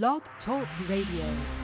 Blog Talk Radio.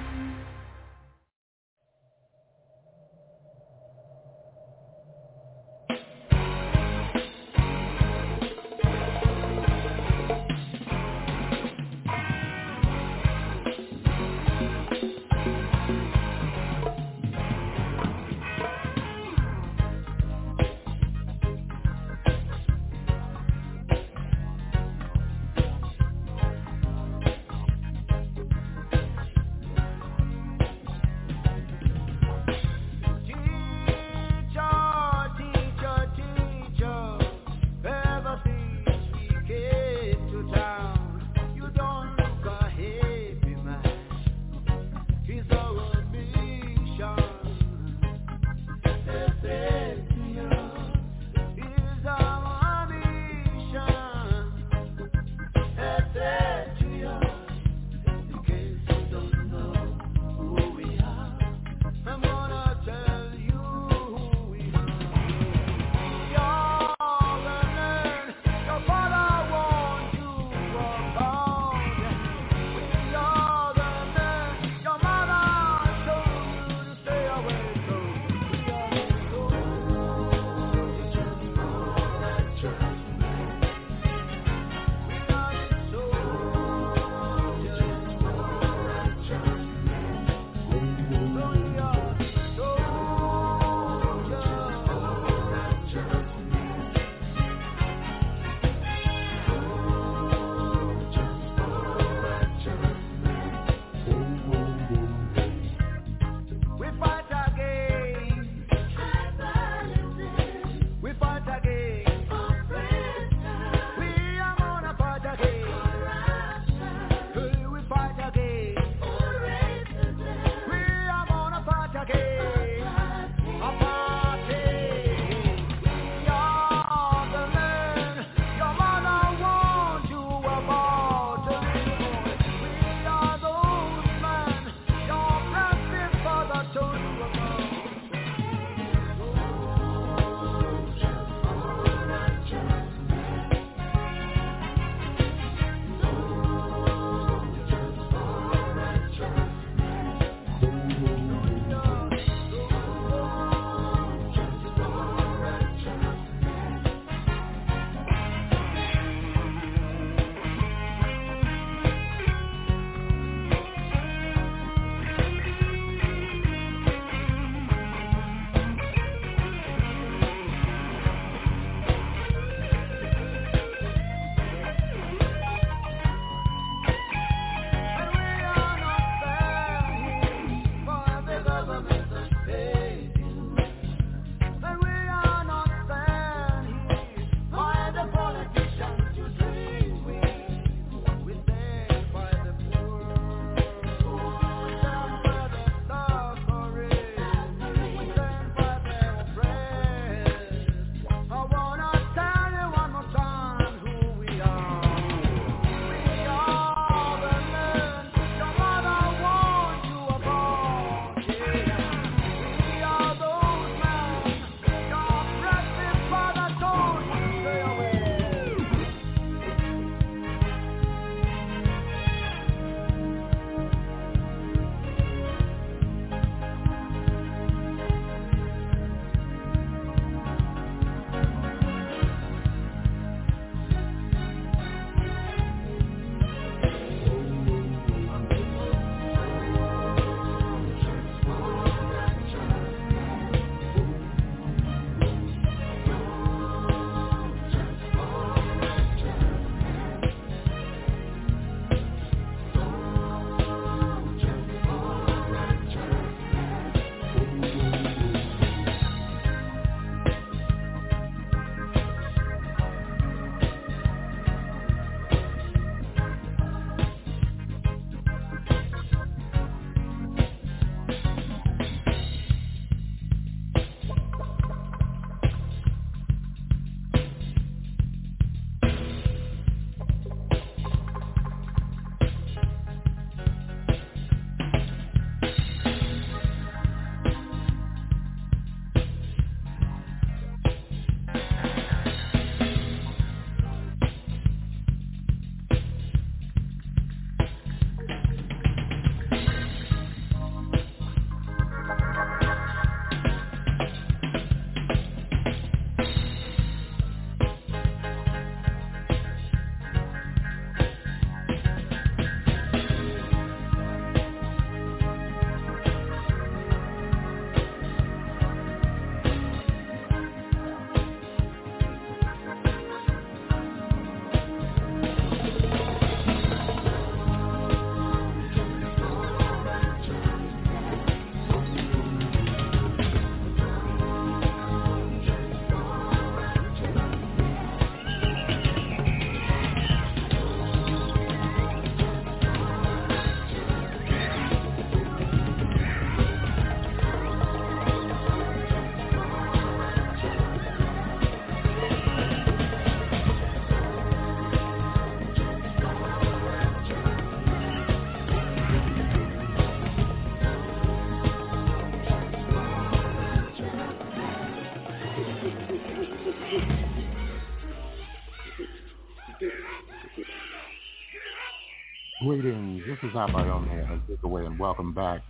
Greetings. This is Abayomi Azikiwe, and welcome back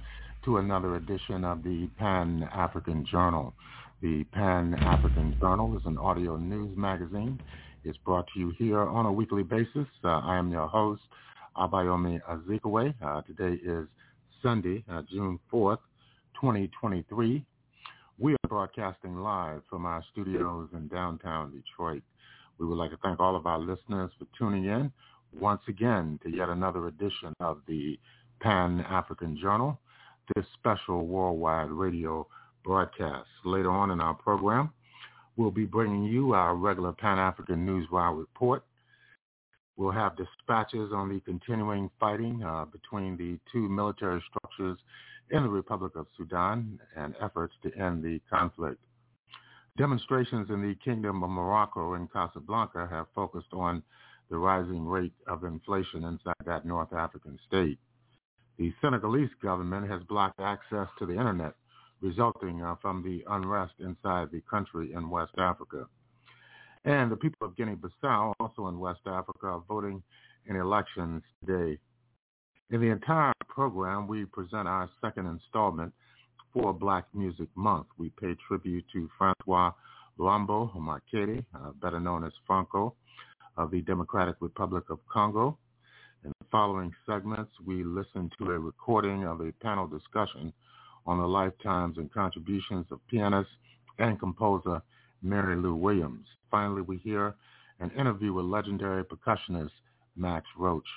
to another edition of the Pan-African Journal. The Pan-African Journal is an audio news magazine. It's brought to you here on a weekly basis. Uh, I am your host, Abayomi Azikiwe. Uh, today is Sunday, uh, June 4th, 2023. We are broadcasting live from our studios in downtown Detroit. We would like to thank all of our listeners for tuning in once again to yet another edition of the Pan-African Journal, this special worldwide radio broadcast. Later on in our program, we'll be bringing you our regular Pan-African Newswire report. We'll have dispatches on the continuing fighting uh, between the two military structures in the Republic of Sudan and efforts to end the conflict. Demonstrations in the Kingdom of Morocco in Casablanca have focused on the rising rate of inflation inside that North African state. The Senegalese government has blocked access to the internet, resulting uh, from the unrest inside the country in West Africa. And the people of Guinea-Bissau, also in West Africa, are voting in elections today. In the entire program, we present our second installment for Black Music Month. We pay tribute to Francois Luambo Makiadi, uh, better known as Franco, of the Democratic Republic of Congo. In the following segments, we listen to a recording of a panel discussion on the lifetimes and contributions of pianist and composer Mary Lou Williams. Finally, we hear an interview with legendary percussionist Max Roach.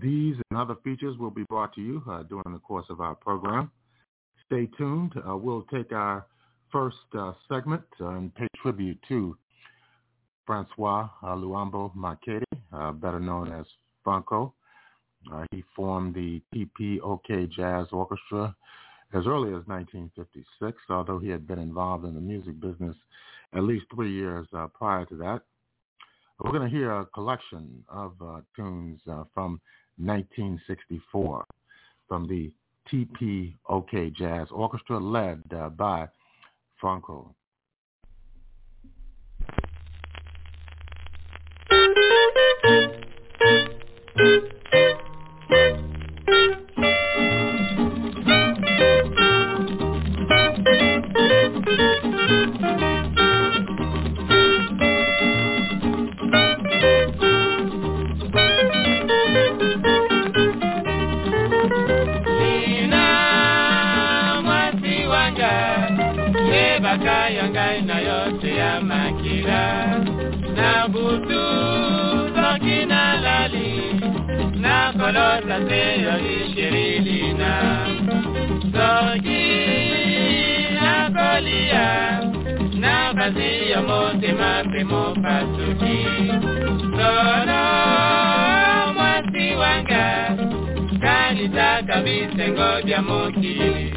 These and other features will be brought to you uh, during the course of our program. Stay tuned. Uh, we'll take our first uh, segment uh, and pay tribute to Francois uh, Luambo Makiadi, uh, better known as Franco. he formed the TPOK Jazz Orchestra as early as 1956, although he had been involved in the music business at least three years prior to that. We're going to hear a collection of tunes from 1964 from the TPOK Jazz Orchestra led uh, by Franco. kolota te yoli shirilina soki nakolia nakasi ya motema mpe mopasuki solo mwasi wanga kanisaka bisengo bya mokili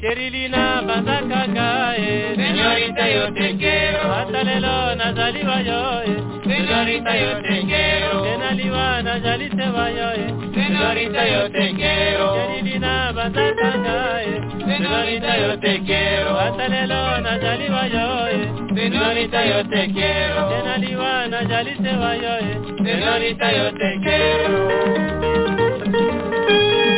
sherilina bazakaka e senyorita yo tekero ata lelo nazaliwa yo e senyorita yo tekero tenaliwa nazali sewa yo e senyorita yo tekero sherilina bazakaka e senyorita yo tekero ata lelo nazaliwa yo e senyorita yo tekero tenaliwa nazali sewa yo e senyorita yo tekero sana yote dishiri Solo mwasi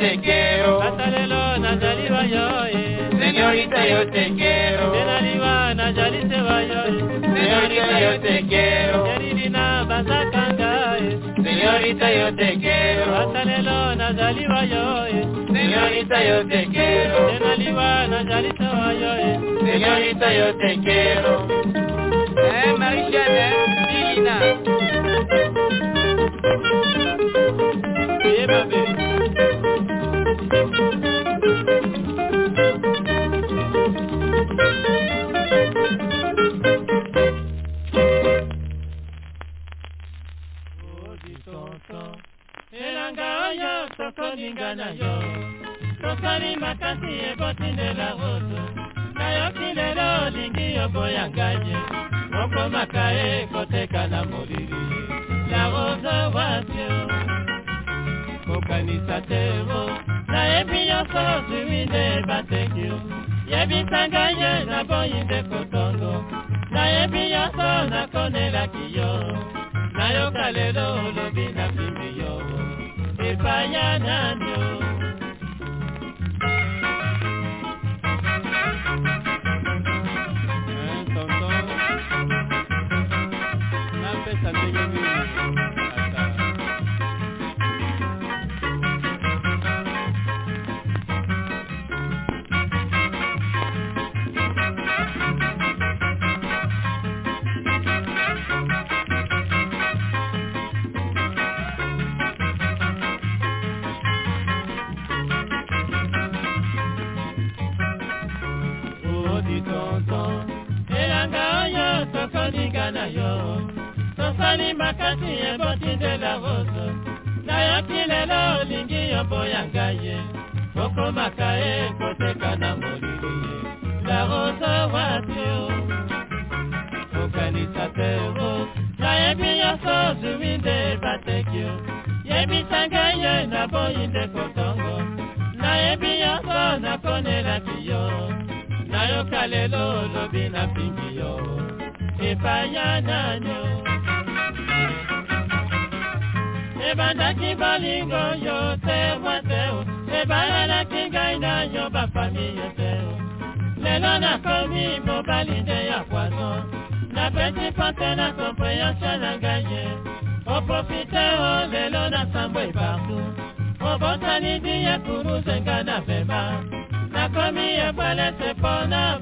te quiero. Hasta el yo. Señorita, yo te quiero banda jalise bayo señorita yo te quiero. Señorita yo te quiero. Hasta lelo nazali bayo señorita yo te quiero. Señorita yo te quiero. Eh. eh. kobebisa te bo nayebi nyonso ozwi nde bateki yo yebisa ngai ye naboyi nde kotongo nayebi nyonso nakonelaki yo nayoka lelo olobi na pimbi yo. Epai ya nani o Élargis partenaire compréhension langage. Au profiter au vélo d'ensemble et partout. Au botanidie pour nous na gars d'affaires. Nakomi ebwele sepona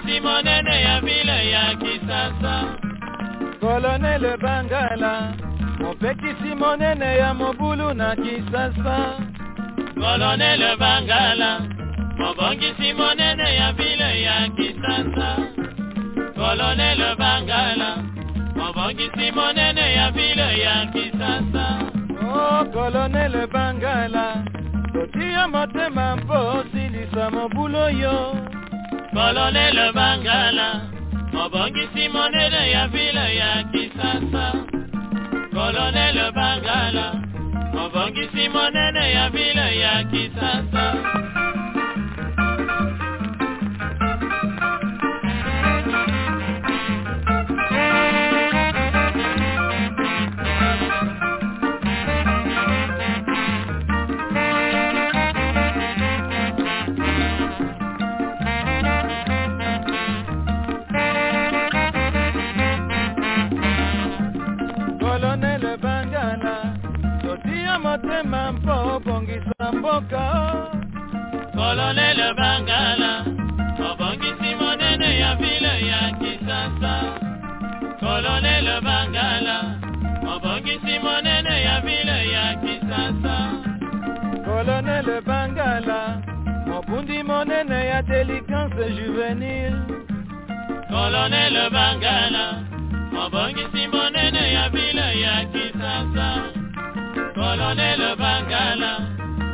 mobongisi monene ya vile ya kisasa Colonel Bangala, mopekisi monene ya mobulu na Kisasa. kolonele bangala mobongisi monene ya vile ya kisasa kolonele bangala mobongisi monene ya vile ya kisasa Oh, Colonel Bangala, totia motema mpo osilisa mobulu yo. Kolonele bangala mobongisi monene ya vile ya kisasa. Kolonele bangala mobongisi monene ya vile ya kisasa monene ya délinquance juvénile. kolonele bangala mobongisi monene ya vile ya kisasa kolonele bangala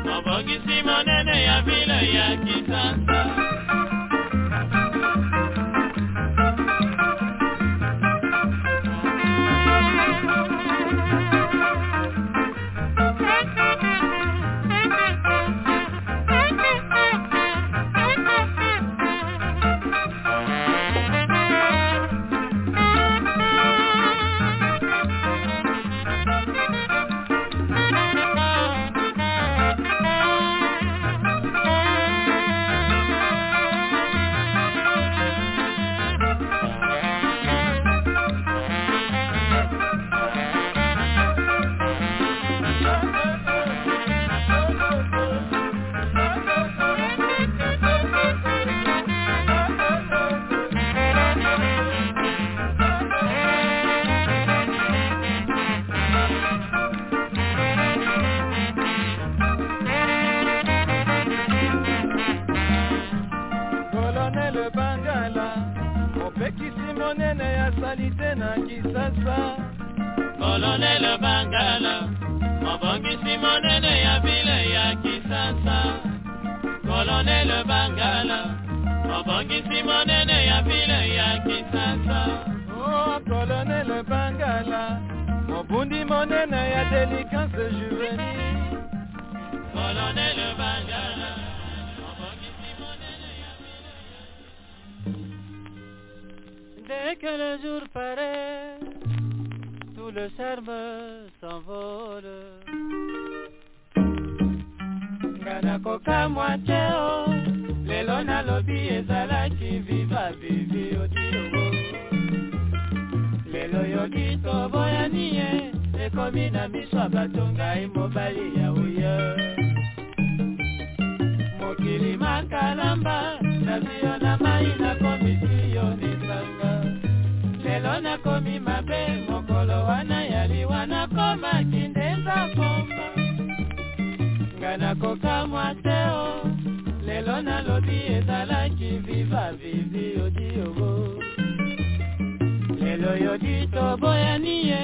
mobongisi monene ya vile ya kisasa mobongisi monene ya vile ya kisasa. Kolonele bangala mobongisi monene ya vile ya kisasa. Oh, Colonel Bangala, mobundi monene ya délinquance juvénile. kolonele bangala mobongisi monene ya Dès que le jour paraît, tout le charme nakoka mwateo lelo nalobi ezalaki viva vivi odiogo lelo yoki toboyani ye ekomi na miso ya bato ngai mobali ya uye. Mokili makalamba nazio na mai nakomisi yo nisanga lelo nakomi mabe mokolo wana yaliwa nakomaki komba nga nakokamwa te o. Lelo nalobi ezalaki viva vivi odiogo lelo yodi toboyani ye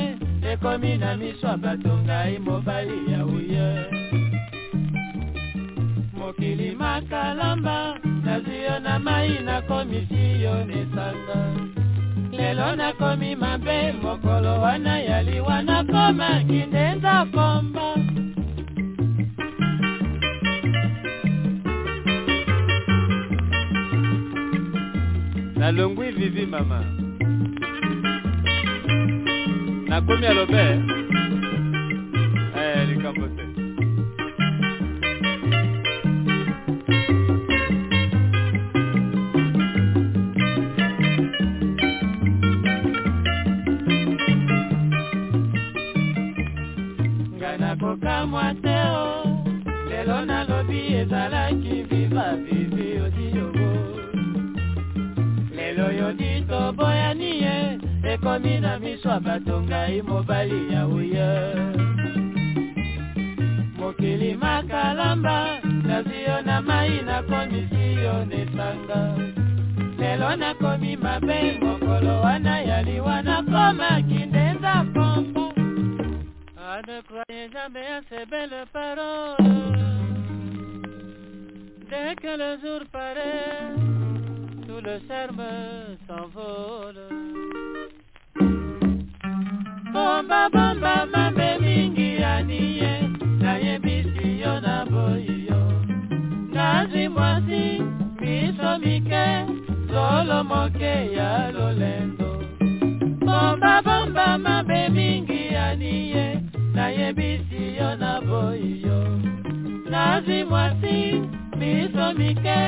ekomi na miso ya bato ngai mobali ya uye mokili makalamba nazwi yo na mai nakomisi yo nesanga lelo nakomi mabe mokolo wana yaliwa nakomaki ndenza komba nalongwi vivi mama. Nakomi alobe eh, likambo te. Ngai nakokamwa te o lelo nalobi ezalaki viva vivi lelo yodi toboyani ye ekomi na miso ya bato ngai mobali ya mokili makalamba yo na mai nakomisi yo nesanga lelo nakomi mabe mokolo wana yaliwa nakomaki ndenza pompo. Dès que le jour paraît, le charme s'envole. Bomba bomba mabe mingi aniye, na boyi yo. Nazi miso mike, solo moke ya lolendo. Bomba bomba mingi aniye, na boyi yo. Nazi miso mike,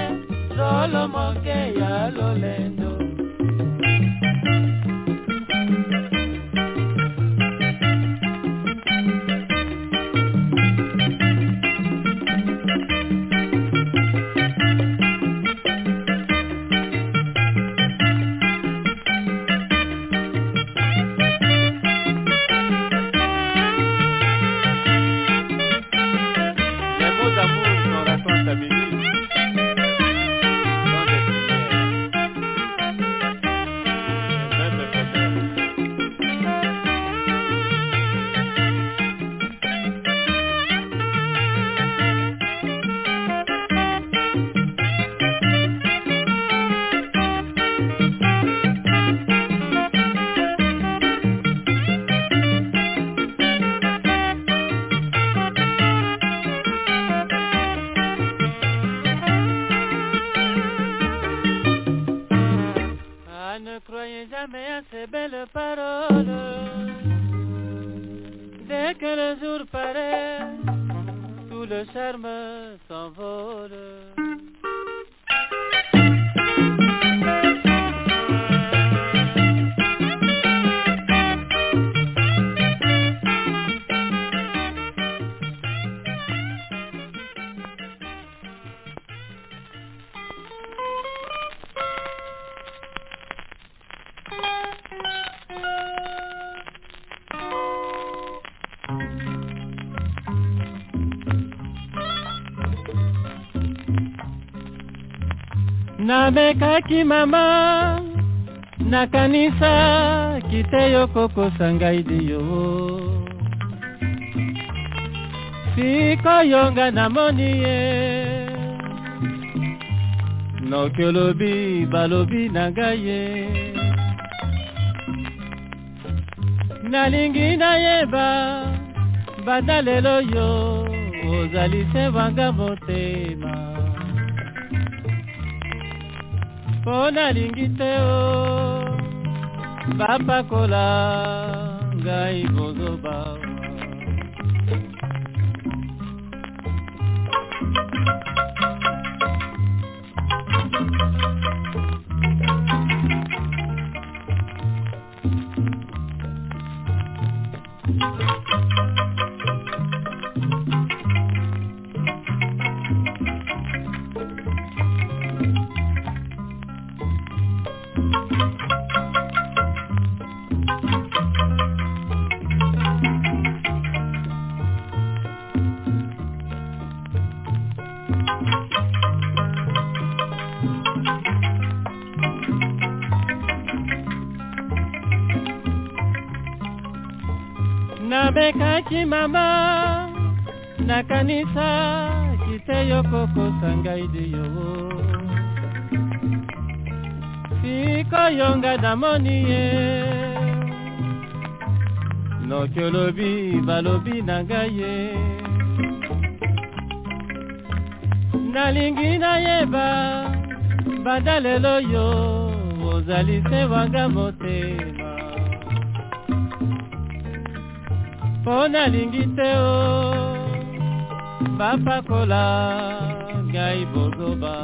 solo moke ya lolendo. Namekaki mama nakanisa kite yo kokosa ngai diyo sikoyo nga namoni ye. Noki olobi balobi na ngai ye. Nalingi nayeba banda lelo yo ozali se wanga motema mpo nalingi te o bapakola ngai bozoba nabekaki mama nakanisa kite yo kokosa ngai diyo. Sikoyo nga namoni ye. Noki olobi balobi na ngai ye. Nalingi nayeba banda lelo yo. Ozali se wanga mpo nalingi te o bapakola ngai bozoba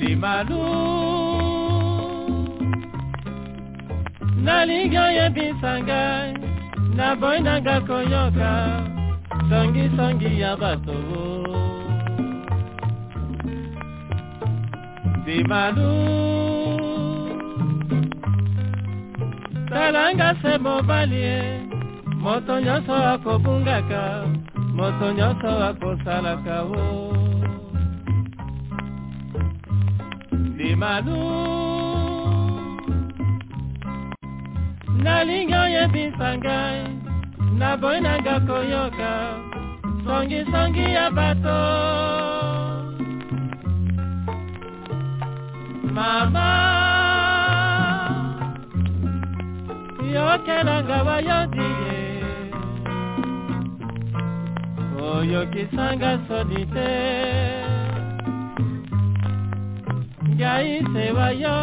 limalu. Nalingi oyebisa ngai naboyi nanga koyoka. Songisongi ya bato. Limalu talanga se mobali moto nyonso akobungaka moto nyonso akosalaka o limalu nalingi oyebisa ngai naboyi nanga koyoka songisongi ya bato. Mama yokelanga bayodi ye. Oyokisanga soni te. Ngai se wayo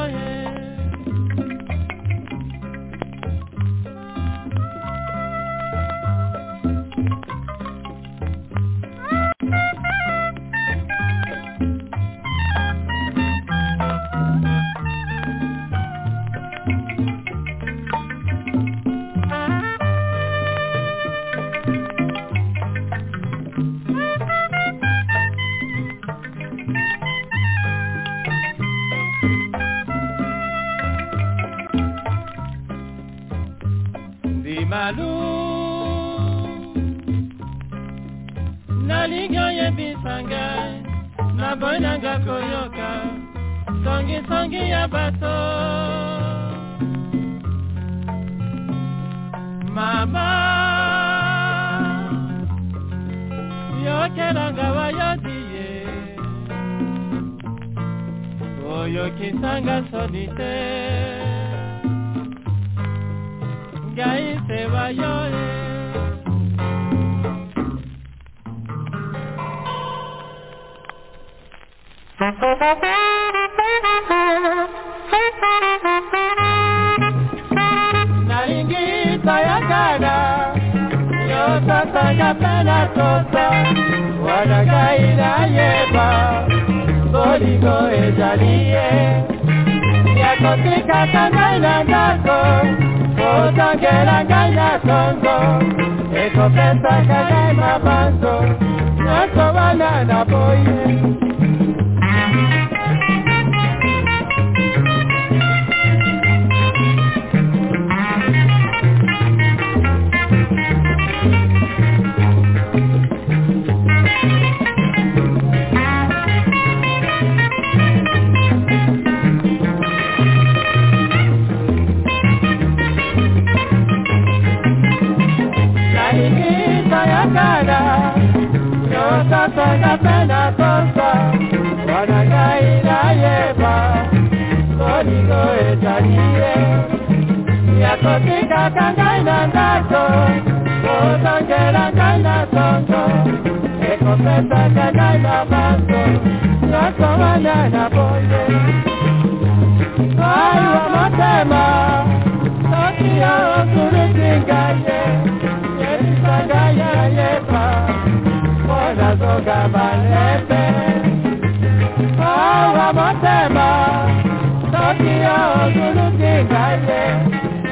soki yo okuluti ngai ye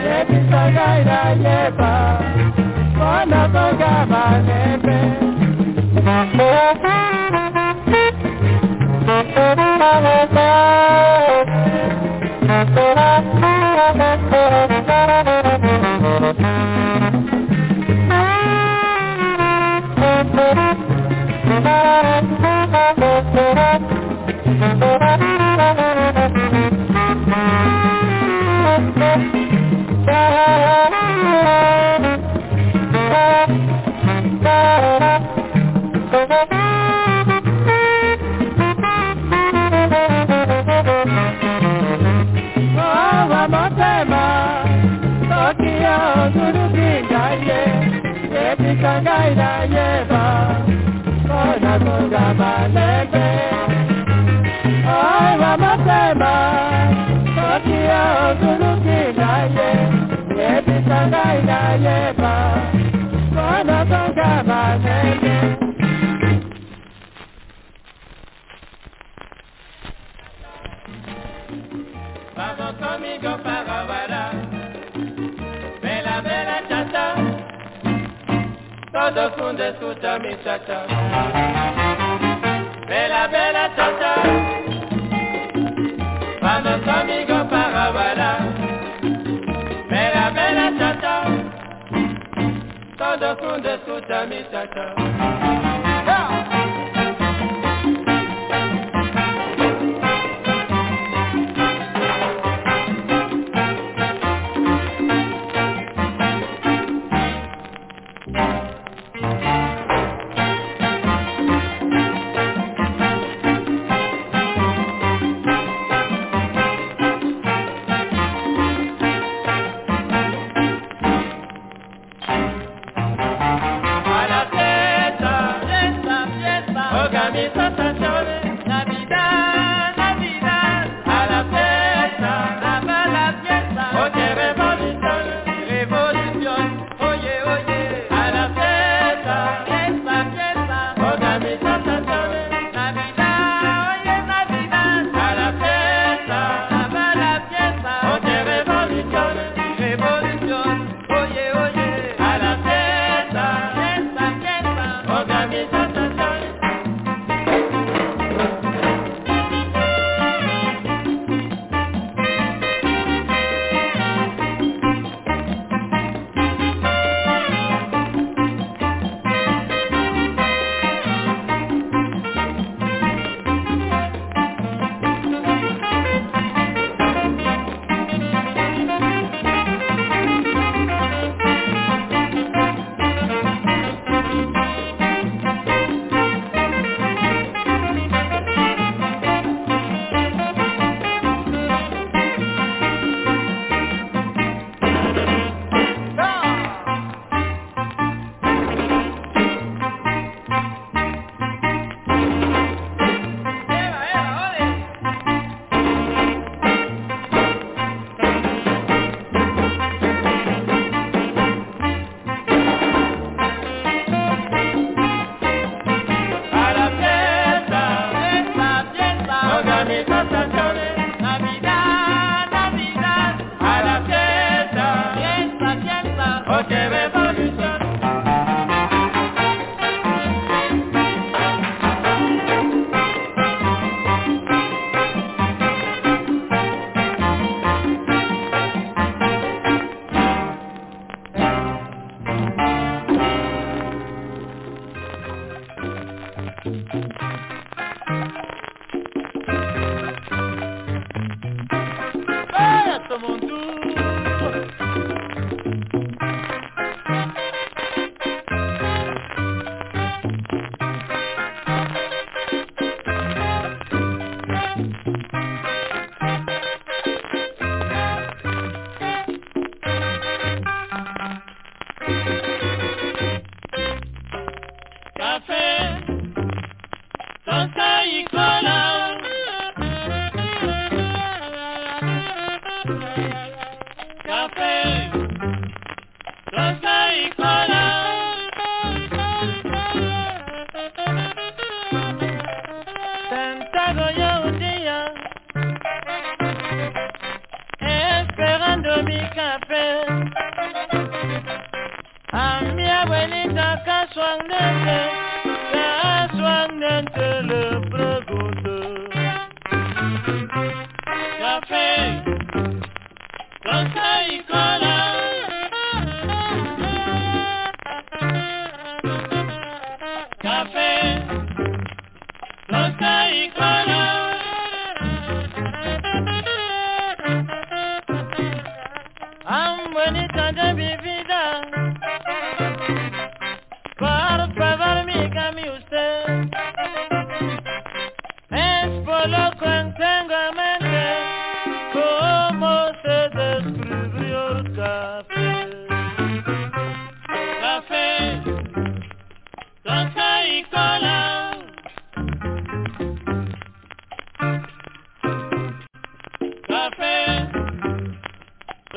yebisanga yayeba mpona zonga malembe Awa kangai na nyeba Kona kuga malebe Ai wa mapema Tokia oturuki na ye Yebi kangai na nyeba Kona todo mundo escuta mi. Bela, bela tota. chacha, para amigo para bailar. Bela, bela chacha, todo escuta.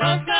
Rosa.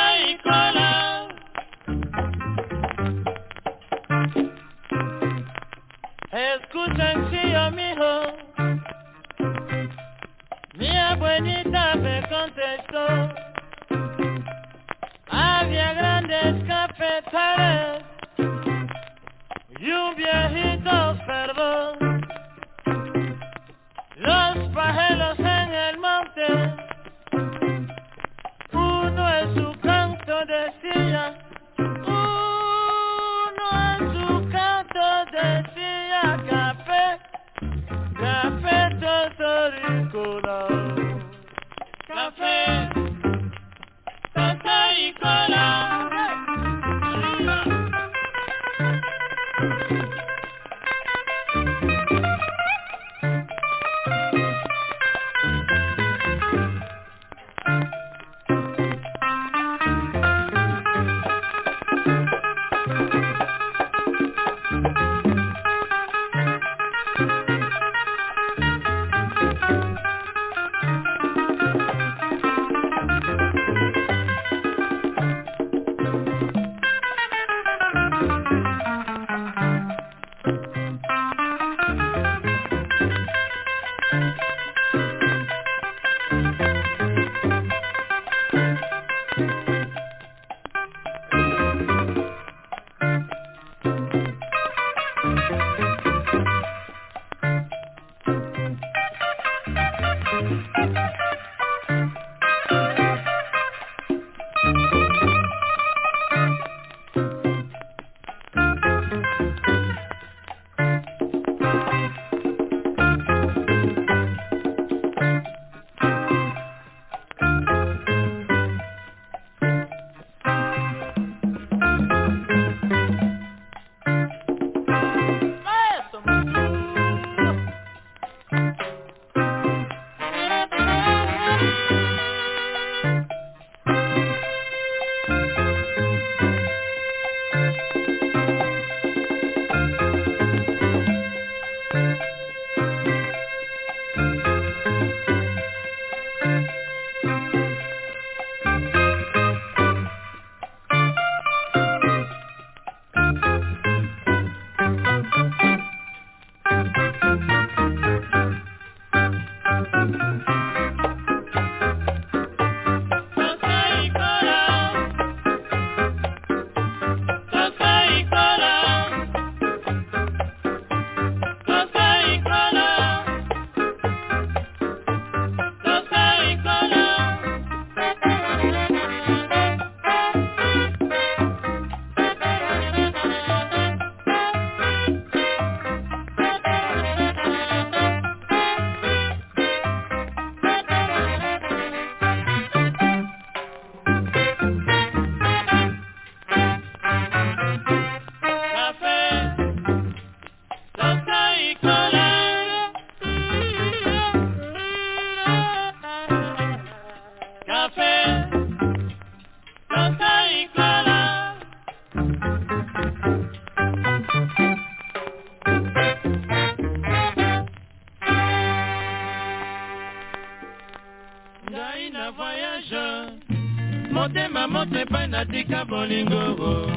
bolingo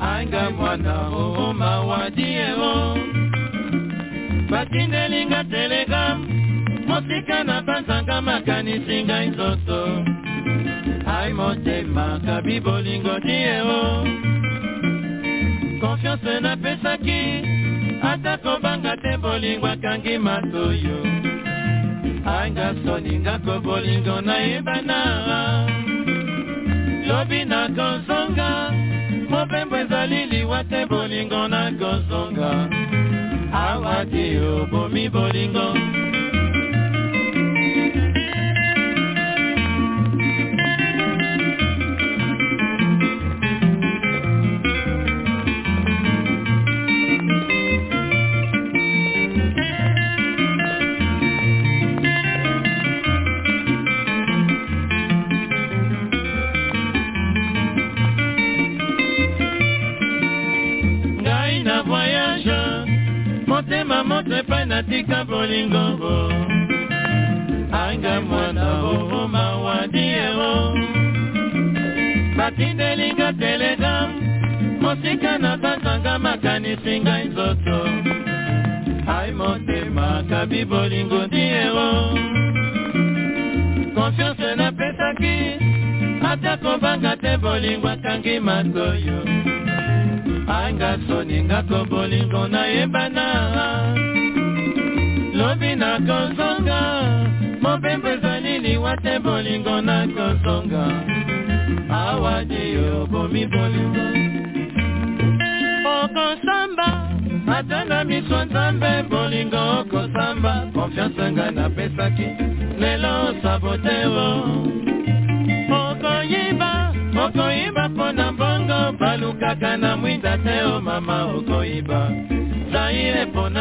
anga mwana oh, oh, ooma wadi ero oh. batindelinga telegram mosika na panzanga makanisi ngai nzoto ai motema kabi bolingo diero konfiance napesaki ata kobanga te bolingo akangi matoyo. Anga soninga ko nayebana. te kabi bolingo diero. Konfiance napesaki ata kobanga te bolingo akangi matoyo anga soni ngako bolingo nayebana. Lobi nakozonga mobembo ezali liwa bolingo nakozonga awadi obomi bolingo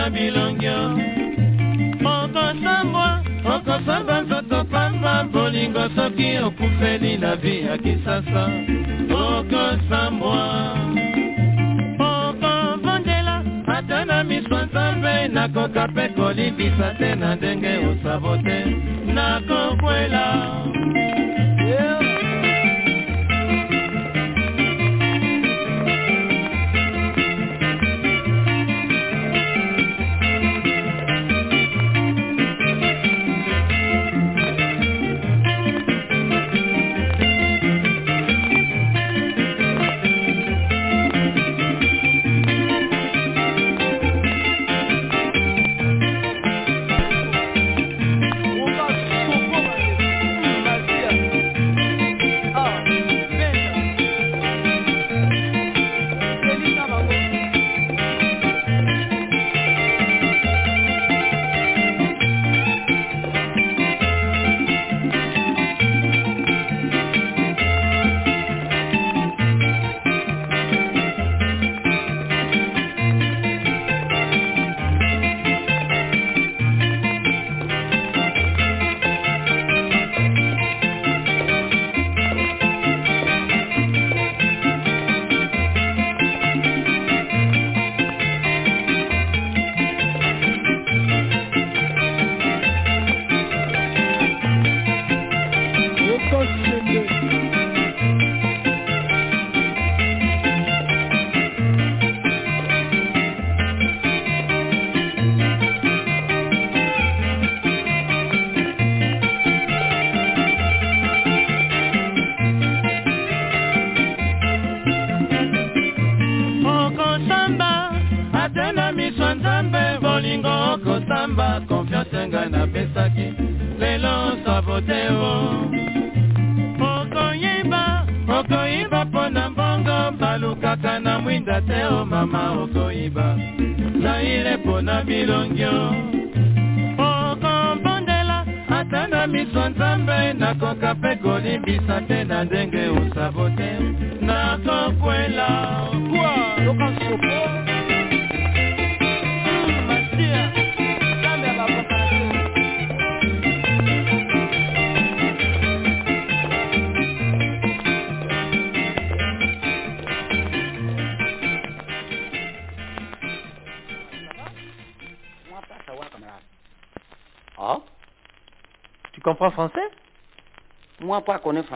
na bilongio okosambwa okosamba nzoto pamba bolingo soki okufeli na vi ya kisasa. Okosambwa ata na miso nzambe nakoka mpe te na ndenge osabo te nakokwela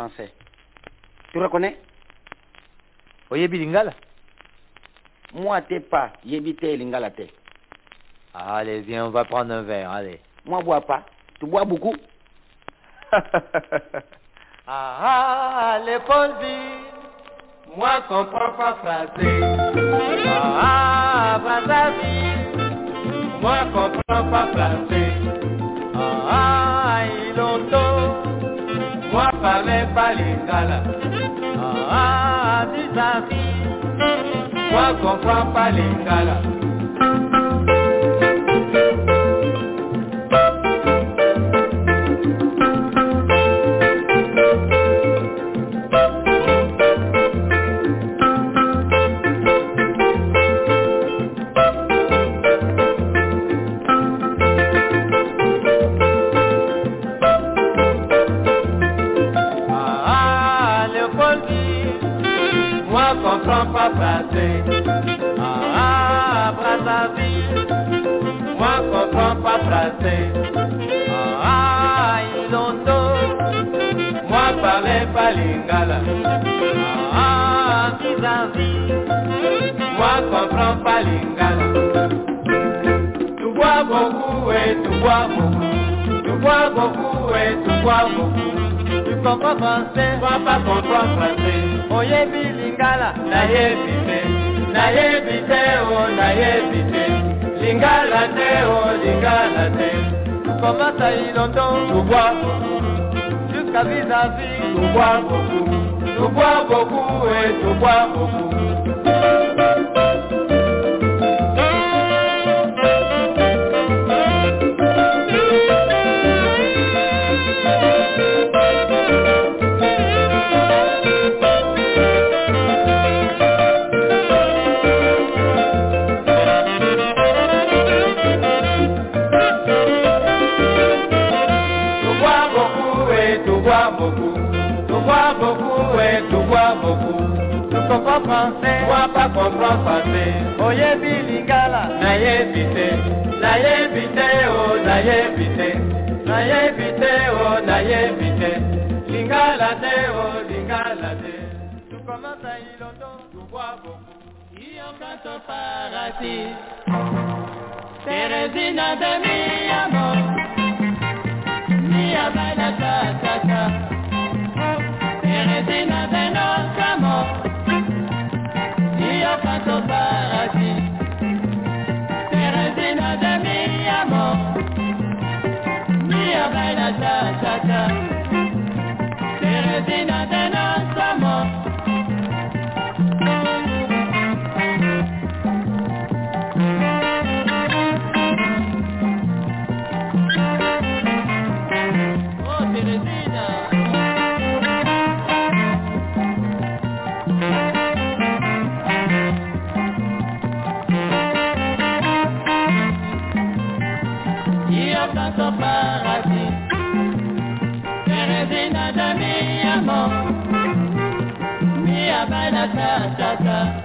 français. Tu reconnais? Oyebi Lingala? Moi, t'es pas. Yebite Lingala t'es. Allez, viens, on va prendre un verre, allez. Moi, bois pas. Tu bois beaucoup? Ah, ah, les dit moi, comprends pas français. Ah, ah, Brazzaville, moi, comprends pas français. Ah, ah, Ilondo, moi, parle pas lingala. Ah, ah. Ah, tu bois beaucoup. Tu comprends français, toi pas comprends français. Oyebi lingala, nayebi te, nayebi te, oh nayebi te. Lingala te, oh lingala te. Tu commences à Ilondo, tu bois beaucoup. Jusqu'à vis-à-vis, tu bois beaucoup. Tu comprends français, moi pas comprends français. Oyebi lingala, nayebi te, nayebi te, oh nayebi te, nayebi te, oh nayebi te. Lingala te, oh lingala te. Tu commences à Ilondo, tu bois beaucoup. Iokato paradis, Teresina de mi amor, mi amada amada tata, Teresina tata,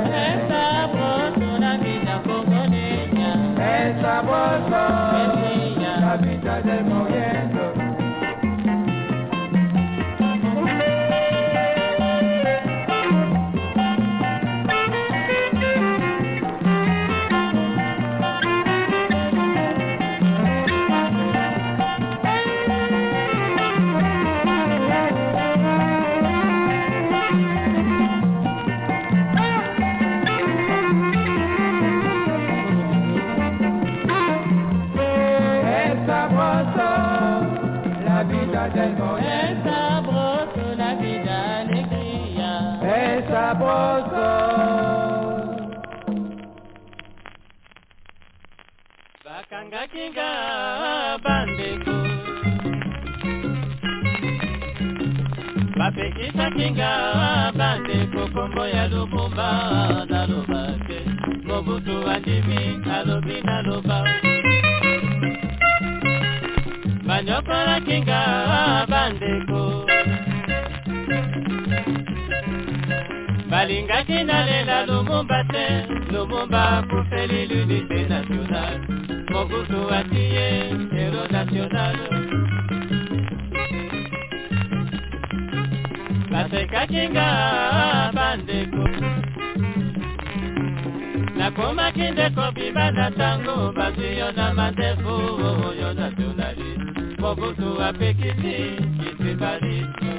la vida Bakanga kinga bandeko. Bapekisa kinga bandeko kombo ya Lumumba naloba te. Mobutu andimi alobi. Banyokola kinga bandeko. balingaki nalela lumumba te lumumba akufeli l'unité nationale mobutu atiye hero national basekaki nga bandeko. Nakomaki ndeko bibanda ntango bazwi yo na mandefu oyo nationaliste mobutu apekisi kitibaliste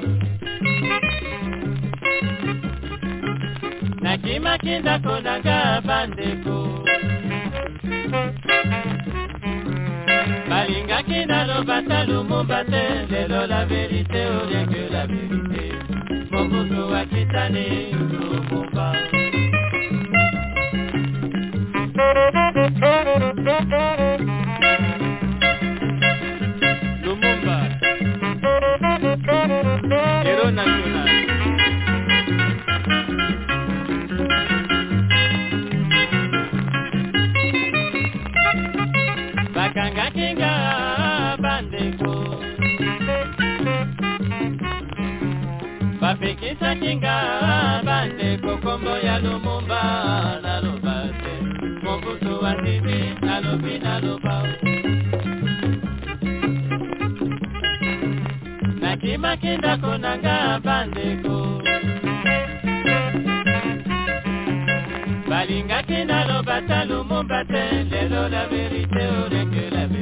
nakimaki ndako nanga bandeko balingaki naloba ta lumumba te lelo la verite la verite lumumba. Lumumba. National bakangaki nga bandeko. Bapekisaki nga bandeko kombo ya lumumba naloba te. Mobutu andimi nalobi naloba nakimaki ndako na nga bandeko. Balingaki naloba ta lumumba te lelo la verite oreke la verite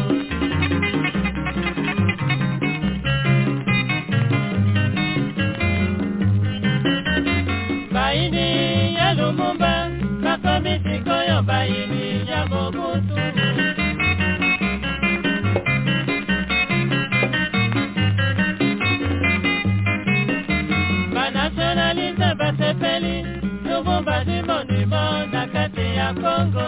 bakomi sikoyo baini ya mobutu banationaliste basepeli lumumba zi monimo na kati ya kongo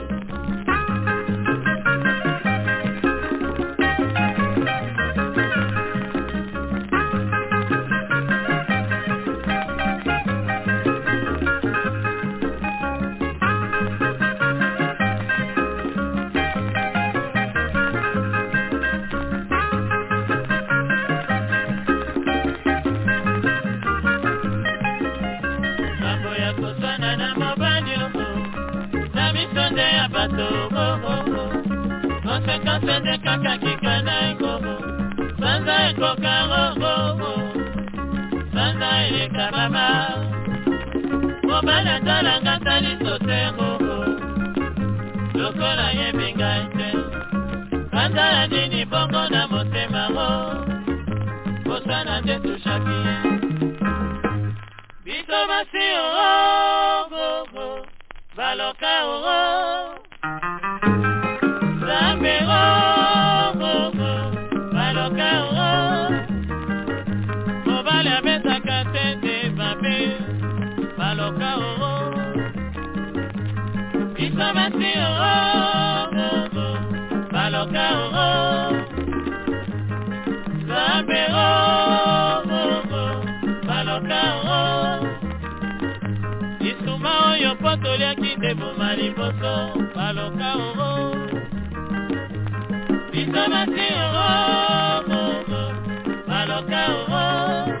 asekasenze kaka kika na ekobo sanza ekoka ngogogo sanza eleka mama mobala talanga taliso te ngogo lokola yebi ngai te kanzala nini bongo na motema ngo kosana nde tushaki biso basi ogogo oh, oh, oh. baloka ogo babetaka te te babe baloka oo biso basi oo oh, baloka oo oh, nzambe o, baloka oo lisuma oyo mpo toliaki teboma liboso baloka oo biso basi oo oh, baloka oo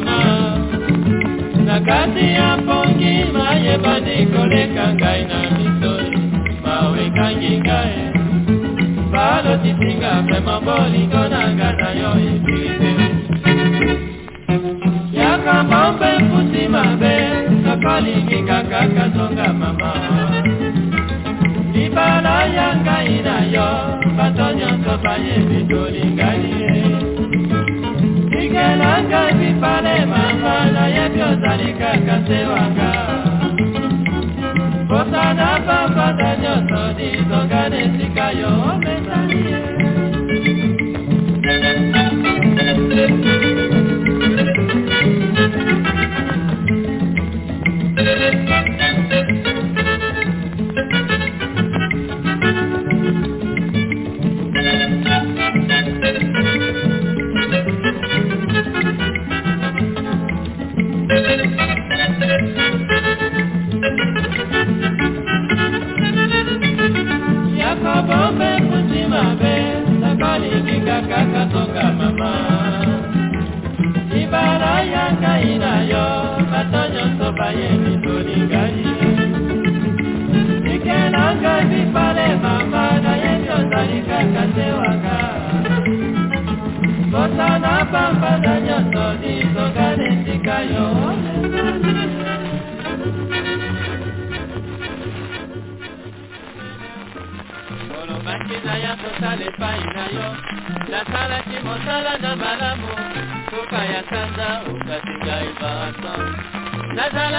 mama. Na kati ya mpongi mayebani koleka ngai na misoi bawekangi ngai. Balotisinga vrema bolingo na ngai na yo ebilite yakambo mpe futi mabe. Sokolingi kaka kazonga mama. Libala ya ngai na yo. Bato nyonso bayebi tolingai ye tikelanga bipale mama nayebi ozali kaka se wanga kosana bambanda nyonso dizongana esika yo omesani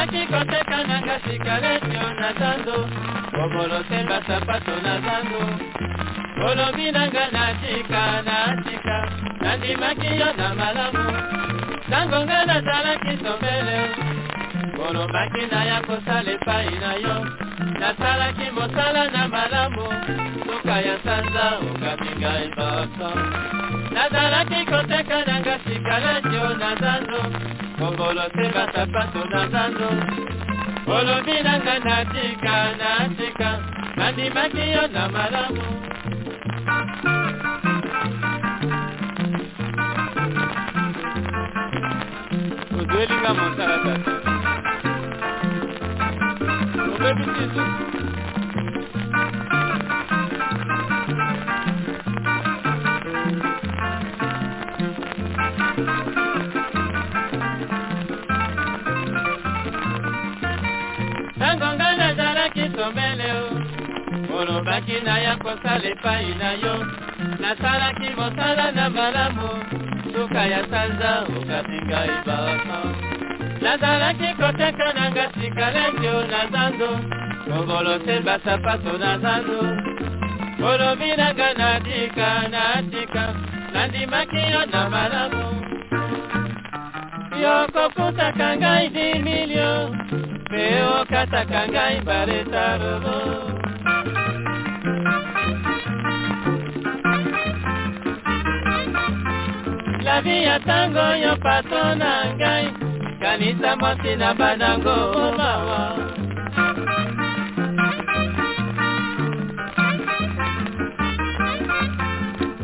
nazalaki koteka nanga sikaletio na zando kobolosemba sapato na zando olobi nanga natika natika nandimaki yo na malamu ntango ngai nazalaki sombele olobaki na ya kosala epai na yo nasalaki mosala na malamu suka ya sanza okabi ngai bato nazalaki koteka nanga sikaletio na zando kongolo sapato na zando olobi nanga natika natika nandimaki yo na malamu mosala tata olobaki na ya kosala epai na yo. Nasalaki mosala na malamu. Suka ya sanza okabi ngai bato. Nazalaki koteka nanga sikalekio na zando. Kongolo semba sapato na zando. Olobi nanga natika natika nandimaki yo na malamu. Yo kokutaka ngai dimilio mpe okataka ngai baletarobo labi ya ntango yo pato na ngai. Kanisa mwasi na banango mawa.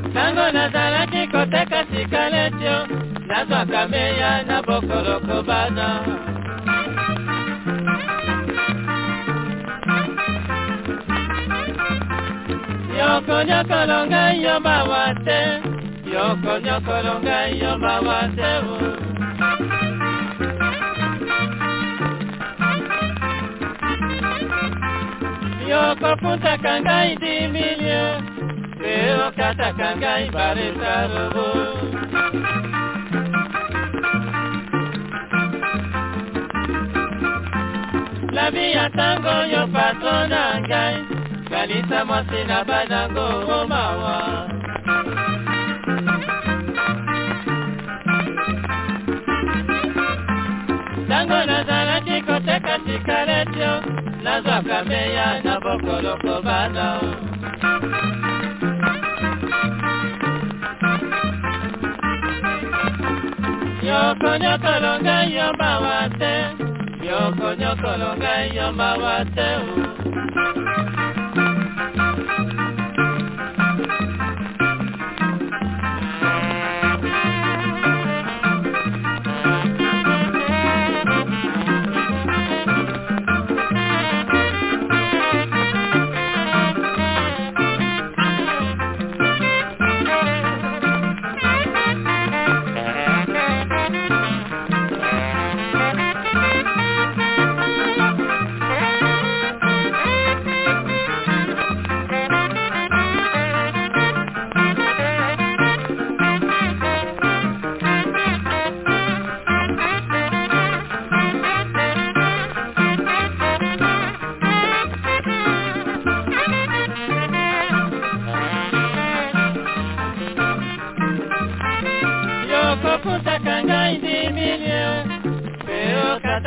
Ntango nazalaki koteka sikaletio nazwaka meya na bokoloko bana yokonyokolo ngai yo mawa te yokonyokolo ngai yo mawa te o yokofutaka ngai dimilie mpe okataka ngai baresarobo labi ya ntango yo patro na ngai. Kanisa mwasi na banango omawa koteka sikaletio nazwaka meya na bokoloko bana yokonyokolo ngai yo mawa te yokonyokolo ngai yo mawa te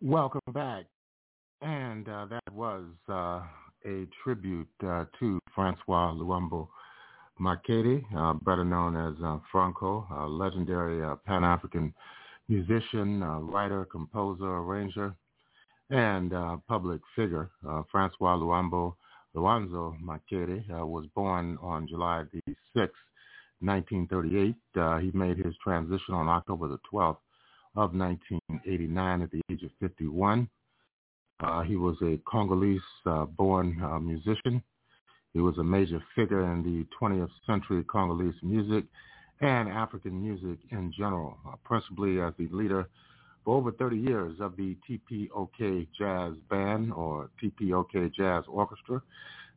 Welcome back. And uh, that was uh, a tribute uh, to Francois Luambo Makiadi, uh, better known as uh, Franco, a legendary uh, Pan-African musician, writer, composer, arranger, and public figure. Francois Luambo Luanzo Makiadi was born on July the 6th, 1938. he made his transition on October the 12th of 1989 at the age of 51. Uh, he was a Congolese-born uh, uh, musician. He was a major figure in the 20th century Congolese music and African music in general, uh, principally as the leader for over 30 years of the TPOK Jazz Band or TPOK Jazz Orchestra,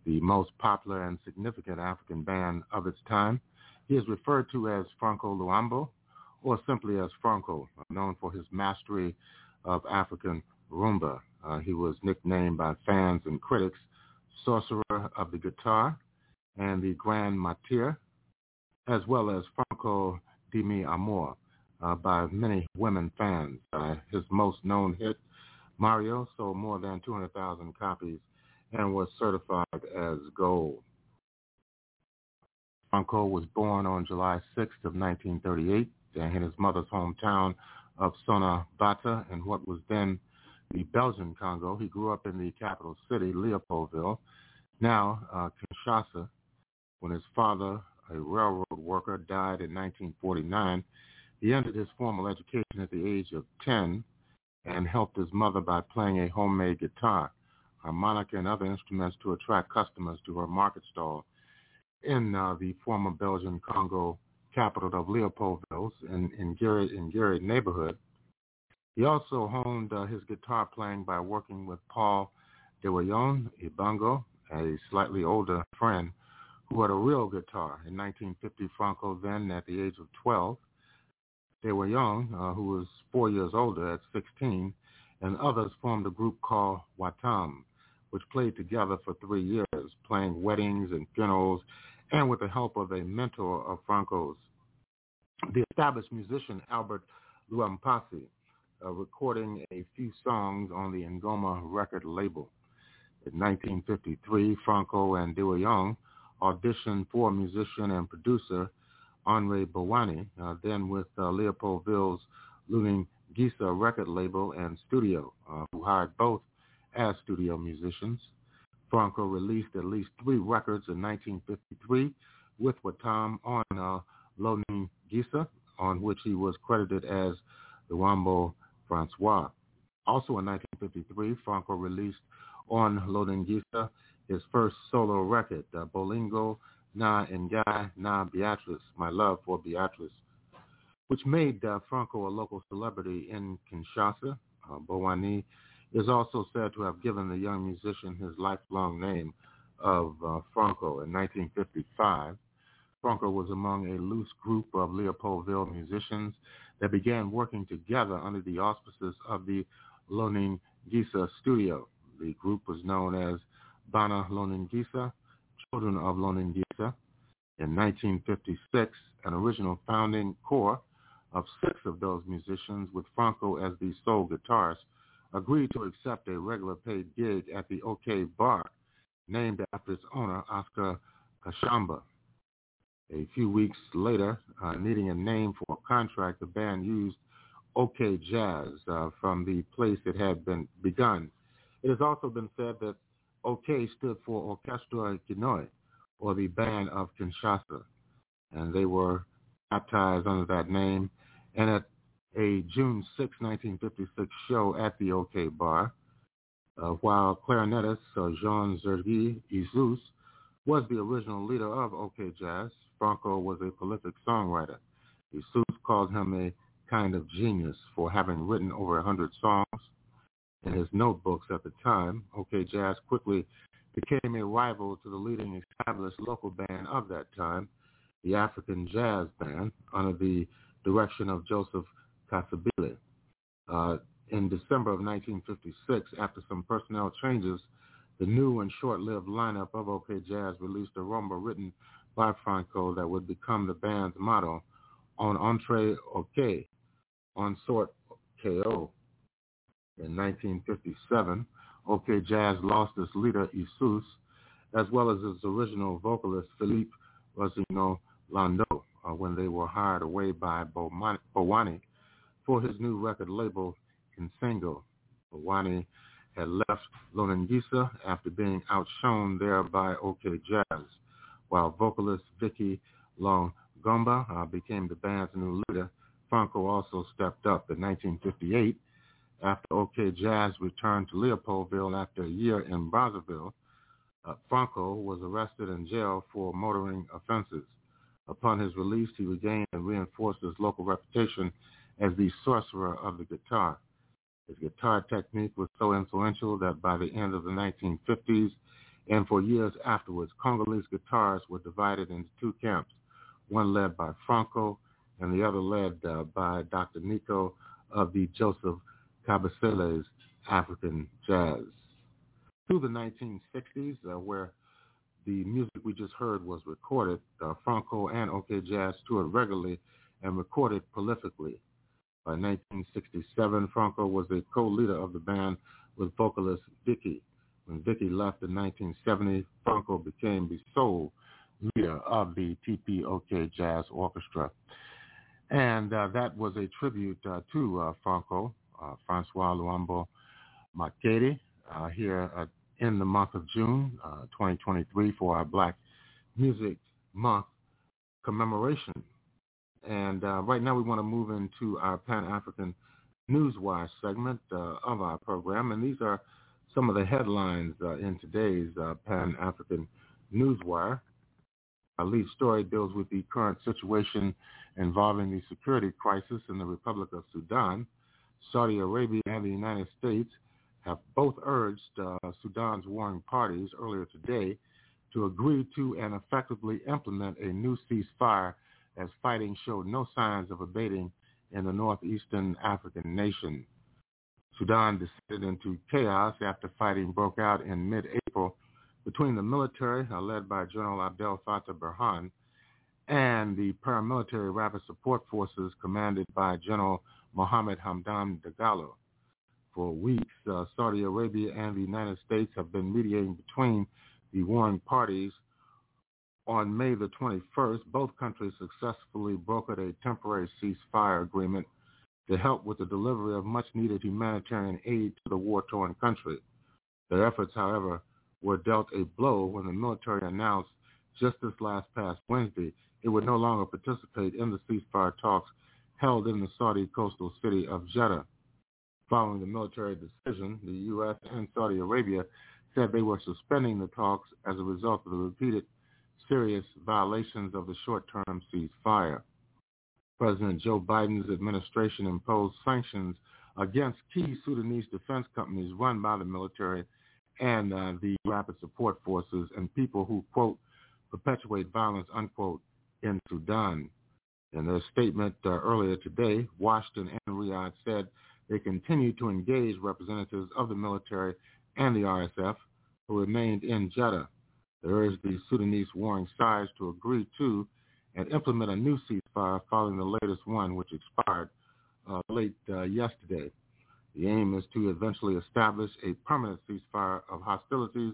the most popular and significant African band of its time. He is referred to as Franco Luambo or simply as Franco, known for his mastery of African rumba. Uh, he was nicknamed by fans and critics Sorcerer of the Guitar and the Grand Maître, as well as Franco di mi Amor uh, by many women fans. Uh, his most known hit, Mario, sold more than 200,000 copies and was certified as gold. Franco was born on July 6th of 1938 in his mother's hometown of Sonabata in what was then the Belgian Congo. He grew up in the capital city, Leopoldville, now uh, Kinshasa. When his father, a railroad worker, died in 1949, he ended his formal education at the age of 10 and helped his mother by playing a homemade guitar, harmonica, and other instruments to attract customers to her market stall in uh, the former Belgian Congo capital of Leopoldville in, in, Gary, in Gary neighborhood. He also honed uh, his guitar playing by working with Paul DeWayon Ibango, a slightly older friend who had a real guitar. In 1950, Franco then, at the age of 12, DeWayon, uh, who was four years older at 16, and others formed a group called Watam, which played together for three years, playing weddings and funerals, and with the help of a mentor of Franco's, the established musician Albert Luampasi, uh, recording a few songs on the Ngoma record label. In 1953, Franco and DeWayon auditioned for musician and producer Henri Bowani, uh, then with uh, Leopoldville's Luning Gisa record label and studio, uh, who hired both as studio musicians. Franco released at least three records in 1953 with Watam on uh, Loning Gisa, on which he was credited as the Wambo Francois. Also in 1953, Franco released on Loningisa his first solo record, uh, Bolingo Na Ngai Na Beatrice, My Love for Beatrice, which made uh, Franco a local celebrity in Kinshasa. Uh, Bowani is also said to have given the young musician his lifelong name of uh, Franco in 1955. Franco was among a loose group of Leopoldville musicians that began working together under the auspices of the Lonin Gisa studio. The group was known as Bana Loningisa, Children of Loningisa. In 1956, an original founding core of six of those musicians with Franco as the sole guitarist agreed to accept a regular paid gig at the OK Bar, named after its owner, Oscar Kashama. A few weeks later, uh, needing a name for a contract, the band used OK Jazz uh, from the place it had been begun. It has also been said that OK stood for Orchestra Kinoi, or the Band of Kinshasa, and they were baptized under that name. And at a June 6, 1956 show at the OK Bar, uh, while clarinetist uh, Jean Serge Essous was the original leader of OK Jazz. Franco was a prolific songwriter. Essous called him a kind of genius for having written over a hundred songs in his notebooks at the time. OK Jazz quickly became a rival to the leading established local band of that time, the African Jazz Band, under the direction of Joseph Kabasele. Uh, in December of 1956, after some personnel changes, the new and short-lived lineup of OK Jazz released a rumba written by Franco that would become the band's motto, on Entre OK, on sort KO. In 1957, OK Jazz lost its leader, Essous, as well as its original vocalist, Philippe Rosino Lando, uh, when they were hired away by Bowani for his new record label, Kinsengo. Bowani had left Loningisa after being outshone there by OK Jazz, while vocalist Vicky Longomba uh, became the band's new leader. Franco also stepped up in 1958 after OK Jazz returned to Leopoldville after a year in Brazzaville. Uh, Franco was arrested and jailed for motoring offenses. Upon his release, he regained and reinforced his local reputation as the sorcerer of the guitar. His guitar technique was so influential that by the end of the 1950s and for years afterwards, Congolese guitarists were divided into two camps, one led by Franco and the other led uh, by Dr. Nico of the Joseph Kabasele's African Jazz. Through the 1960s, uh, where the music we just heard was recorded, uh, Franco and OK Jazz toured regularly and recorded prolifically. By 1967, Franco was the co-leader of the band with vocalist Vicky. When Vicky left in 1970, Franco became the sole leader of the TPOK Jazz Orchestra. And uh, that was a tribute uh, to uh, Franco, uh, Francois Luambo Makiadi, uh, here in the month of June 2023 for our Black Music Month commemoration. And uh, right now we want to move into our Pan-African Newswire segment uh, of our program. And these are some of the headlines uh, in today's uh, Pan-African Newswire. Our lead story deals with the current situation involving the security crisis in the Republic of Sudan. Saudi Arabia and the United States have both urged uh, Sudan's warring parties earlier today to agree to and effectively implement a new ceasefire as fighting showed no signs of abating in the northeastern African nation. Sudan descended into chaos after fighting broke out in mid-April between the military, uh, led by General Abdel Fattah Burhan, and the paramilitary rapid support forces commanded by General Mohammed Hamdan Dagalo. For weeks, uh, Saudi Arabia and the United States have been mediating between the warring parties on May the 21st, both countries successfully brokered a temporary ceasefire agreement to help with the delivery of much-needed humanitarian aid to the war-torn country. Their efforts, however, were dealt a blow when the military announced just this last past Wednesday it would no longer participate in the ceasefire talks held in the Saudi coastal city of Jeddah. Following the military decision, the U.S. and Saudi Arabia said they were suspending the talks as a result of the repeated serious violations of the short-term ceasefire. President Joe Biden's administration imposed sanctions against key Sudanese defense companies run by the military and uh, the rapid support forces and people who, quote, perpetuate violence, unquote, in Sudan. In their statement uh, earlier today, Washington and Riyadh said they continue to engage representatives of the military and the RSF who remained in Jeddah they urged the Sudanese warring sides to agree to and implement a new ceasefire following the latest one, which expired uh, late uh, yesterday. The aim is to eventually establish a permanent ceasefire of hostilities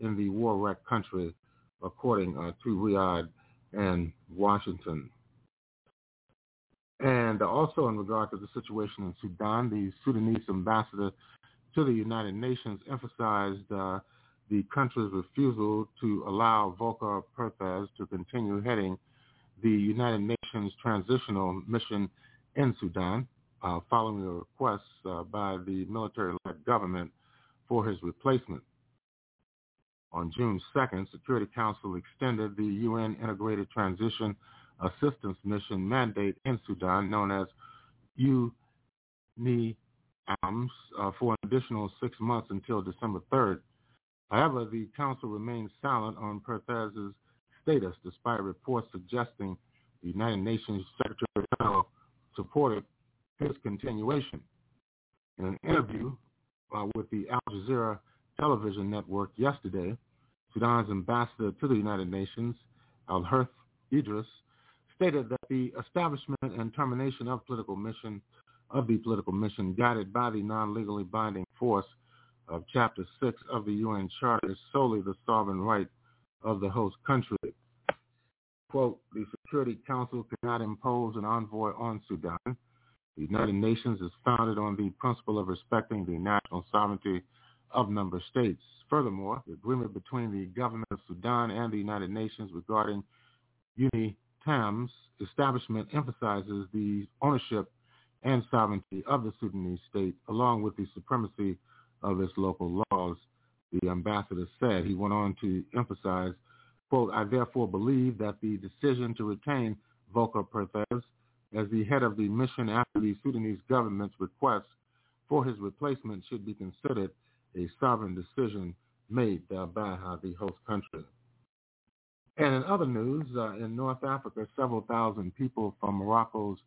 in the war-wrecked country, according uh, to Riyadh and Washington. And also in regard to the situation in Sudan, the Sudanese ambassador to the United Nations emphasized uh, the country's refusal to allow Volker Perthes to continue heading the United Nations Transitional Mission in Sudan, uh, following a request uh, by the military-led government for his replacement. On June 2nd, Security Council extended the UN Integrated Transition Assistance Mission mandate in Sudan, known as UNITAMS, uh, for an additional six months until December 3rd. However, the council remained silent on Perthes's status, despite reports suggesting the United Nations Secretary General supported his continuation. In an interview uh, with the Al Jazeera television network yesterday, Sudan's ambassador to the United Nations, Al-Harith Idris, stated that the establishment and termination of political mission of the political mission guided by the non-legally binding force of Chapter 6 of the UN Charter is solely the sovereign right of the host country. Quote, the Security Council cannot impose an envoy on Sudan. The United Nations is founded on the principle of respecting the national sovereignty of member states. Furthermore, the agreement between the government of Sudan and the United Nations regarding UNITAM's establishment emphasizes the ownership and sovereignty of the Sudanese state, along with the supremacy of its local laws, the ambassador said. He went on to emphasize, quote, I therefore believe that the decision to retain Volker Perthes as the head of the mission after the Sudanese government's request for his replacement should be considered a sovereign decision made by the host country. And in other news, uh, in North Africa, several thousand people from Morocco's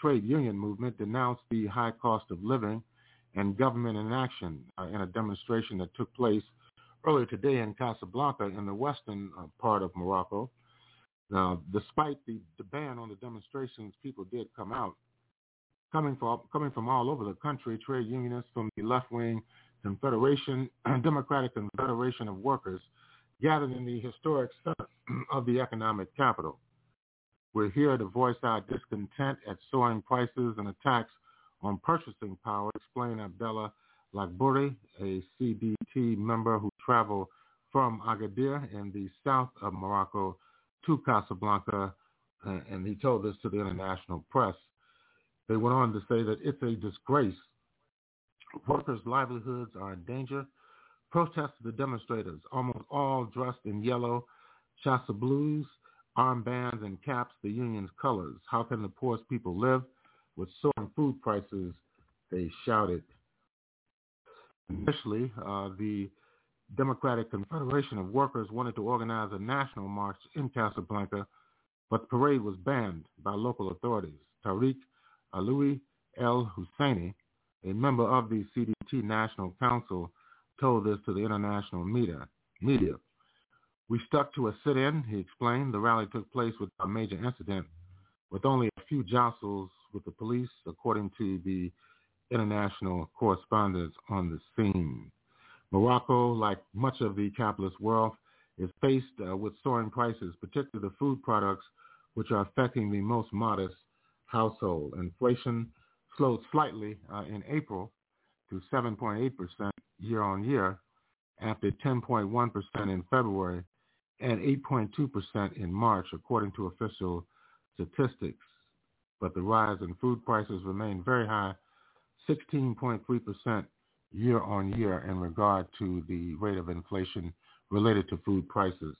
trade union movement denounced the high cost of living and government inaction uh, in a demonstration that took place earlier today in Casablanca in the western uh, part of Morocco. Now, despite the, the ban on the demonstrations, people did come out. Coming from, coming from all over the country, trade unionists from the left-wing Confederation, Democratic Confederation of Workers gathered in the historic center of the economic capital. We're here to voice our discontent at soaring prices and attacks on purchasing power, explained Abdallah Lagbouri, a CDT member who traveled from Agadir in the south of Morocco to Casablanca, uh, and he told this to the international press. They went on to say that it's a disgrace. Workers' livelihoods are in danger. Protested the demonstrators, almost all dressed in yellow, chasubles, armbands, and caps, the union's colors. How can the poorest people live? With soaring food prices, they shouted. Initially, uh, the Democratic Confederation of Workers wanted to organize a national march in Casablanca, but the parade was banned by local authorities. Tariq Aloui El Husseini, a member of the CDT National Council, told this to the international media. media. We stuck to a sit-in, he explained. The rally took place without a major incident, with only a few jostles with the police, according to the international correspondents on the scene. Morocco, like much of the capitalist world, is faced uh, with soaring prices, particularly the food products, which are affecting the most modest household. Inflation slowed slightly uh, in April to 7.8% year on year after 10.1% in February and 8.2% in March, according to official statistics but the rise in food prices remained very high, 16.3% year on year in regard to the rate of inflation related to food prices.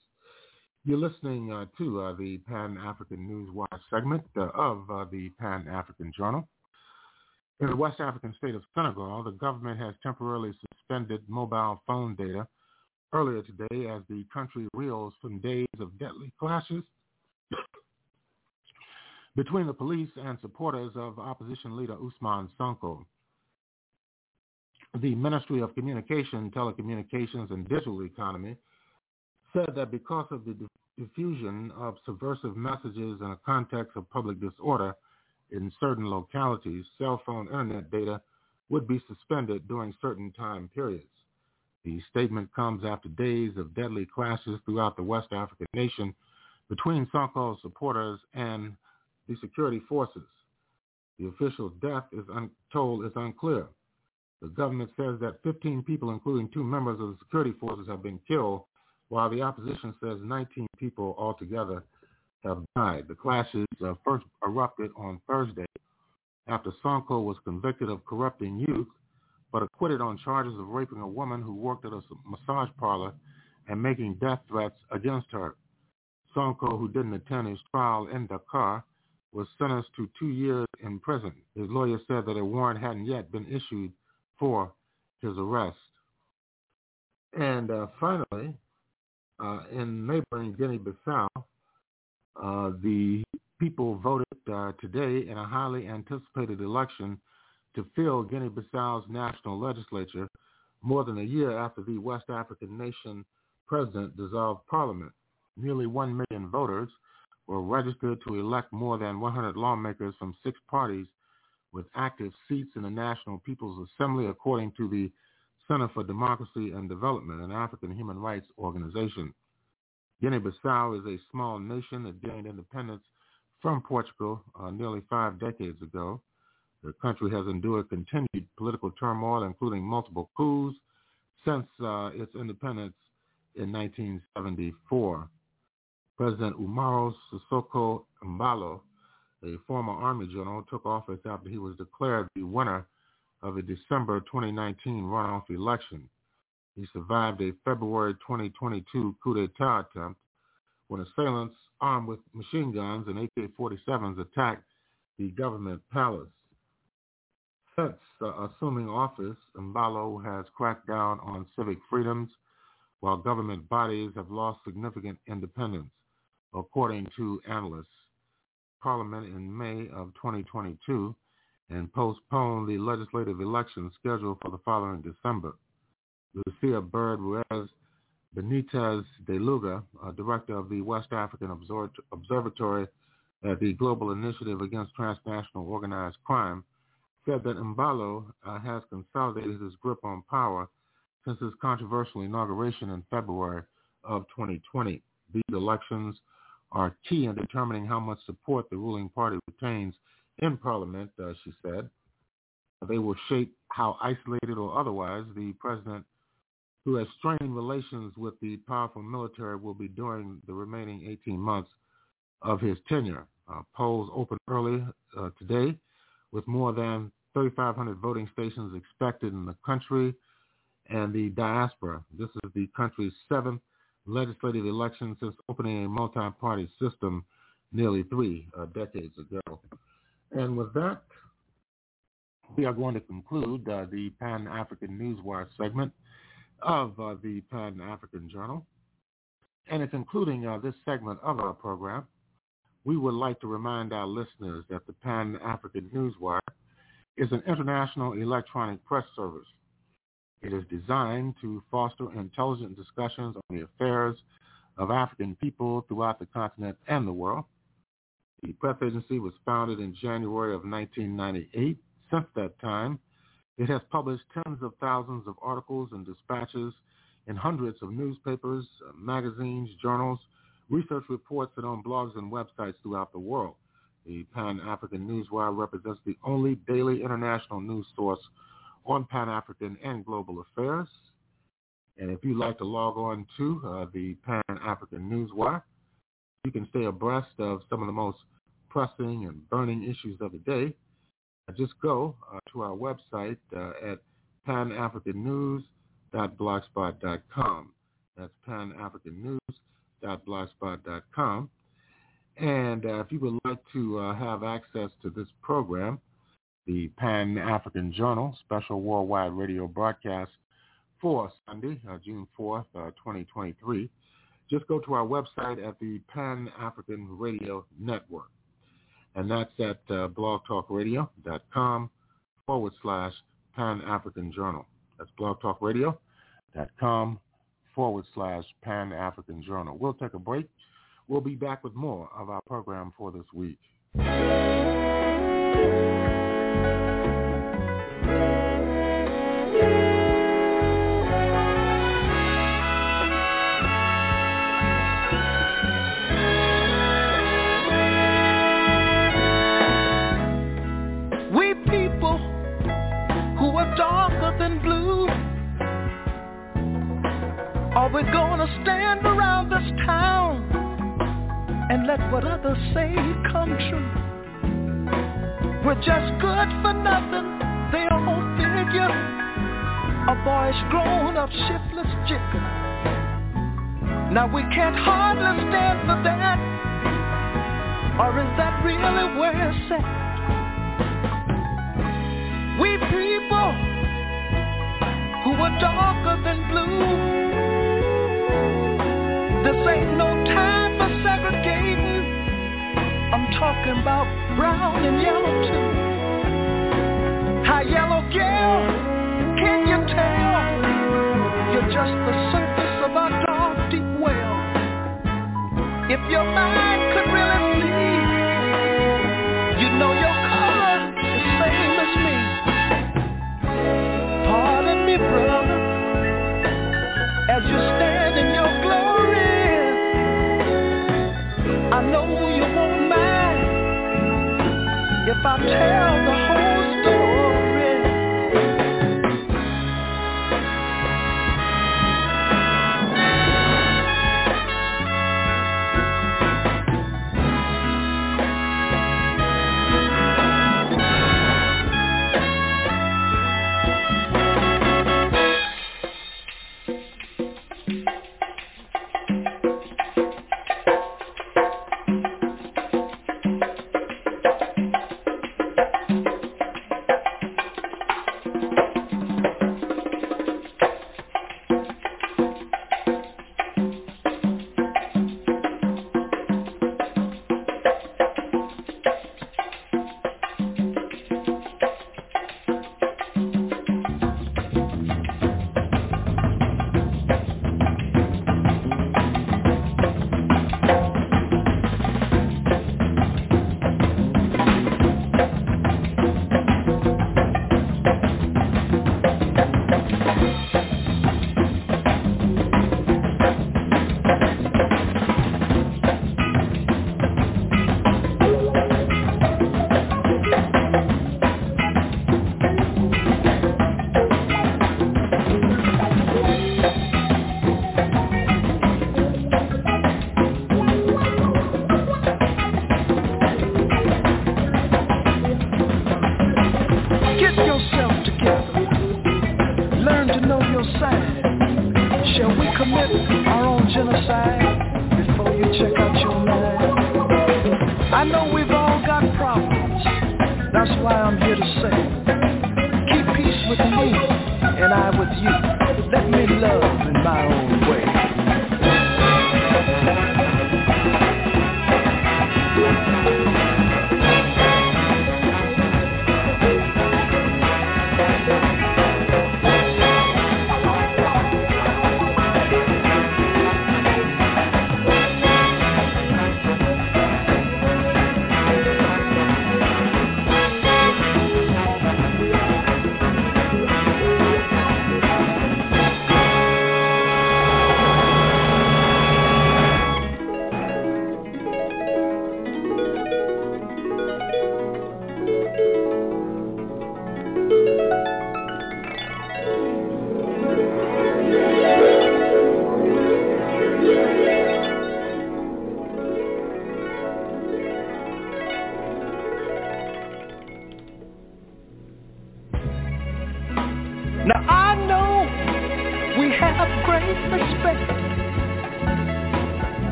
You're listening uh, to uh, the Pan-African News Watch segment uh, of uh, the Pan-African Journal. In the West African state of Senegal, the government has temporarily suspended mobile phone data earlier today as the country reels from days of deadly clashes between the police and supporters of opposition leader Ousmane Sonko. The Ministry of Communication, Telecommunications, and Digital Economy said that because of the diffusion of subversive messages in a context of public disorder in certain localities, cell phone internet data would be suspended during certain time periods. The statement comes after days of deadly clashes throughout the West African nation between Sonko's supporters and the security forces. The official death is untold is unclear. The government says that 15 people, including two members of the security forces, have been killed, while the opposition says 19 people altogether have died. The clashes uh, first erupted on Thursday after Sonko was convicted of corrupting youth, but acquitted on charges of raping a woman who worked at a massage parlor and making death threats against her. Sonko, who didn't attend his trial in Dakar, was sentenced to two years in prison. His lawyer said that a warrant hadn't yet been issued for his arrest. And uh, finally, uh, in neighboring Guinea-Bissau, uh, the people voted uh, today in a highly anticipated election to fill Guinea-Bissau's national legislature more than a year after the West African nation president dissolved parliament. Nearly one million voters were registered to elect more than 100 lawmakers from six parties with active seats in the National People's Assembly, according to the Center for Democracy and Development, an African human rights organization. Guinea-Bissau is a small nation that gained independence from Portugal uh, nearly five decades ago. The country has endured continued political turmoil, including multiple coups, since uh, its independence in 1974. President Umaro Sissoco Embalo, a former Army general, took office after he was declared the winner of a December 2019 runoff election. He survived a February 2022 coup d'etat attempt when assailants armed with machine guns and AK-47s attacked the government palace. Since uh, assuming office, Embalo has cracked down on civic freedoms while government bodies have lost significant independence, according to analysts. Parliament in May of 2022 and postponed the legislative election scheduled for the following December. Lucia Bird Ruiz Benitez de Lugo, director of the West African Observatory at the Global Initiative Against Transnational Organized Crime, said that Mbalo uh, has consolidated his grip on power since his controversial inauguration in February of 2020. These elections are key in determining how much support the ruling party retains in Parliament, uh, she said. They will shape how isolated or otherwise the president who has strained relations with the powerful military will be during the remaining 18 months of his tenure. Uh, polls open early uh, today with more than 3,500 voting stations expected in the country and the diaspora. This is the country's seventh legislative elections since opening a multi-party system nearly three uh, decades ago. And with that, we are going to conclude uh, the Pan-African Newswire segment of uh, the Pan-African Journal. And in concluding uh, this segment of our program, we would like to remind our listeners that the Pan-African Newswire is an international electronic press service. It is designed to foster intelligent discussions on the affairs of African people throughout the continent and the world. The press agency was founded in January of 1998. Since that time, it has published tens of thousands of articles and dispatches in hundreds of newspapers, uh, magazines, journals, research reports, and on blogs and websites throughout the world. The Pan-African Newswire represents the only daily international news source on Pan-African and global affairs. And if you'd like to log on to uh, the Pan-African Newswire, you can stay abreast of some of the most pressing and burning issues of the day just go uh, to our website uh, at panafricannews.blogspot.com. That's panafricannews.blogspot.com. And uh, if you would like to uh, have access to this program, the Pan-African Journal special worldwide radio broadcast for Sunday, uh, June 4th, uh, 2023, just go to our website at the Pan-African Radio Network and that's at uh, blogtalkradio.com forward slash Pan-African Journal. That's blogtalkradio.com forward slash Pan-African Journal. We'll take a break. We'll be back with more of our program for this week. we're gonna stand around this town and let what others say come true. We're just good for nothing, they won't figure. A boy's grown up shiftless jigger. Now we can't hardly stand for that. Or is that really where it's at? We people who are darker than blue this ain't no time for segregating. I'm talking about brown and yellow too. Hi, yellow girl, can you tell? You're just the surface of a dark deep well. If your mind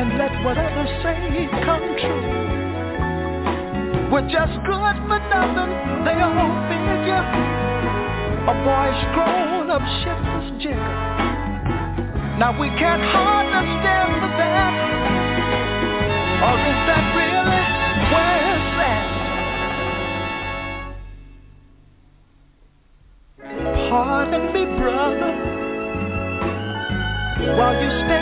and let whatever say come true. We're just good for nothing, they all figure. A boy's grown up shiftless jigger. Now we can't hardly stand for that. Or is that really where it's at? Pardon me, brother, while you stand.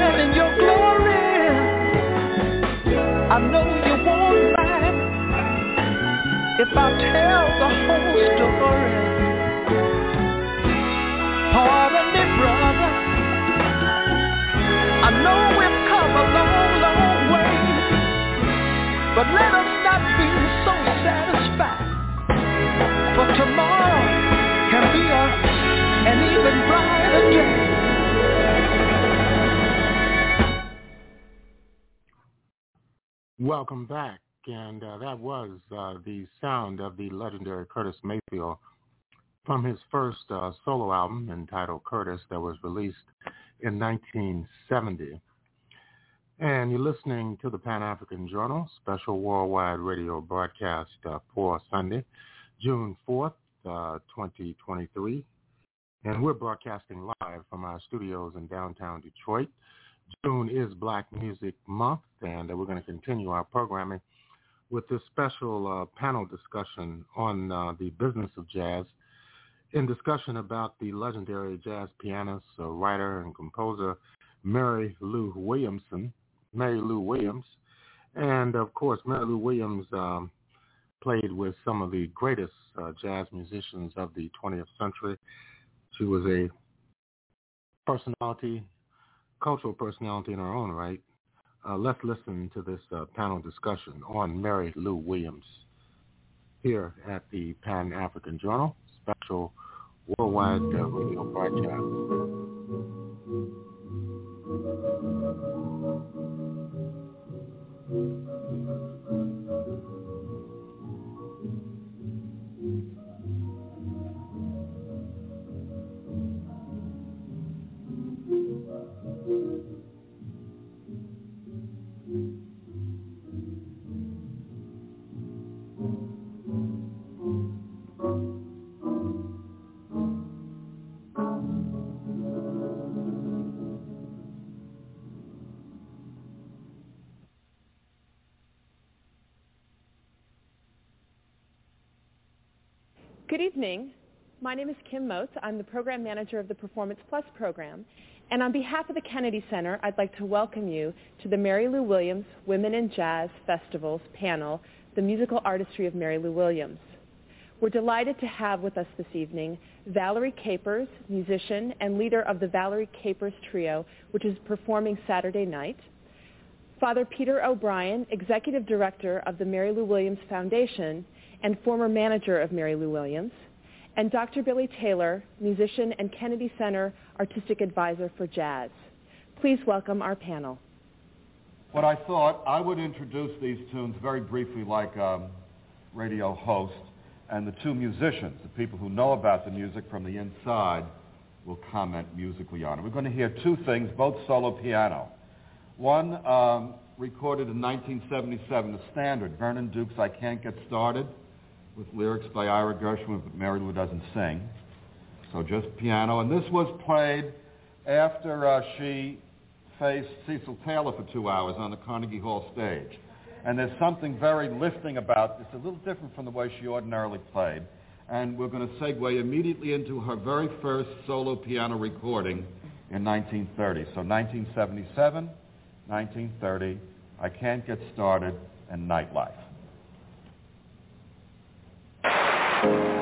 Welcome back. And uh, that was uh, the sound of the legendary Curtis Mayfield from his first uh, solo album entitled Curtis that was released in 1970. And you're listening to the Pan-African Journal, special worldwide radio broadcast uh, for Sunday, June 4th, uh, 2023. And we're broadcasting live from our studios in downtown Detroit. June is Black Music Month, and uh, we're going to continue our programming with this special uh, panel discussion on uh, the business of jazz in discussion about the legendary jazz pianist, uh, writer, and composer Mary Lou Williamson, Mary Lou Williams. And of course, Mary Lou Williams um, played with some of the greatest uh, jazz musicians of the 20th century. She was a personality, cultural personality in her own right. Uh, let's listen to this uh, panel discussion on Mary Lou Williams here at the Pan-African Journal, special worldwide uh, radio broadcast. Good evening. My name is Kim Moats. I'm the program manager of the Performance Plus program. And on behalf of the Kennedy Center, I'd like to welcome you to the Mary Lou Williams Women in Jazz Festivals panel, The Musical Artistry of Mary Lou Williams. We're delighted to have with us this evening Valerie Capers, musician and leader of the Valerie Capers Trio, which is performing Saturday night. Father Peter O'Brien, executive director of the Mary Lou Williams Foundation, and former manager of Mary Lou Williams, and Dr. Billy Taylor, musician and Kennedy Center Artistic Advisor for Jazz. Please welcome our panel. What I thought, I would introduce these tunes very briefly like a radio host, and the two musicians, the people who know about the music from the inside, will comment musically on it. We're going to hear two things, both solo piano. One um, recorded in 1977, the standard, Vernon Duke's I Can't Get Started, with lyrics by Ira Gershwin, but Mary Lou doesn't sing. So just piano. And this was played after uh, she faced Cecil Taylor for two hours on the Carnegie Hall stage. And there's something very lifting about this, a little different from the way she ordinarily played. And we're going to segue immediately into her very first solo piano recording in 1930. So 1977, 1930, I Can't Get Started, and Nightlife. Thank you.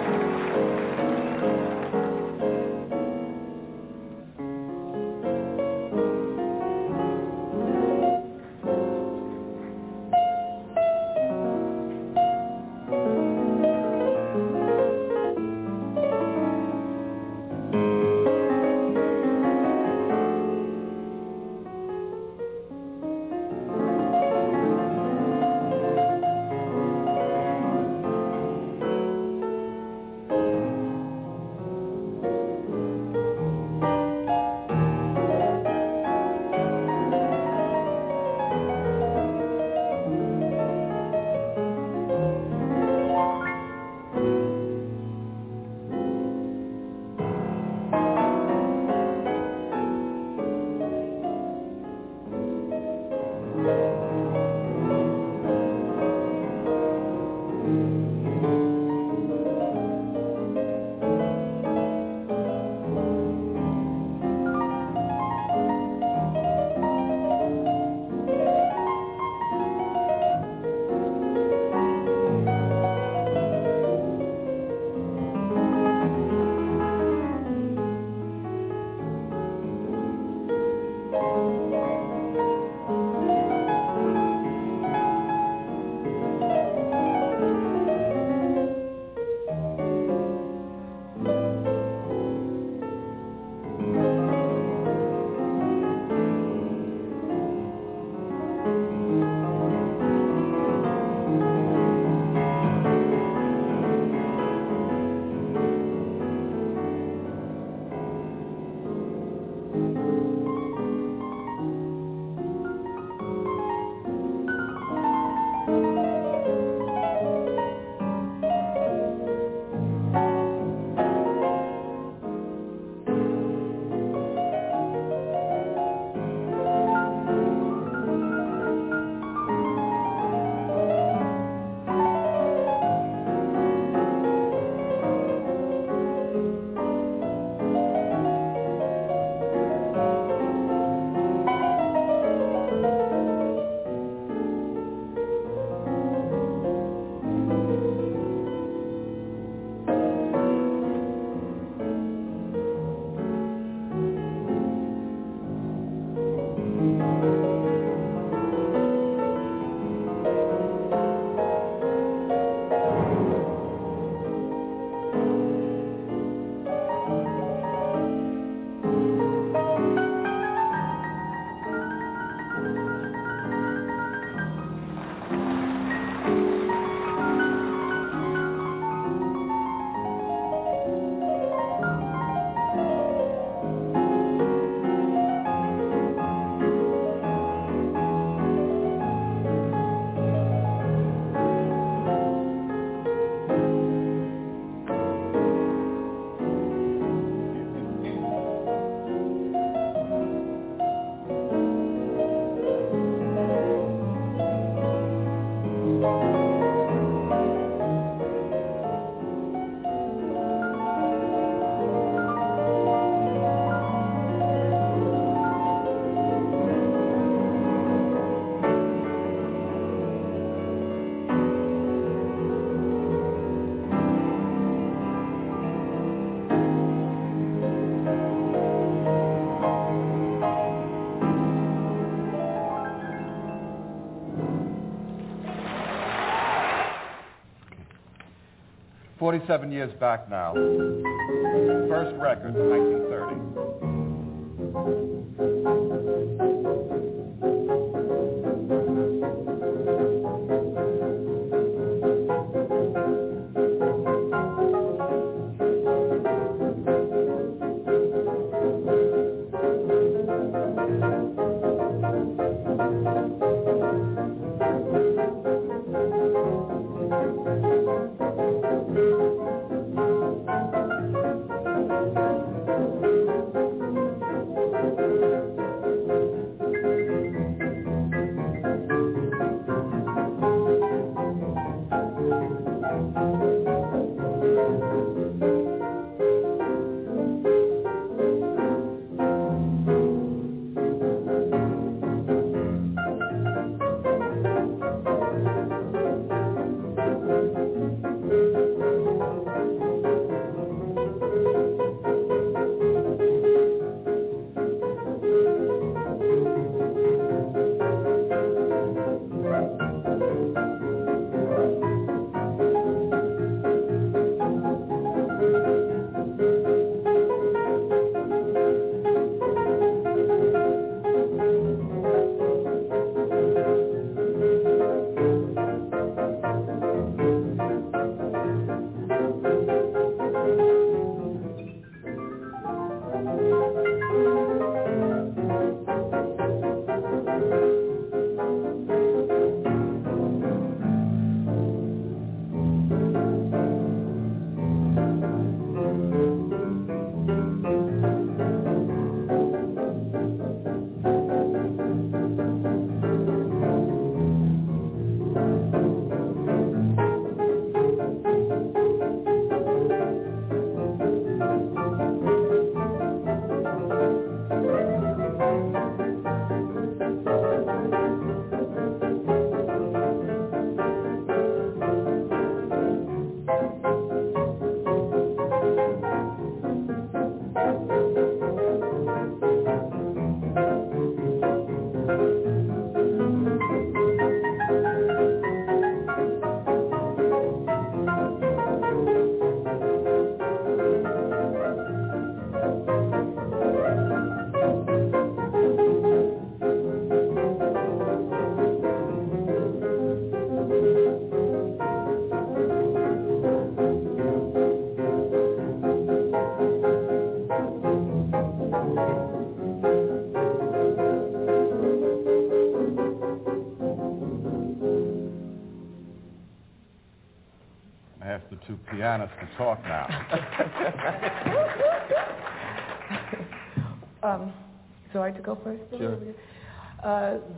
47 years back now. First record, 1930.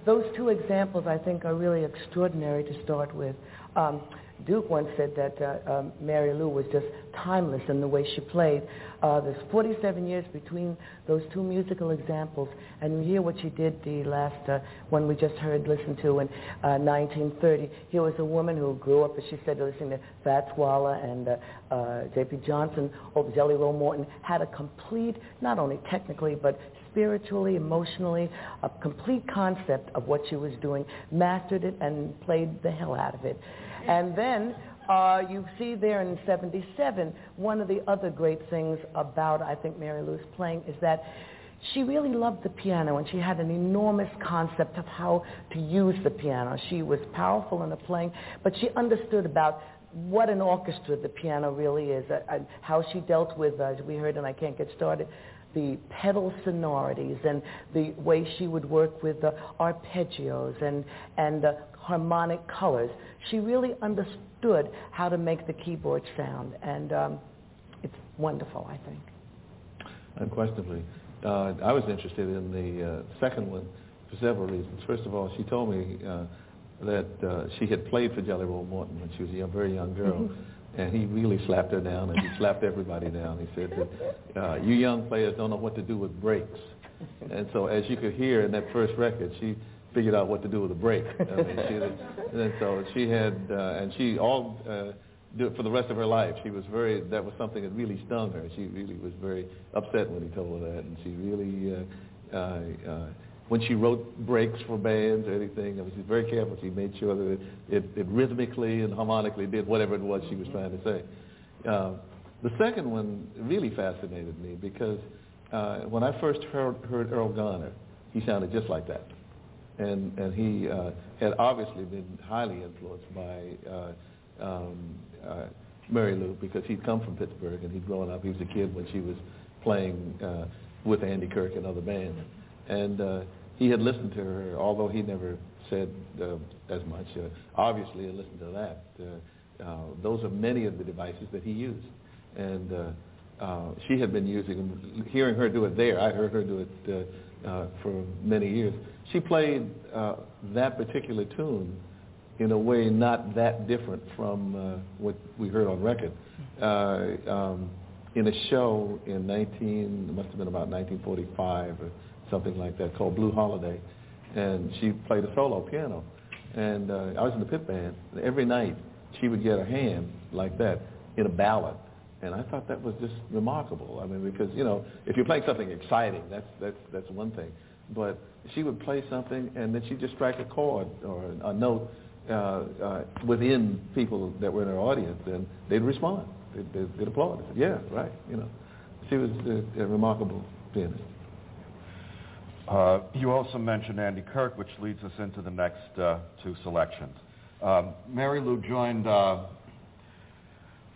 Those two examples, I think, are really extraordinary to start with. Um, Duke once said that uh, um, Mary Lou was just timeless in the way she played. Uh, there's 47 years between those two musical examples, and you hear what she did the last uh, one we just heard, listened to in uh, 1930. Here was a woman who grew up, as she said, listening to Fats Waller and uh, uh, J.P. Johnson, or Jelly Roll Morton, had a complete, not only technically, but spiritually, emotionally, a complete concept of what she was doing, mastered it, and played the hell out of it. And then uh, you see there in 77, one of the other great things about, I think, Mary Lou's playing is that she really loved the piano and she had an enormous concept of how to use the piano. She was powerful in the playing, but she understood about what an orchestra the piano really is, uh, and how she dealt with, uh, as we heard, and I can't get started, the pedal sonorities and the way she would work with the arpeggios and, and the harmonic colors. She really understood how to make the keyboard sound, and um, it's wonderful, I think. Unquestionably. Uh, I was interested in the uh, second one for several reasons. First of all, she told me uh, that uh, she had played for Jelly Roll Morton when she was a young, very young girl. Mm-hmm. And he really slapped her down, and he slapped everybody down. He said that uh, you young players don't know what to do with breaks. And so, as you could hear in that first record, she figured out what to do with a break. I mean, she, and so she had, uh, and she all uh, do, for the rest of her life. She was very. That was something that really stung her. She really was very upset when he told her that, and she really. Uh, uh, uh, when she wrote breaks for bands or anything, I mean, she was very careful. She made sure that it, it, it rhythmically and harmonically did whatever it was she was trying to say. Uh, the second one really fascinated me because uh, when I first heard, heard Erroll Garner, he sounded just like that. And, and he uh, had obviously been highly influenced by uh, um, uh, Mary Lou because he'd come from Pittsburgh and he'd grown up. He was a kid when she was playing uh, with Andy Kirk and other bands. And uh, he had listened to her, although he never said uh, as much. Uh, obviously, he listened to that. Uh, uh, those are many of the devices that he used. And uh, uh, she had been using them. Hearing her do it there, I heard her do it uh, uh, for many years. She played uh, that particular tune in a way not that different from uh, what we heard on record. Uh, um, in a show in 19, it must have been about 1945 or something like that, called Blue Holiday, and she played a solo piano. And uh, I was in the pit band. And every night she would get a hand like that in a ballad, and I thought that was just remarkable. I mean, because you know, if you're playing something exciting, that's that's that's one thing. But she would play something, and then she'd just strike a chord or a note uh, uh, within people that were in her audience, and they'd respond. They'd, they'd, they'd applaud. They said, "Yeah, right." You know, she was a, a remarkable pianist. Uh, you also mentioned Andy Kirk, which leads us into the next uh, two selections. Um, Mary Lou joined, uh,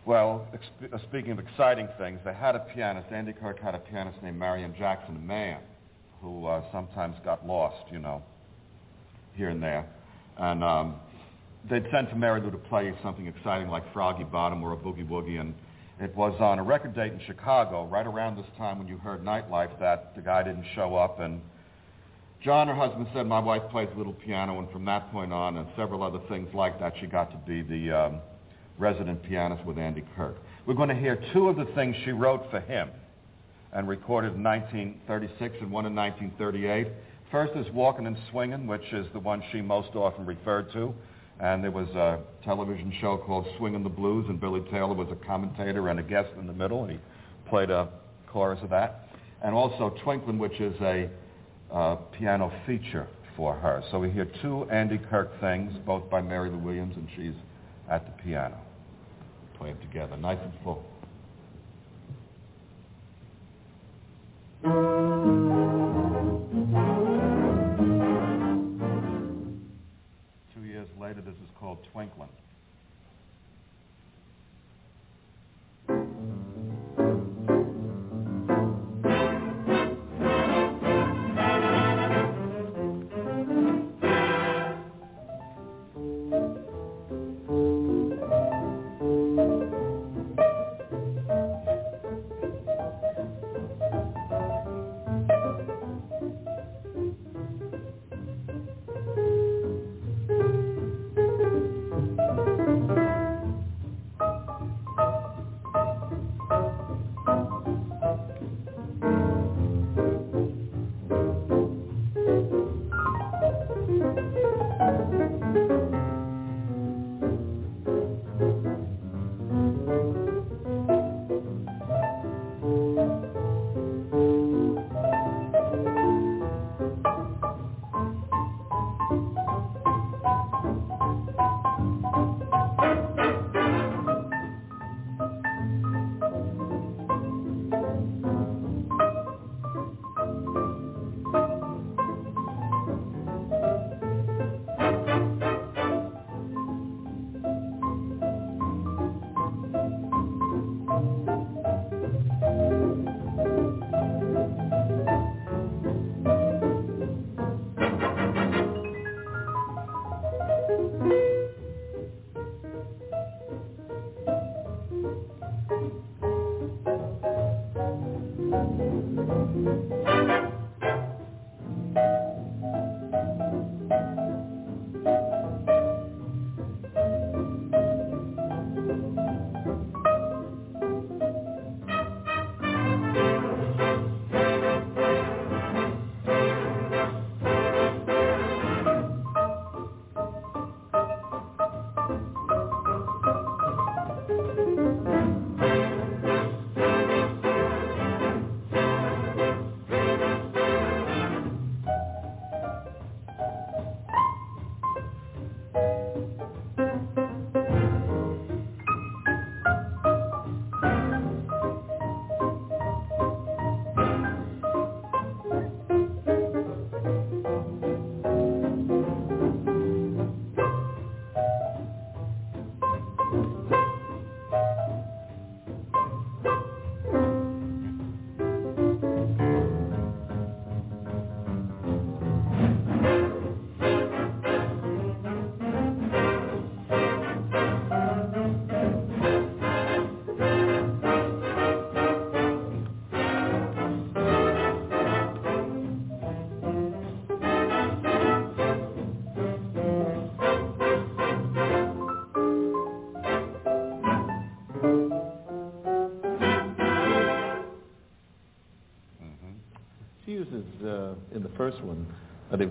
well, exp- uh, speaking of exciting things, they had a pianist, Andy Kirk had a pianist named Marion Jackson Mann, who uh, sometimes got lost, you know, here and there. And um, they'd sent to Mary Lou to play something exciting like Froggy Bottom or a Boogie Woogie, and it was on a record date in Chicago, right around this time when you heard Nightlife, that the guy didn't show up, and John, her husband, said, my wife plays a little piano, and from that point on, and several other things like that, she got to be the um, resident pianist with Andy Kirk. We're going to hear two of the things she wrote for him and recorded in 1936 and one in 1938. First is Walking and Swinging, which is the one she most often referred to. And there was a television show called Swinging the Blues, and Billy Taylor was a commentator and a guest in the middle, and he played a chorus of that. And also Twinkling, which is a uh, piano feature for her. So we hear two Andy Kirk things, both by Mary Lou Williams, and she's at the piano. Play them together, nice and full. Two years later, this is called Twinkling.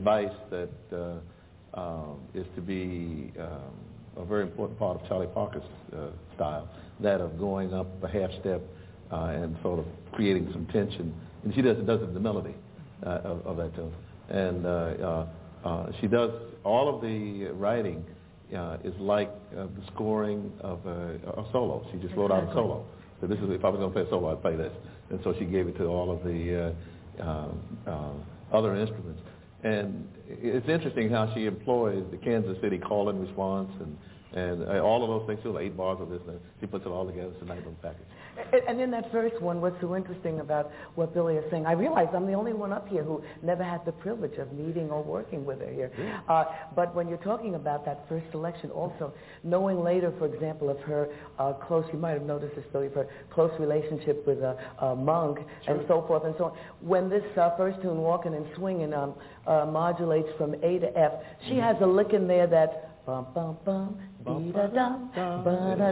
A device that uh, um, is to be um, a very important part of Charlie Parker's uh, style, that of going up a half step uh, and sort of creating some tension. And she does, does it the melody uh, of, of that tune. And uh, uh, uh, she does all of the writing uh, is like uh, the scoring of a, a solo. She just wrote out a solo. So this is if I was going to play a solo, I'd play this. And so she gave it to all of the uh, uh, uh, other instruments. And it's interesting how she employs the Kansas City call and response and and uh, all of those things too, like eight bars of this, and she puts it all together. It's a nice little package. And in that first one, what's so interesting about what Billy is saying, I realize I'm the only one up here who never had the privilege of meeting or working with her here. Uh, but when you're talking about that first selection, also knowing later, for example, of her uh, close, you might have noticed this, Billy, of her close relationship with uh, uh, Monk sure. and so forth and so on. When this uh, first tune, Walking and Swinging, um, uh, modulates from A to F, she mm-hmm. has a lick in there that Bum, bum, bum,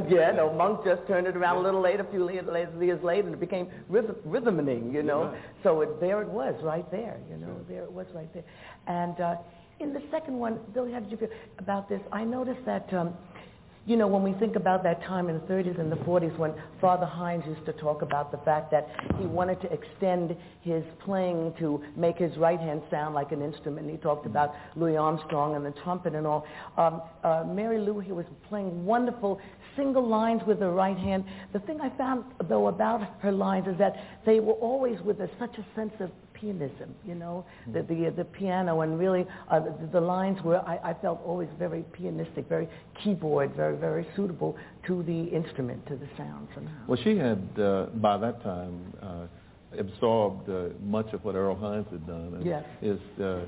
Yeah, no, Monk just turned it around a little later, a few years later, and it became rhythm, Rhythm-a-ning, you know. So it, there it was, right there, you know, there it was right there. And uh, in the second one, Billy, how did you feel about this? I noticed that um, you know, when we think about that time in the 30s and the 40s when Fatha Hines used to talk about the fact that he wanted to extend his playing to make his right hand sound like an instrument. He talked about Louis Armstrong and the trumpet and all. Um, uh, Mary Lou, he was playing wonderful single lines with the right hand. The thing I found, though, about her lines is that they were always with a, such a sense of pianism, you know, mm-hmm. the, the, the piano and really uh, the, the lines were, I, I felt always very pianistic, very keyboard, very, very suitable to the instrument, to the sound somehow. Well, she had, uh, by that time, uh, absorbed uh, much of what Earl Hines had done. And yes. Is, uh,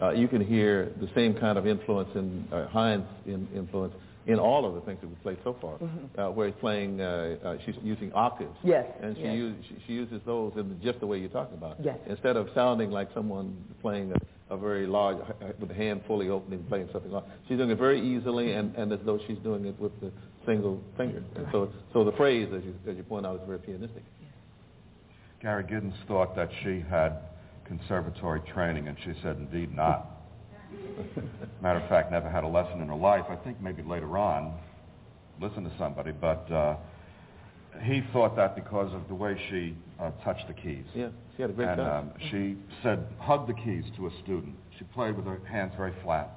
uh, you can hear the same kind of influence in uh, Hines' in, influence in all of the things that we played so far, mm-hmm. uh, where he's playing, uh, uh, she's using octaves. Yes. And she, yes. Use, she, she uses those in just the way you're talking about. Yes. Instead of sounding like someone playing a, a very large, with the hand fully open and playing something like she's doing it very easily and, and as though she's doing it with the single finger. And so, so the phrase, as you, as you point out, is very pianistic. Yes. Gary Giddins thought that she had conservatory training, and she said, indeed not. Matter of fact, never had a lesson in her life. I think maybe later on, listen to somebody, but uh, he thought that because of the way she uh, touched the keys. Yeah, she had a great and, time. Um, she said, hug the keys to a student. She played with her hands very flat.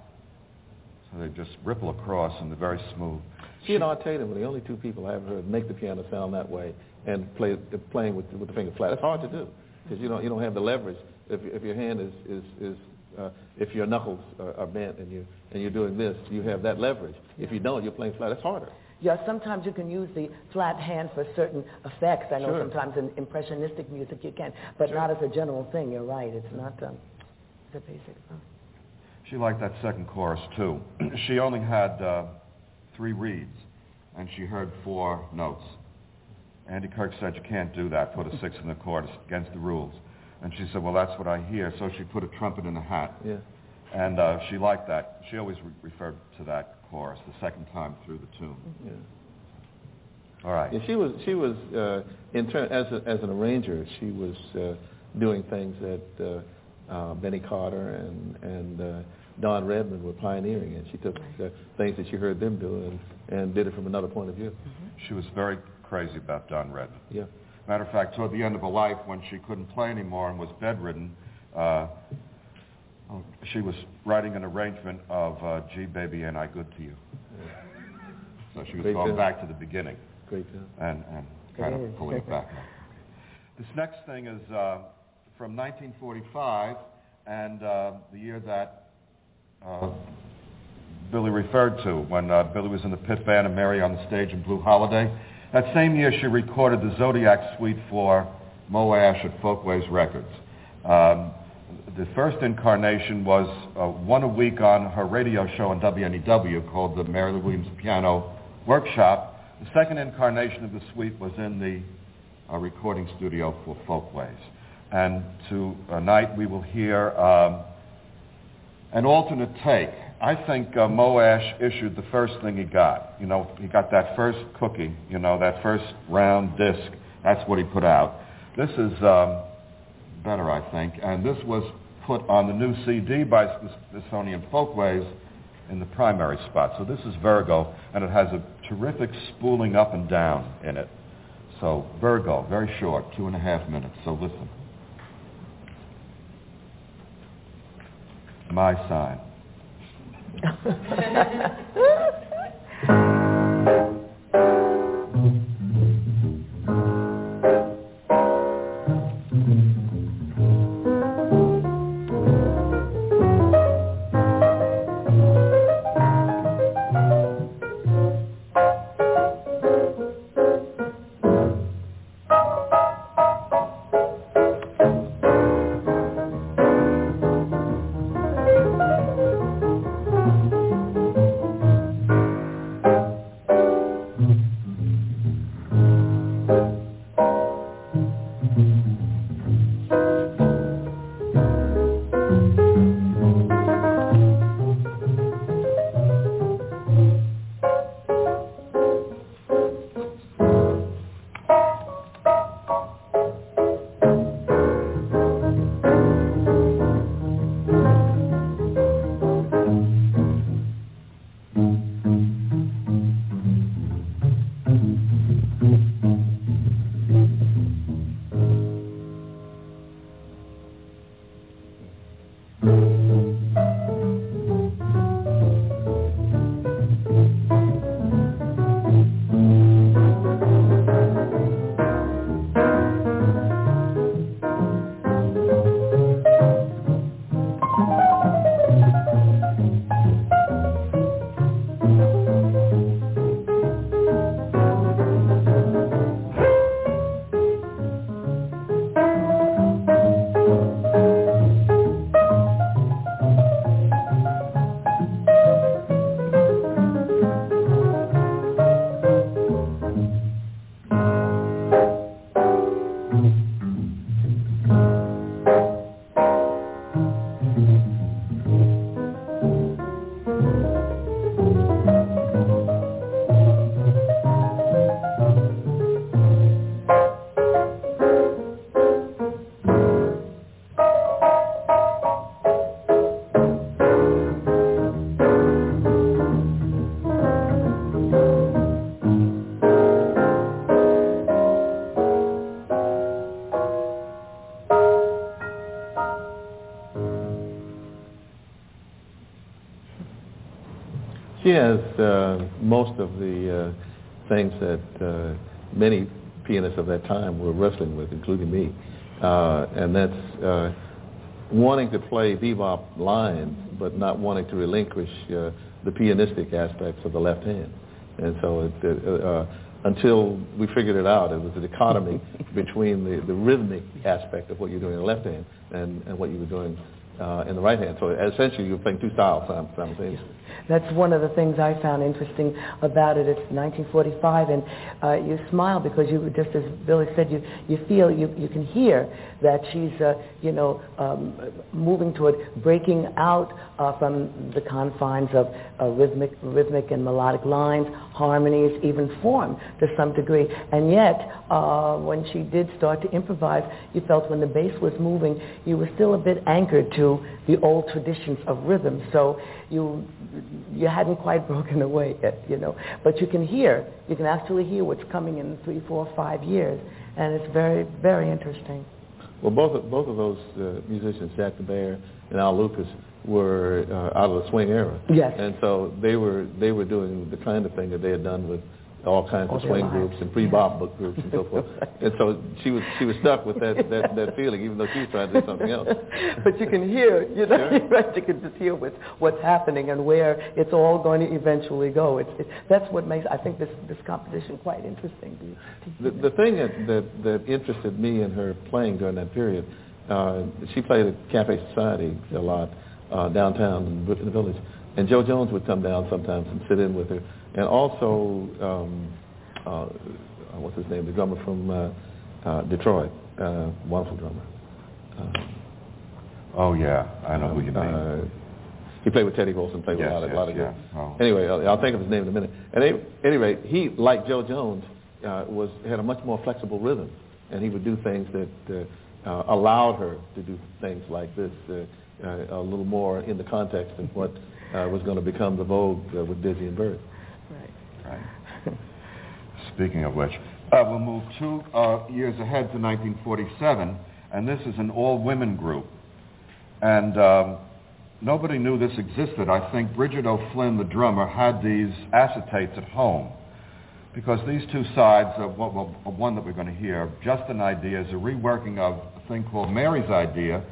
So they just ripple across and they're very smooth. She and Art Tatum were the only two people I ever heard make the piano sound that way and play playing with with the finger flat. It's hard to do because you don't you don't have the leverage if if your hand is is is uh, if your knuckles are, are bent and you and you're doing this, you have that leverage. If you don't, you're playing flat. It's harder. Yeah, sometimes you can use the flat hand for certain effects. I know sure. sometimes in impressionistic music you can, but sure. not as a general thing. You're right. It's not um, the basic. She liked that second chorus too. she only had uh, three reeds, and she heard four notes. Andy Kirk said you can't do that. Put a six in the chord. It's against the rules. And she said, well, that's what I hear. So she put a trumpet in a hat. Yeah. And uh, she liked that. She always re- referred to that chorus the second time through the tune. Yeah. All right. Yeah, she was she was uh, in turn as a, as an arranger. She was uh, doing things that uh, uh, Benny Carter and and uh, Don Redman were pioneering, and she took uh, things that she heard them do and, and did it from another point of view. Mm-hmm. She was very crazy about Don Redman. Yeah. Matter of fact, toward the end of her life, when she couldn't play anymore and was bedridden, uh, she was writing an arrangement of uh, "Gee, Baby, Ain't I Good to You." So she was Great going back to the beginning Great and, and kind of pulling it back. This next thing is uh, from 1945 and uh, the year that uh, Billy referred to when uh, Billy was in the pit band and Mary on the stage in Blue Holiday. That same year, she recorded the Zodiac Suite for Moe Asch at Folkways Records. Um, the first incarnation was uh, one a week on her radio show on WNEW called the Mary Lou Williams Piano Workshop. The second incarnation of the suite was in the uh, recording studio for Folkways. And tonight we will hear um, an alternate take I think uh, Moe Asch issued the first thing he got. You know, he got that first cookie, you know, that first round disc. That's what he put out. This is um, better, I think. And this was put on the new CD by Smithsonian Folkways in the primary spot. So this is Virgo, and it has a terrific spooling up and down in it. So Virgo, very short, two and a half minutes. So listen. My sign. ハハハハ! Uh, that uh, many pianists of that time were wrestling with, including me, uh, and that's uh, wanting to play bebop lines, but not wanting to relinquish uh, the pianistic aspects of the left hand. And so it, uh, until we figured it out, it was a dichotomy between the, the rhythmic aspect of what you're doing in the left hand and, and what you were doing uh, in the right hand. So essentially, you're playing two styles simultaneously. That's one of the things I found interesting about it. It's 1945, and uh, you smile because you, just as Billy said, you, you feel, you, you can hear that she's, uh, you know, um, moving toward breaking out uh, from the confines of uh, rhythmic, rhythmic and melodic lines, harmonies, even form to some degree. And yet, uh, when she did start to improvise, you felt when the bass was moving, you were still a bit anchored to the old traditions of rhythm. So you you hadn't quite broken away yet, you know. But you can hear, you can actually hear what's coming in three, four, five years, and it's very, very interesting. Well, both of, both of those uh, musicians, Jack DeBear and Al Lucas, were uh, out of the swing era. Yes. And so they were they were doing the kind of thing that they had done with all kinds All of swing lives. groups and pre-bop book groups and so forth. And so she was she was stuck with that, that, that feeling, even though she was trying to do something else. but you can hear, you know, Sure. right, you can just hear what's, what's happening and where it's all going to eventually go. It's, it, that's what makes, I think, this, this competition quite interesting. to- to The, the thing that, that, that interested me in her playing during that period, uh, she played at Cafe Society a lot uh, downtown in the- in the village, and Jo Jones would come down sometimes and sit in with her, and also um, uh, what's his name, the drummer from uh, uh, Detroit, uh, wonderful drummer. Uh, Oh, yeah, I know who you mean. uh, he played with Teddy Wilson, played with a lot of, yes, lot of yeah. good. Oh. Anyway, I'll, I'll think of his name in a minute. At any, any rate, he, like Jo Jones, uh, was had a much more flexible rhythm, and he would do things that uh, uh, allowed her to do things like this uh, a little more in the context of what uh, was going to become the vogue uh, with Dizzy and Bird. Right. Right. Speaking of which, uh, we'll move two uh, years ahead to 1947, and this is an all-women group. And um, nobody knew this existed. I think Bridget O'Flynn, the drummer, had these acetates at home because these two sides of, what, of one that we're going to hear, Just an Idea, is a reworking of a thing called Mary's Idea,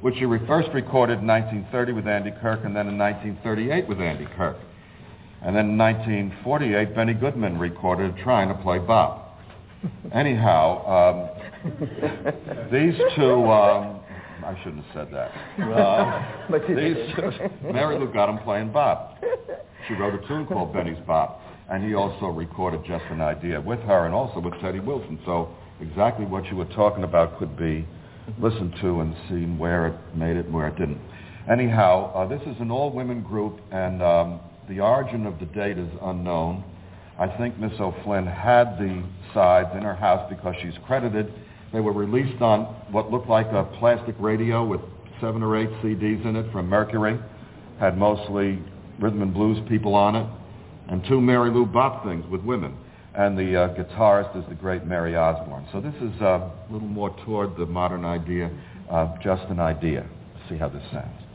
which she first recorded in 1930 with Andy Kirk and then in 1938 with Andy Kirk. And then in 1948, Benny Goodman recorded Trying to Play Bop. Anyhow, um, these two, um, I shouldn't have said that. Uh, But these two, Mary Lou got him playing bop. She wrote a tune called Benny's Bop, and he also recorded Just an Idea with her and also with Teddy Wilson. So exactly what you were talking about could be listened to and seen where it made it and where it didn't. Anyhow, uh, this is an all-women group, and um, the origin of the date is unknown. I think Miss O'Flynn had the sides in her house because she's credited. They were released on what looked like a plastic radio with seven or eight CDs in it from Mercury. Had mostly rhythm and blues people on it, and two Mary Lou Bop things with women. And the uh, guitarist is the great Mary Osborne. So this is uh, a little more toward the modern idea of just an idea. see how this sounds.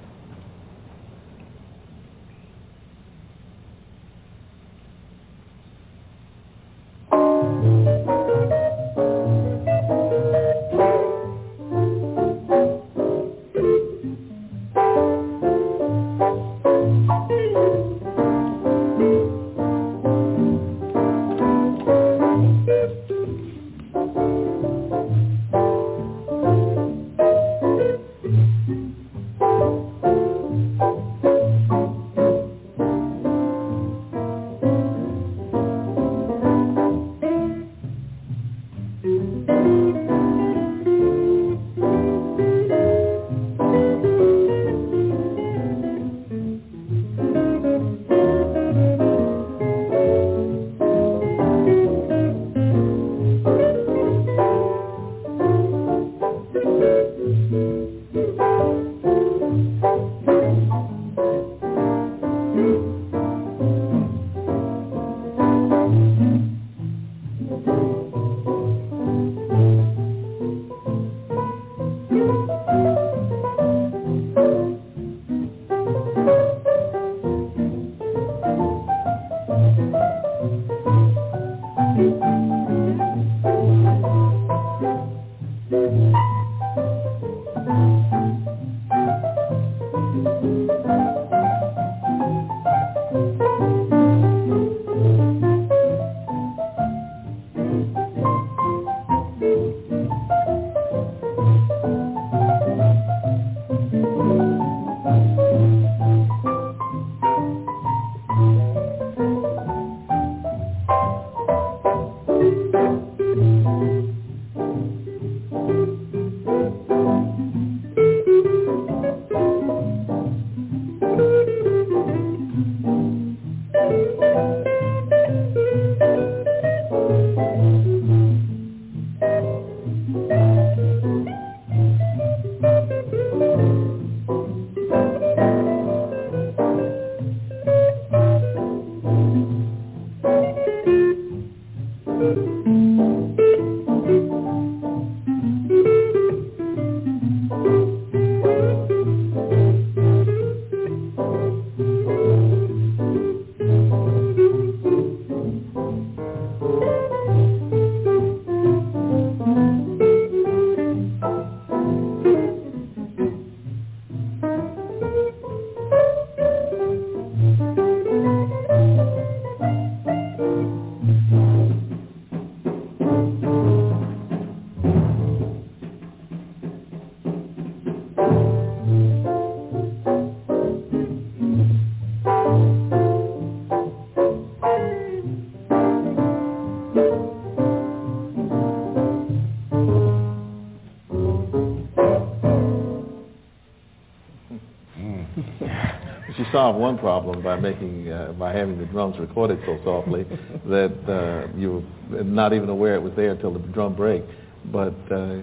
She solved one problem by making uh, by having the drums recorded so softly that uh, you were not even aware it was there until the drum break. But uh,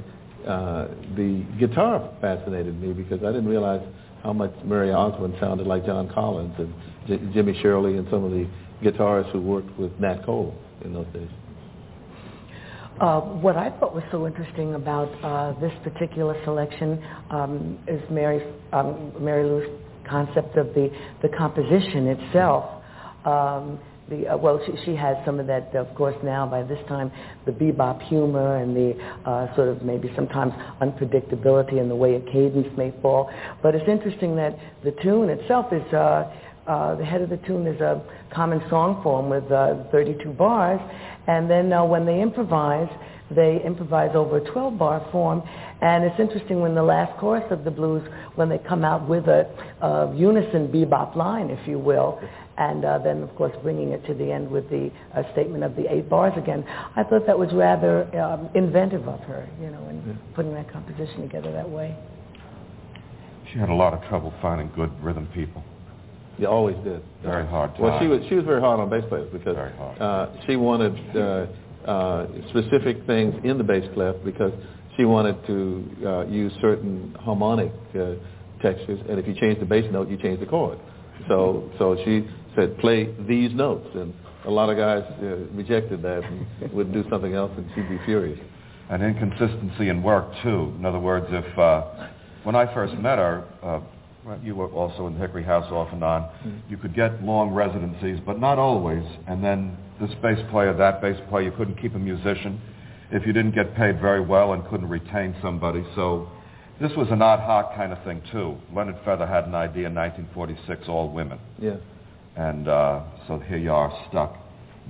uh, the guitar fascinated me because I didn't realize how much Mary Osborne sounded like John Collins and J- Jimmy Shirley and some of the guitarists who worked with Nat Cole in those days. Uh, what I thought was so interesting about uh, this particular selection um, is Mary's, um, Mary Lou's concept of the, the composition itself. Um, the, uh, well, she, she has some of that, of course, now by this time, the bebop humor and the uh, sort of maybe sometimes unpredictability in the way a cadence may fall. But it's interesting that the tune itself is, uh, uh, the head of the tune is a common song form with uh, 32 bars, and then uh, when they improvise, they improvise over a 12-bar form. And it's interesting when the last chorus of the blues, when they come out with a, a unison bebop line, if you will, and uh, then of course bringing it to the end with the uh, statement of the eight bars again. I thought that was rather um, inventive of her, you know, in yeah. putting that composition together that way. She had a lot of trouble finding good rhythm people. You always did. Very hard. Time. Well, she was she was very hard on bass players because uh, she wanted uh, uh, specific things in the bass clef because she wanted to uh, use certain harmonic uh, textures, and if you change the bass note, you change the chord. So so she said, play these notes, and a lot of guys uh, rejected that and would do something else, and she'd be furious. And inconsistency in work too. In other words, if uh, when I first met her, uh, you were also in the Hickory House off and on. Mm-hmm. You could get long residencies, but not always. And then this bass player, that bass player, you couldn't keep a musician if you didn't get paid very well and couldn't retain somebody. So this was an ad hoc kind of thing too. Leonard Feather had an idea in 1946, all women. Yeah. And uh, so here you are stuck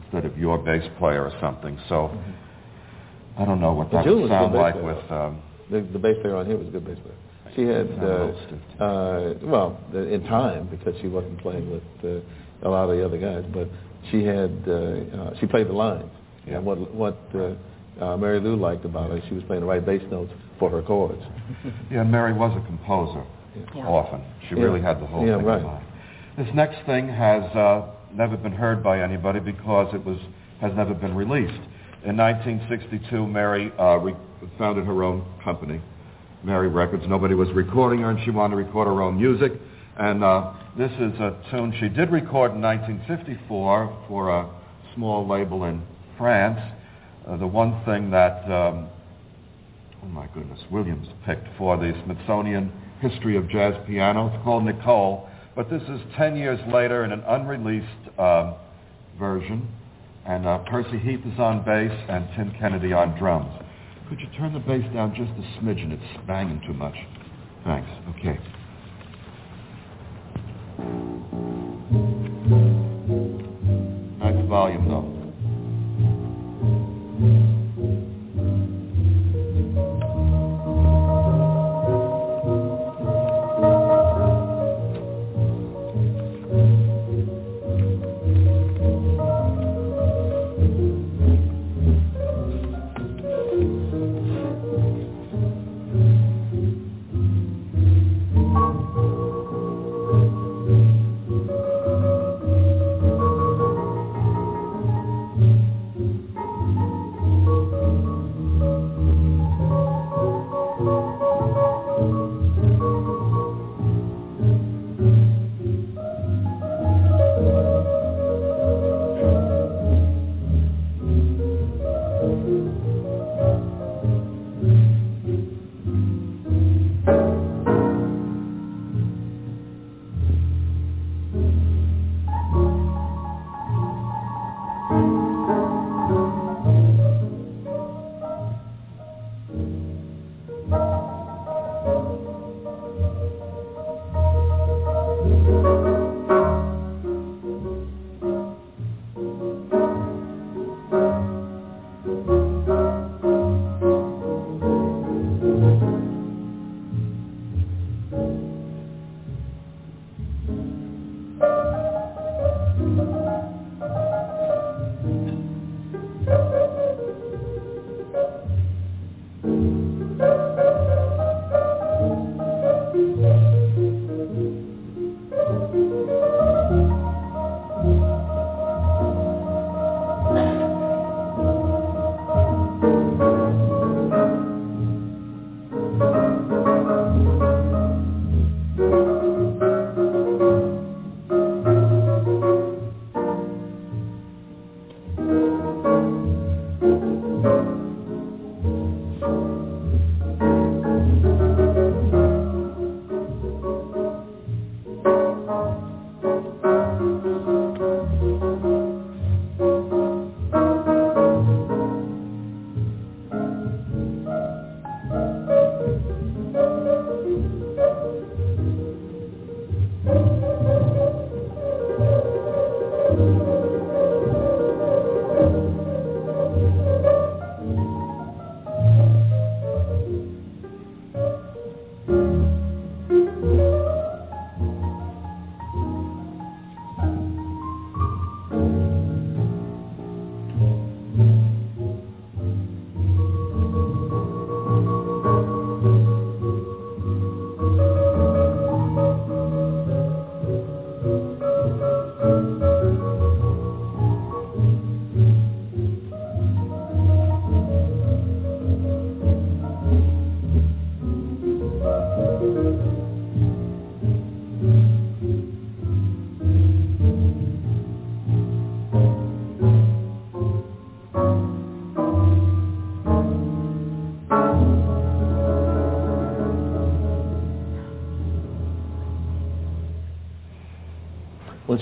instead of your bass player or something. So mm-hmm. I don't know what that would sound like player. with. Um, the, the bass player on here was a good bass player. She had, uh, uh, well, in time because she wasn't playing with uh, a lot of the other guys, but she had, uh, uh, she played the lines. Yeah. And what what uh, uh, Mary Lou liked about her, she was playing the right bass notes for her chords. yeah, Mary was a composer yeah. often. She yeah. really had the whole yeah, thing right. in mind. This next thing has uh, never been heard by anybody because it was has never been released. In 1962, Mary uh, re- founded her own company, Mary Records. Nobody was recording her, and she wanted to record her own music. And uh, this is a tune she did record in 1954 for a small label in France. Uh, the one thing that, um, oh my goodness, Williams picked for the Smithsonian History of Jazz Piano. It's called Nicole, but this is 10 years later in an unreleased um, version. And uh, Percy Heath is on bass and Tim Kennedy on drums. Could you turn the bass down just a smidgen? It's banging too much. Thanks. Okay. Nice volume, though.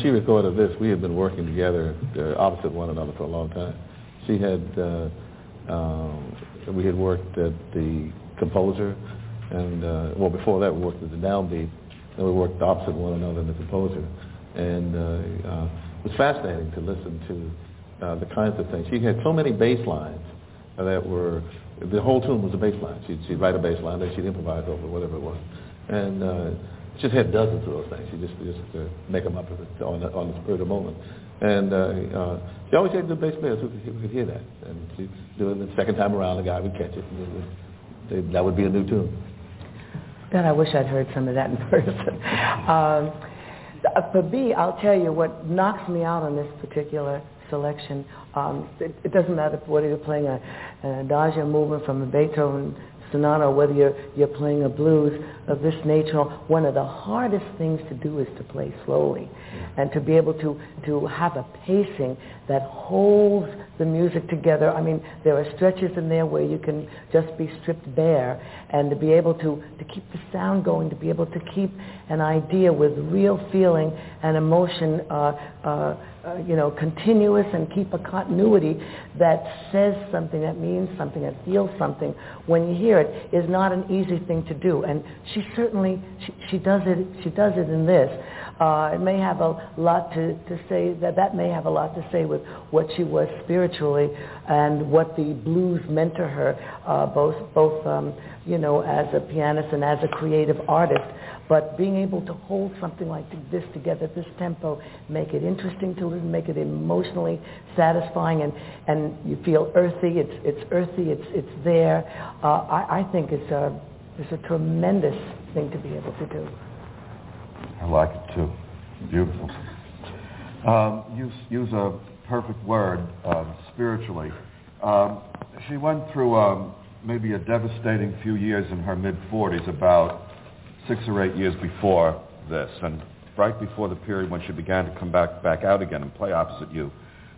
She recorded this, we had been working together uh, opposite one another for a long time. She had, uh, um, we had worked at the composer, and uh, well, before that we worked at the downbeat, and we worked opposite one another in the composer, and uh, uh, it was fascinating to listen to uh, the kinds of things. She had so many bass lines that were, the whole tune was a bass line. She'd, she'd write a bass line, then she'd improvise over whatever it was, and. Uh, just had dozens of those things. She just just uh, make them up on the, on the spur of the moment. And uh, uh, she always had good bass players who could, who could hear that. And she do it the second time around, the guy would catch it. And they, that would be a new tune. God, I wish I'd heard some of that in person. um, for me, I'll tell you what knocks me out on this particular selection. Um, it, it doesn't matter whether you're playing a, an adagio movement from a Beethoven sonata, whether you're, you're playing a blues of this nature, one of the hardest things to do is to play slowly and to be able to, to have a pacing that holds the music together. I mean, there are stretches in there where you can just be stripped bare and to be able to, to keep the sound going, to be able to keep an idea with real feeling and emotion uh, uh, uh, you know, continuous and keep a continuity that says something, that means something, that feels something when you hear it is not an easy thing to do. And she certainly, she, she does it, she does it in this. Uh, it may have a lot to, to say, that that may have a lot to say with what she was spiritually and what the blues meant to her, uh, both, both um, you know, as a pianist and as a creative artist. But being able to hold something like this together, this tempo, make it interesting to listen, make it emotionally satisfying, and, and you feel earthy. It's, it's earthy. It's, it's there. Uh, I, I think it's a, it's a tremendous thing to be able to do. I like it too. Beautiful. Um, use, use a perfect word, uh, spiritually. Um, she went through um, maybe a devastating few years in her mid-40s, about six or eight years before this, and right before the period when she began to come back, back out again and play opposite you.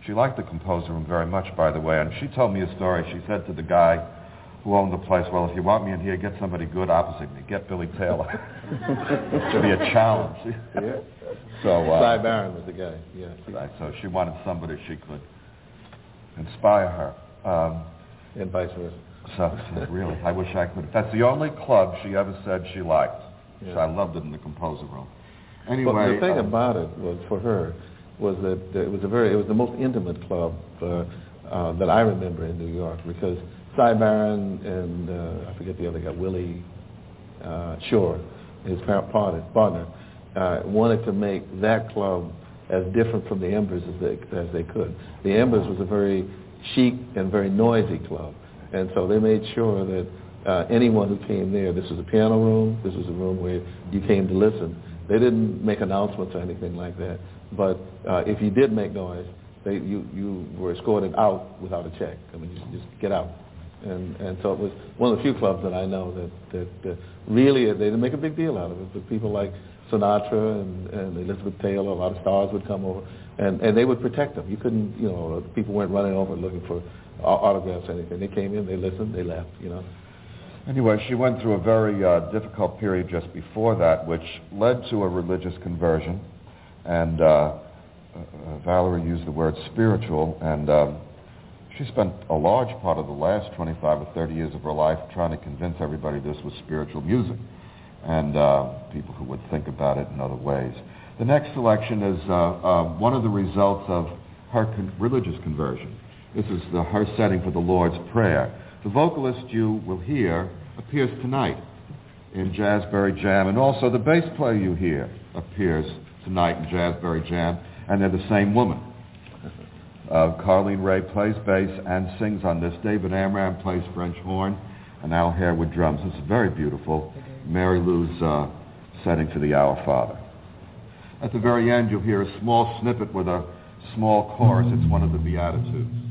She liked the composer room very much, by the way, and she told me a story. She said to the guy who owned the place, well, if you want me in here, get somebody good opposite me. Get Billy Taylor. it should be a challenge. yeah. So, uh, Cy Barron was the guy, yeah. Right, so she wanted somebody she could inspire her. Um, and vice versa. So, so really, I wish I could. That's the only club she ever said she liked. Yeah. So I loved it in the composer room. Anyway, but the thing um, about it was for her was that it was a very it was the most intimate club uh, uh, that I remember in New York because Cy Barron and uh, I forget the other guy Willie uh, Shore, his partner, partner uh, wanted to make that club as different from the Embers as they as they could. The Embers was a very chic and very noisy club, and so they made sure that uh, anyone who came there, this was a piano room, this was a room where you came to listen. They didn't make announcements or anything like that. But uh, if you did make noise, they, you, you were escorted out without a check. I mean, you just get out. And, and so it was one of the few clubs that I know that, that, that really, they didn't make a big deal out of it. But people like Sinatra and, and Elizabeth Taylor, a lot of stars would come over, and, and they would protect them. You couldn't, you know, people weren't running over looking for autographs or anything. They came in, they listened, they left, you know. Anyway, she went through a very uh, difficult period just before that, which led to a religious conversion. And uh, uh, Valerie used the word spiritual, and um, she spent a large part of the last 25 or 30 years of her life trying to convince everybody this was spiritual music, and uh, people who would think about it in other ways. The next selection is uh, uh, one of the results of her con- religious conversion. This is the, her setting for the Lord's Prayer. The vocalist you will hear appears tonight in Jazzberry Jam, and also the bass player you hear appears tonight in Jazzberry Jam, and they're the same woman. Uh, Carline Ray plays bass and sings on this. David Amram plays French horn, and Al Harewood drums. It's very beautiful. Mary Lou's uh, setting for the Our Father. At the very end, you'll hear a small snippet with a small chorus. It's one of the Beatitudes.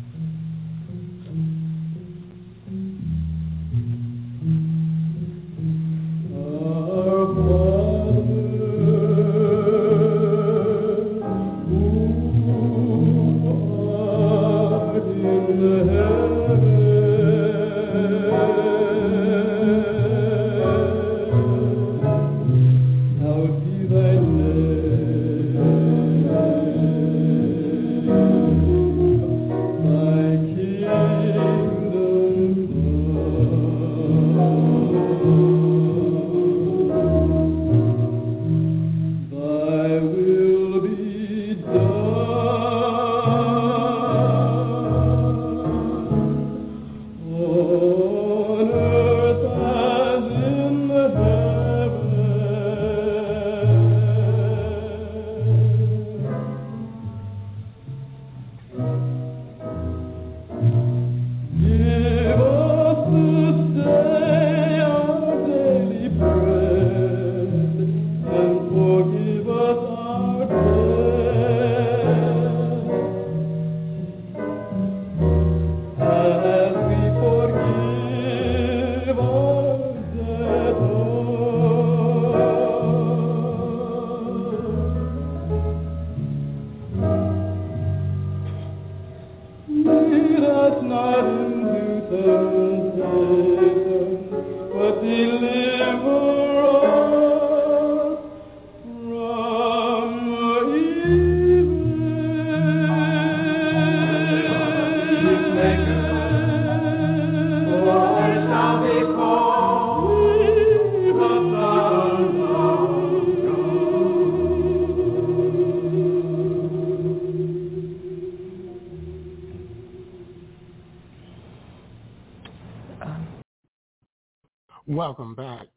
Welcome back.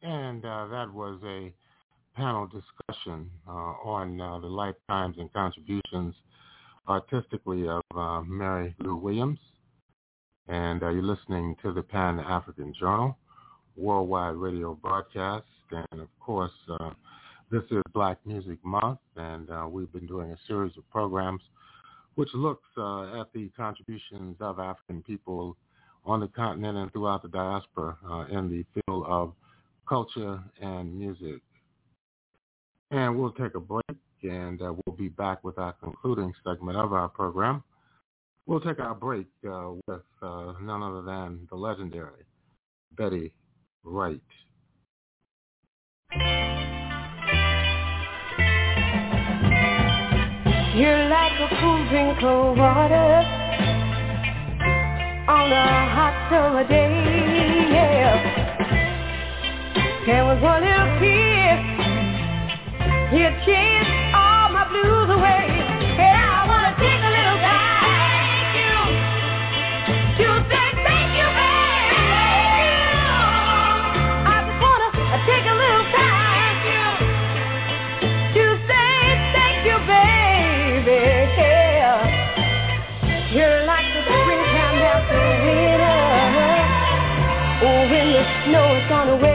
And uh, that was a panel discussion uh, on uh, the lifetimes and contributions artistically of uh, Mary Lou Williams. And uh, you're listening to the Pan-African Journal, worldwide radio broadcast. And of course, uh, this is Black Music Month, and we've been doing a series of programs which looks at the contributions of African people on the continent and throughout the diaspora uh, in the field of culture and music. And we'll take a break, and uh, we'll be back with our concluding segment of our program. We'll take our break uh, with uh, none other than the legendary Betty Wright. You're like a cool drink of water on a hot summer day. Yeah. There was one little you chased all when the snow is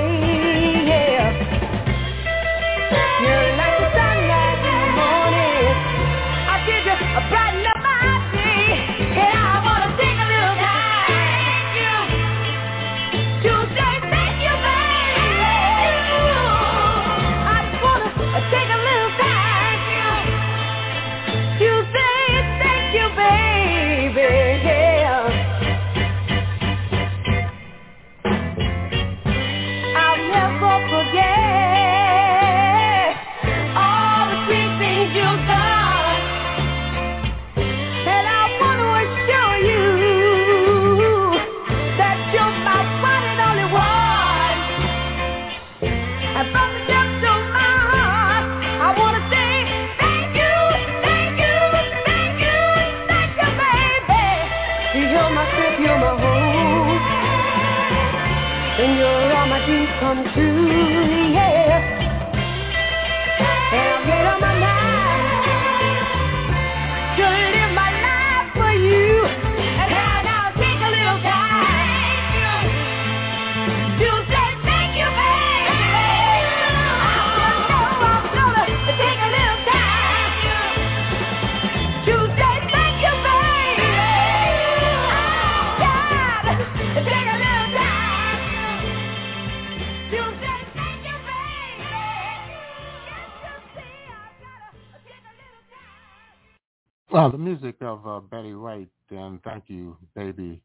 thank you, baby.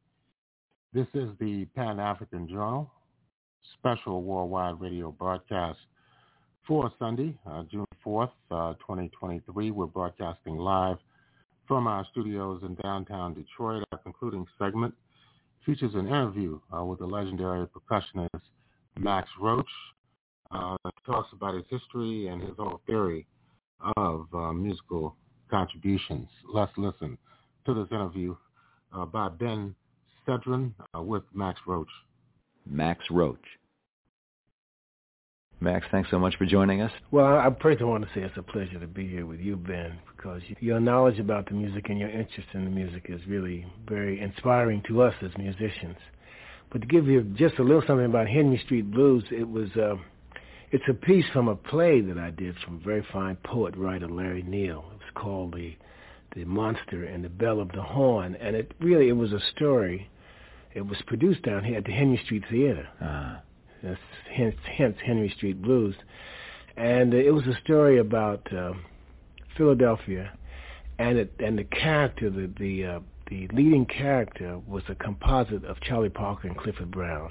This is the Pan African Journal, special worldwide radio broadcast for Sunday, uh, June 4th, uh, 2023. We're broadcasting live from our studios in downtown Detroit. Our concluding segment features an interview uh, with the legendary percussionist Max Roach. Uh, talks about his history and his whole theory of uh, musical contributions. Let's listen to this interview uh, by Ben Sidran uh, with Max Roach. Max Roach. Max, thanks so much for joining us. Well, I first want to say it's a pleasure to be here with you, Ben, because your knowledge about the music and your interest in the music is really very inspiring to us as musicians. But to give you just a little something about Henry Street Blues, it was uh, it's a piece from a play that I did from a very fine poet writer Larry Neal. It was called the the Monster and the Bell of the Horn, and it really it was a story. It was produced down here at the Henry Street Theater. Uh, That's hence, hence Henry Street Blues, and it was a story about uh, Philadelphia, and it, and the character, the the uh, the leading character was a composite of Charlie Parker and Clifford Brown.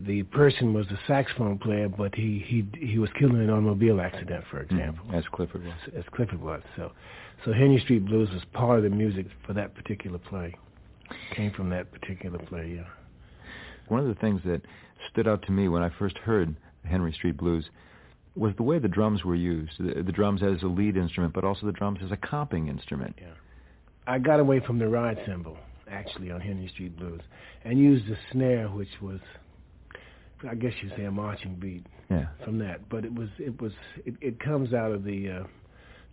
The person was a saxophone player, but he he he was killed in an automobile accident, for mm-hmm. example. as Clifford was. As Clifford was. So, so Henry Street Blues was part of the music for that particular play. Came from that particular play, yeah. One of the things that stood out to me when I first heard Henry Street Blues was the way the drums were used. The, the drums as a lead instrument, but also the drums as a comping instrument. Yeah. I got away from the ride cymbal, actually on Henry Street Blues, and used the snare, which was, I guess you'd say, a marching beat Yeah. from that. But it was it was it, it comes out of the uh,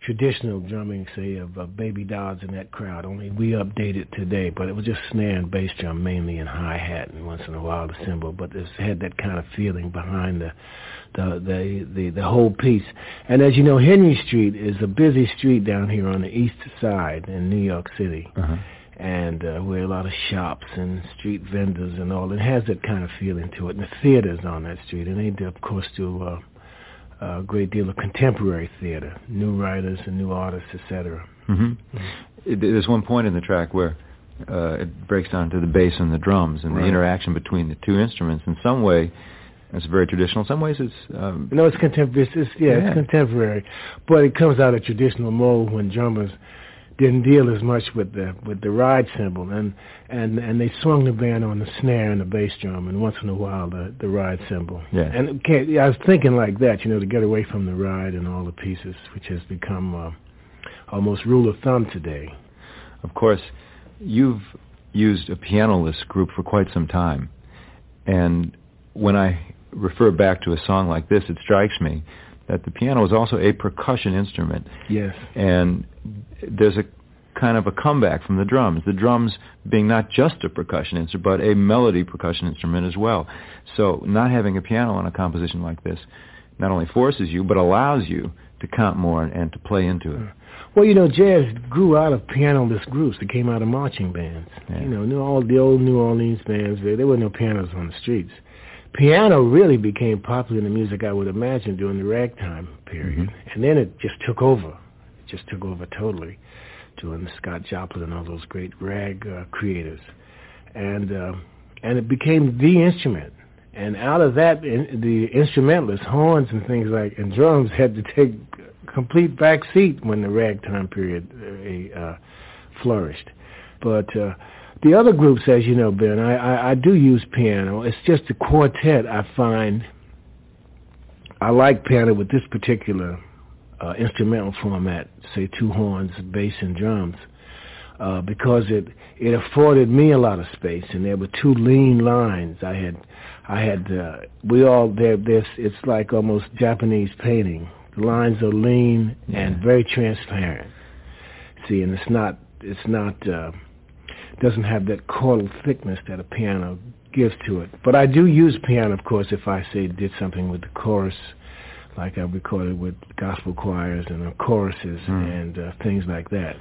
traditional drumming, say, of uh, Baby Dodds in that crowd. Only we update it today, but it was just snare and bass drum mainly, and hi hat, and once in a while the cymbal. But it had that kind of feeling behind the the the the, the whole piece. And as you know, Henry Street is a busy street down here on the east side in New York City. Uh-huh. And uh, where a lot of shops and street vendors and all, it has that kind of feeling to it. And the theaters on that street, and they do, of course do uh, a great deal of contemporary theater, new writers and new artists, etc. hmm There's one point in the track where uh, it breaks down to the bass and the drums and Right. the interaction between the two instruments. In some way, it's very traditional. In some ways, it's um, No, it's contemporary. It's, it's, yeah, Yeah. it's contemporary, but it comes out of traditional mode when drummers didn't deal as much with the with the ride cymbal, and and and they swung the band on the snare and the bass drum, and once in a while the the ride cymbal. Yeah. And okay, I was thinking like that, you know, to get away from the ride and all the pieces, which has become uh, almost rule of thumb today. Of course, you've used a pianoless group for quite some time. And when I refer back to a song like this, it strikes me that the piano is also a percussion instrument. Yes. And there's a kind of a comeback from the drums. The drums being not just a percussion instrument, but a melody percussion instrument as well. So not having a piano on a composition like this not only forces you, but allows you to count more and to play into it. Well, you know, jazz grew out of pianoless groups that came out of marching bands. Yeah. You know, new all the old New Orleans bands. There, there were no pianos on the streets. Piano really became popular in the music, I would imagine, during the ragtime period, mm-hmm. and then it just took over. Just took over totally, the Scott Joplin and all those great rag uh, creators, and uh, and it became the instrument. And out of that, in, the instrumentalists, horns and things like, and drums had to take complete back seat when the ragtime period uh, uh, flourished. But uh, the other groups, as you know, Ben, I, I, I do use piano. It's just a quartet I find. I like piano with this particular uh, instrumental format, say two horns, bass, and drums, uh, because it it afforded me a lot of space, and there were two lean lines. I had, I had, uh, we all there. This it's like almost Japanese painting. The lines are lean and very transparent. See, and it's not, it's not, uh, doesn't have that chordal thickness that a piano gives to it. But I do use piano, of course, if I say did something with the chorus, like I recorded with gospel choirs and choruses and uh, things like that.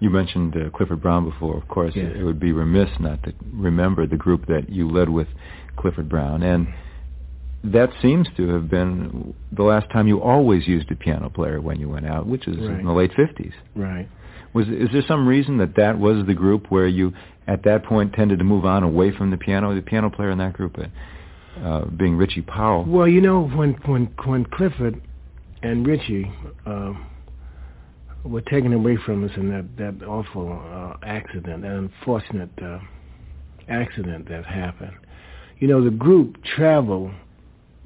You mentioned uh, Clifford Brown before. Of course, Yes. it would be remiss not to remember the group that you led with Clifford Brown. And that seems to have been the last time you always used a piano player when you went out, which is Right. in the late 50s. Right. Was is there some reason that that was the group where you at that point tended to move on away from the piano? The piano player in that group, uh, being Richie Powell. Well, you know, when when when Clifford and Richie uh, were taken away from us in that that awful uh, accident, that unfortunate uh, accident that happened, you know, the group travel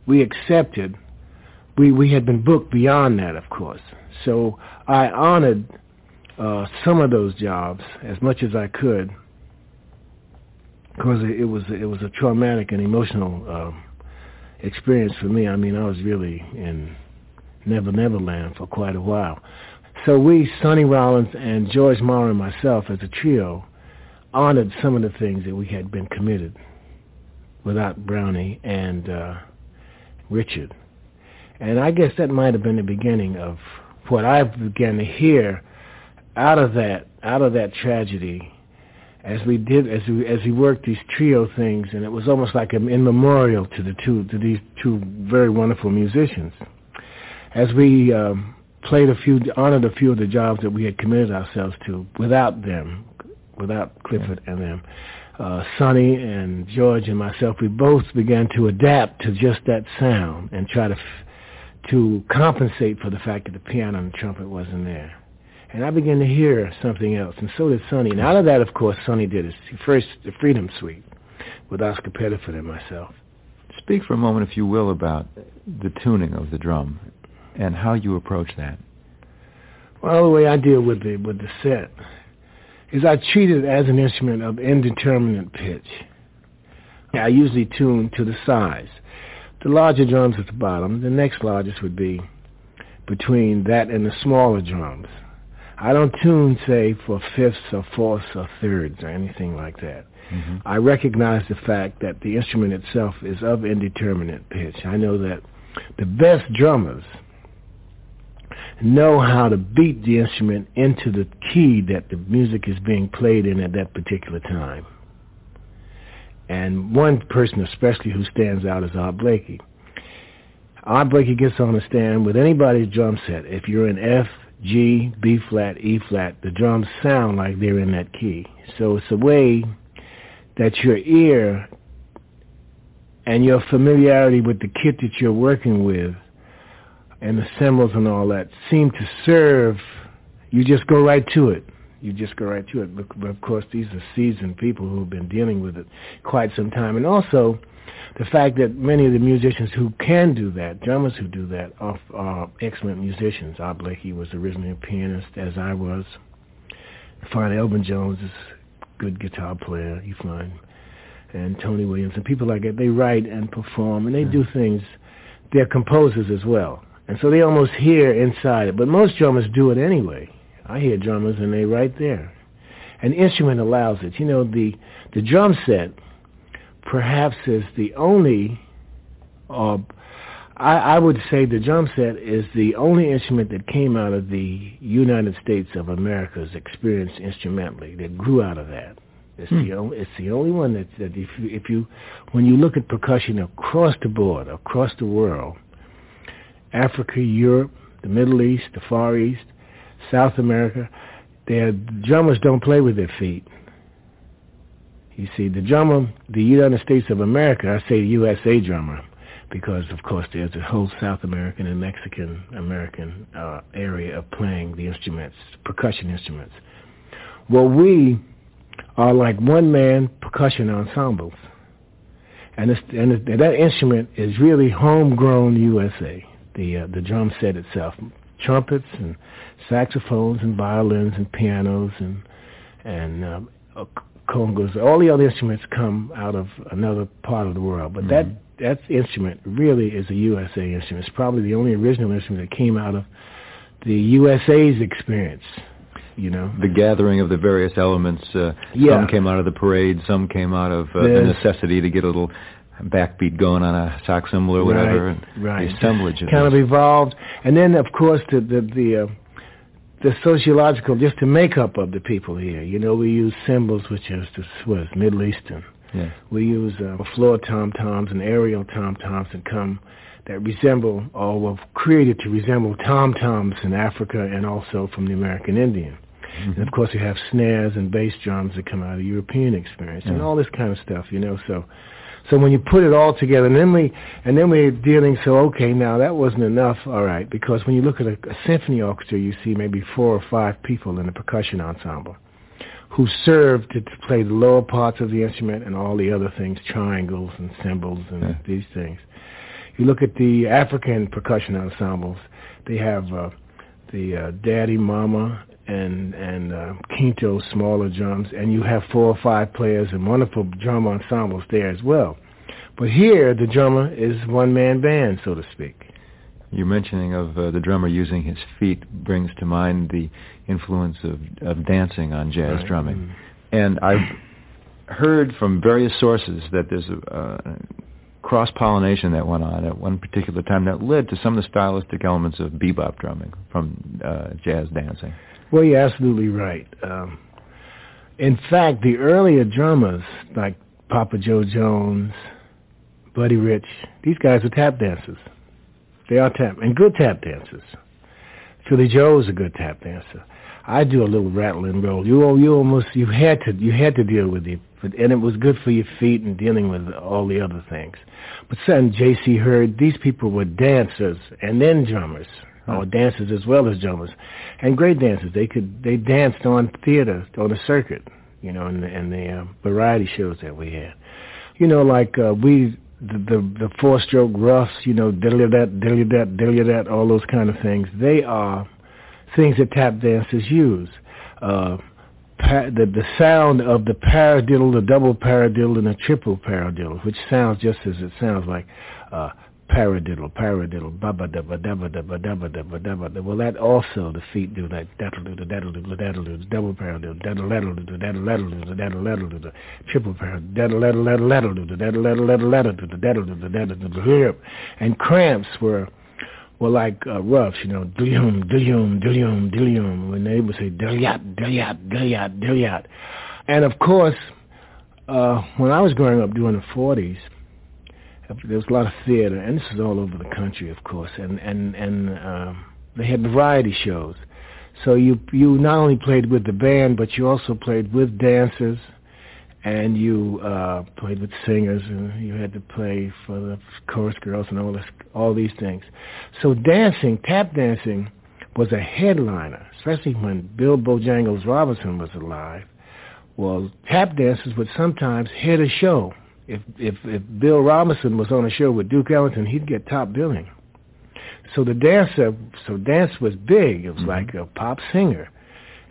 We accepted. We we had been booked beyond that, of course. So I honored uh, some of those jobs as much as I could because it, was it was a traumatic and emotional um, experience for me. I mean, I was really in Never Never Land for quite a while. So we, Sonny Rollins and George Morrow and myself as a trio, honored some of the things that we had been committed without Brownie and uh, Richard. And I guess that might have been the beginning of what I began to hear out of that out of that tragedy as we did as we as we worked these trio things and it was almost like an in memorial to the two to these two very wonderful musicians. As we um, played a few honored a few of the jobs that we had committed ourselves to without them without Clifford and them uh, Sonny and George and myself we both began to adapt to just that sound and try to f- to compensate for the fact that the piano and the trumpet wasn't there and I began to hear something else, and so did Sonny. And out of that, of course, Sonny did his first the Freedom Suite with Oscar Pettiford and myself. Speak for a moment, if you will, about the tuning of the drum and how you approach that. Well, the way I deal with the with the set is I treat it as an instrument of indeterminate pitch. I usually tune to the size. The larger drums at the bottom, the next largest would be between that and the smaller drums. I don't tune, say, for fifths or fourths or thirds or anything like that. Mm-hmm. I recognize the fact that the instrument itself is of indeterminate pitch. I know that the best drummers know how to beat the instrument into the key that the music is being played in at that particular time. And one person especially who stands out is Art Blakey. Art Blakey gets on the stand with anybody's drum set. If you're in F, G, B flat, E flat, the drums sound like they're in that key. So it's a way that your ear and your familiarity with the kit that you're working with and the cymbals and all that seem to serve, you just go right to it. You just go right to it. But, of course, these are seasoned people who have been dealing with it quite some time. And also, the fact that many of the musicians who can do that, drummers who do that, are, are excellent musicians. Art Blakey was originally a pianist, as I was. Find Elvin Jones is a good guitar player, you find. And Tony Williams and people like that, they write and perform, and they do things. They're composers as well. And so they almost hear inside it. But most drummers do it anyway. I hear drummers and they right there. An instrument allows it. You know, the the drum set perhaps is the only uh, I, I would say the drum set is the only instrument that came out of the United States of America's experience instrumentally, that grew out of that. It's Hmm. the only it's the only one that, that if you if you when you look at percussion across the board, across the world, Africa, Europe, the Middle East, the Far East, South America, their drummers don't play with their feet. You see, the drummer, the United States of America, I say USA drummer, because of course there's a whole South American and Mexican American uh, area of playing the instruments, percussion instruments. Well, we are like one-man percussion ensembles, and, it's, and, it's, that instrument is really homegrown USA. The uh, the drum set itself, trumpets and saxophones and violins and pianos and and um, congas. All the other instruments come out of another part of the world, but that that instrument really is a USA instrument. It's probably the only original instrument that came out of the USA's experience. You know, The gathering of the various elements. Uh, Yeah. Some came out of the parade. Some came out of uh, the necessity to get a little backbeat going on a sax cymbal or whatever. Right, and right. The assemblage of kind of this. evolved, and then of course the the the, uh, the sociological, just the makeup of the people here. You know, we use cymbals which is the is Middle Eastern. Yeah. We use uh, floor tom toms and aerial tom toms that come that resemble or were created to resemble tom toms in Africa and also from the American Indian. Mm-hmm. And of course, you have snares and bass drums that come out of the European experience and all this kind of stuff, you know. So, so when you put it all together, and then we and then we're dealing. So okay, now that wasn't enough. All right, because when you look at a, a symphony orchestra, you see maybe four or five people in the percussion ensemble who serve to, to play the lower parts of the instrument and all the other things, triangles and cymbals and Yeah. these things. You look at the African percussion ensembles; they have uh, the uh, daddy, mama, and and uh, quinto smaller drums, and you have four or five players and wonderful drum ensembles there as well. But here, the drummer is one man band, so to speak. Your mentioning of uh, the drummer using his feet brings to mind the influence of, of dancing on jazz Right. drumming. And I've heard from various sources that there's a uh, cross-pollination that went on at one particular time that led to some of the stylistic elements of bebop drumming from uh, jazz dancing. Well, you're absolutely right. Um, in fact, the earlier drummers like Papa Joe Jones, Buddy Rich, these guys are tap dancers. They are tap and good tap dancers. Philly Joe's a good tap dancer. I do a little rattle and roll. You you almost you had to you had to deal with it, and it was good for your feet and dealing with all the other things. But son, J.C. Heard, these people were dancers and then drummers, or dancers as well as drummers, and great dancers. They could they danced on theater on the circuit, you know, in the, in the uh, variety shows that we had. You know, like uh, we the the, the four stroke ruffs, you know, diddly that, diddly that, diddly that, all those kind of things. They are things that tap dancers use. Uh, pa- the the sound of the paradiddle, the double paradiddle, and the triple paradiddle, which sounds just as it sounds like uh, paradiddle, paradiddle, ba da ba da ba da ba da ba da ba da ba da. Well, that also the feet do that. That'll do the that'll do the that'll do the double paradiddle, that'll that'll do the that'll that'll do the that'll that'll do the triple paradiddle, that'll that'll that'll that'll do the that'll that'll that'll that'll do the that'll do the that'll do the hip. And cramps were were like uh, ruffs, you know, dilyum, dilyum, dilyum, dilyum, when they would say dilyat, dilyat, dilyat, dilyat. And of course, uh, when I was growing up during the 40s, there was a lot of theater, and this is all over the country, of course, and and and uh, they had variety shows. So you you not only played with the band, but you also played with dancers, and you uh, played with singers, and you had to play for the chorus girls and all this, all these things. So dancing, tap dancing, was a headliner, especially when Bill Bojangles Robinson was alive. Well, tap dancers would sometimes hit a show. If if if Bill Robinson was on a show with Duke Ellington, he'd get top billing. So the dancer, so dance was big. It was mm-hmm. like a pop singer,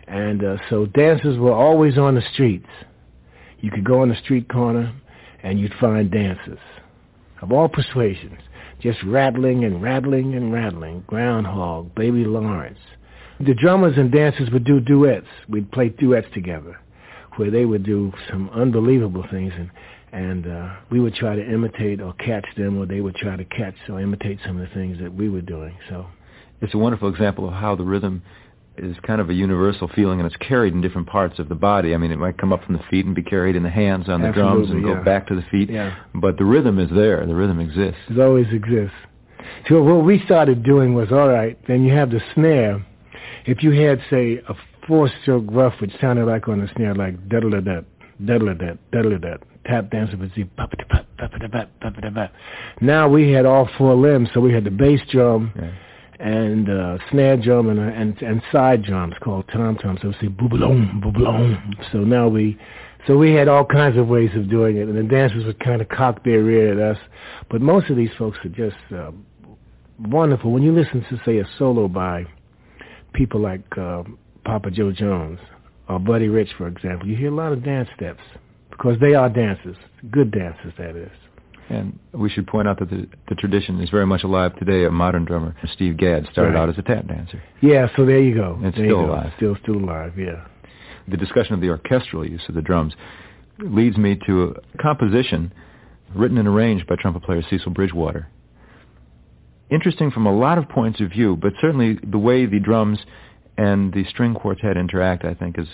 and uh, so dancers were always on the streets. You could go on the street corner, and you'd find dancers of all persuasions, just rattling and rattling and rattling. Groundhog, Baby Lawrence. The drummers and dancers would do duets. We'd play duets together, where they would do some unbelievable things, and and uh, we would try to imitate or catch them, or they would try to catch or imitate some of the things that we were doing. So it's a wonderful example of how the rhythm is kind of a universal feeling, and it's carried in different parts of the body. I mean, it might come up from the feet and be carried in the hands on the Absolutely, drums and yeah. go back to the feet. Yeah. But the rhythm is there. The rhythm exists. It always exists. So what we started doing was, all right, then you have the snare. If you had, say, a four-stroke ruff, which sounded like on the snare, like da-da-da-da, da-da-da-da, da-da-da, tap dancer would see Now we had all four limbs, so we had the bass drum and uh, snare drum and, uh, and and side drums called tom toms. So we say boobalom, boobalom. So now we, so we had all kinds of ways of doing it, and the dancers would kind of cock their rear at us. But most of these folks are just uh, wonderful. When you listen to say a solo by people like uh, Papa Joe Jones or Buddy Rich, for example, you hear a lot of dance steps because they are dancers, good dancers, that is. And we should point out that the, the tradition is very much alive today. A modern drummer, Steve Gadd, started Right. out as a tap dancer. Yeah, so there you go. It's There still alive. Still, still alive. Yeah. The discussion of the orchestral use of the drums leads me to a composition written and arranged by trumpet player Cecil Bridgewater. Interesting from a lot of points of view, but certainly the way the drums and the string quartet interact, I think, is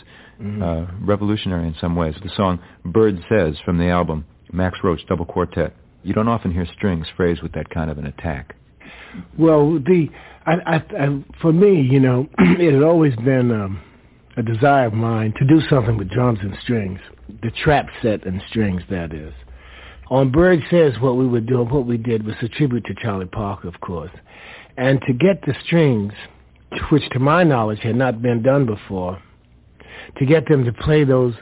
uh, revolutionary in some ways. The song Bird Says from the album Max Roach Double Quartet. You don't often hear strings phrased with that kind of an attack. Well, the I, I, I for me, you know, it had always been um, a desire of mine to do something with drums and strings, the trap set and strings, that is. On Bird Says, what we would do, what we did was a tribute to Charlie Parker, of course, and to get the strings, which to my knowledge had not been done before, to get them to play those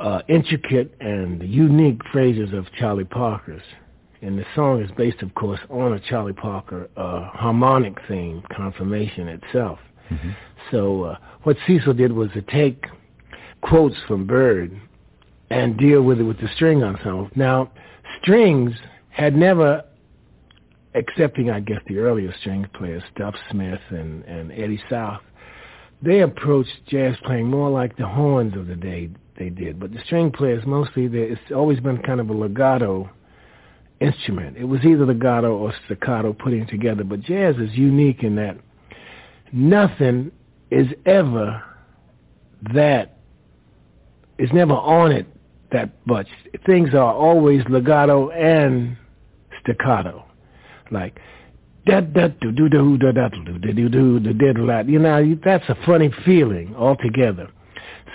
uh, intricate and unique phrases of Charlie Parker's. And the song is based, of course, on a Charlie Parker uh, harmonic theme, Confirmation itself. So uh, what Cecil did was to take quotes from Bird and deal with it with the string ensemble. Now, strings had never, excepting I guess the earlier string players, Stuff Smith and, and Eddie South, they approached jazz playing more like the horns of the day they did. But the string players mostly, it's always been kind of a legato instrument. It was either legato or staccato putting together. But jazz is unique in that nothing is ever that is never on it that much. Things are always legato and staccato, like that that do do do do that do do do do did a lot. You know, that's a funny feeling altogether.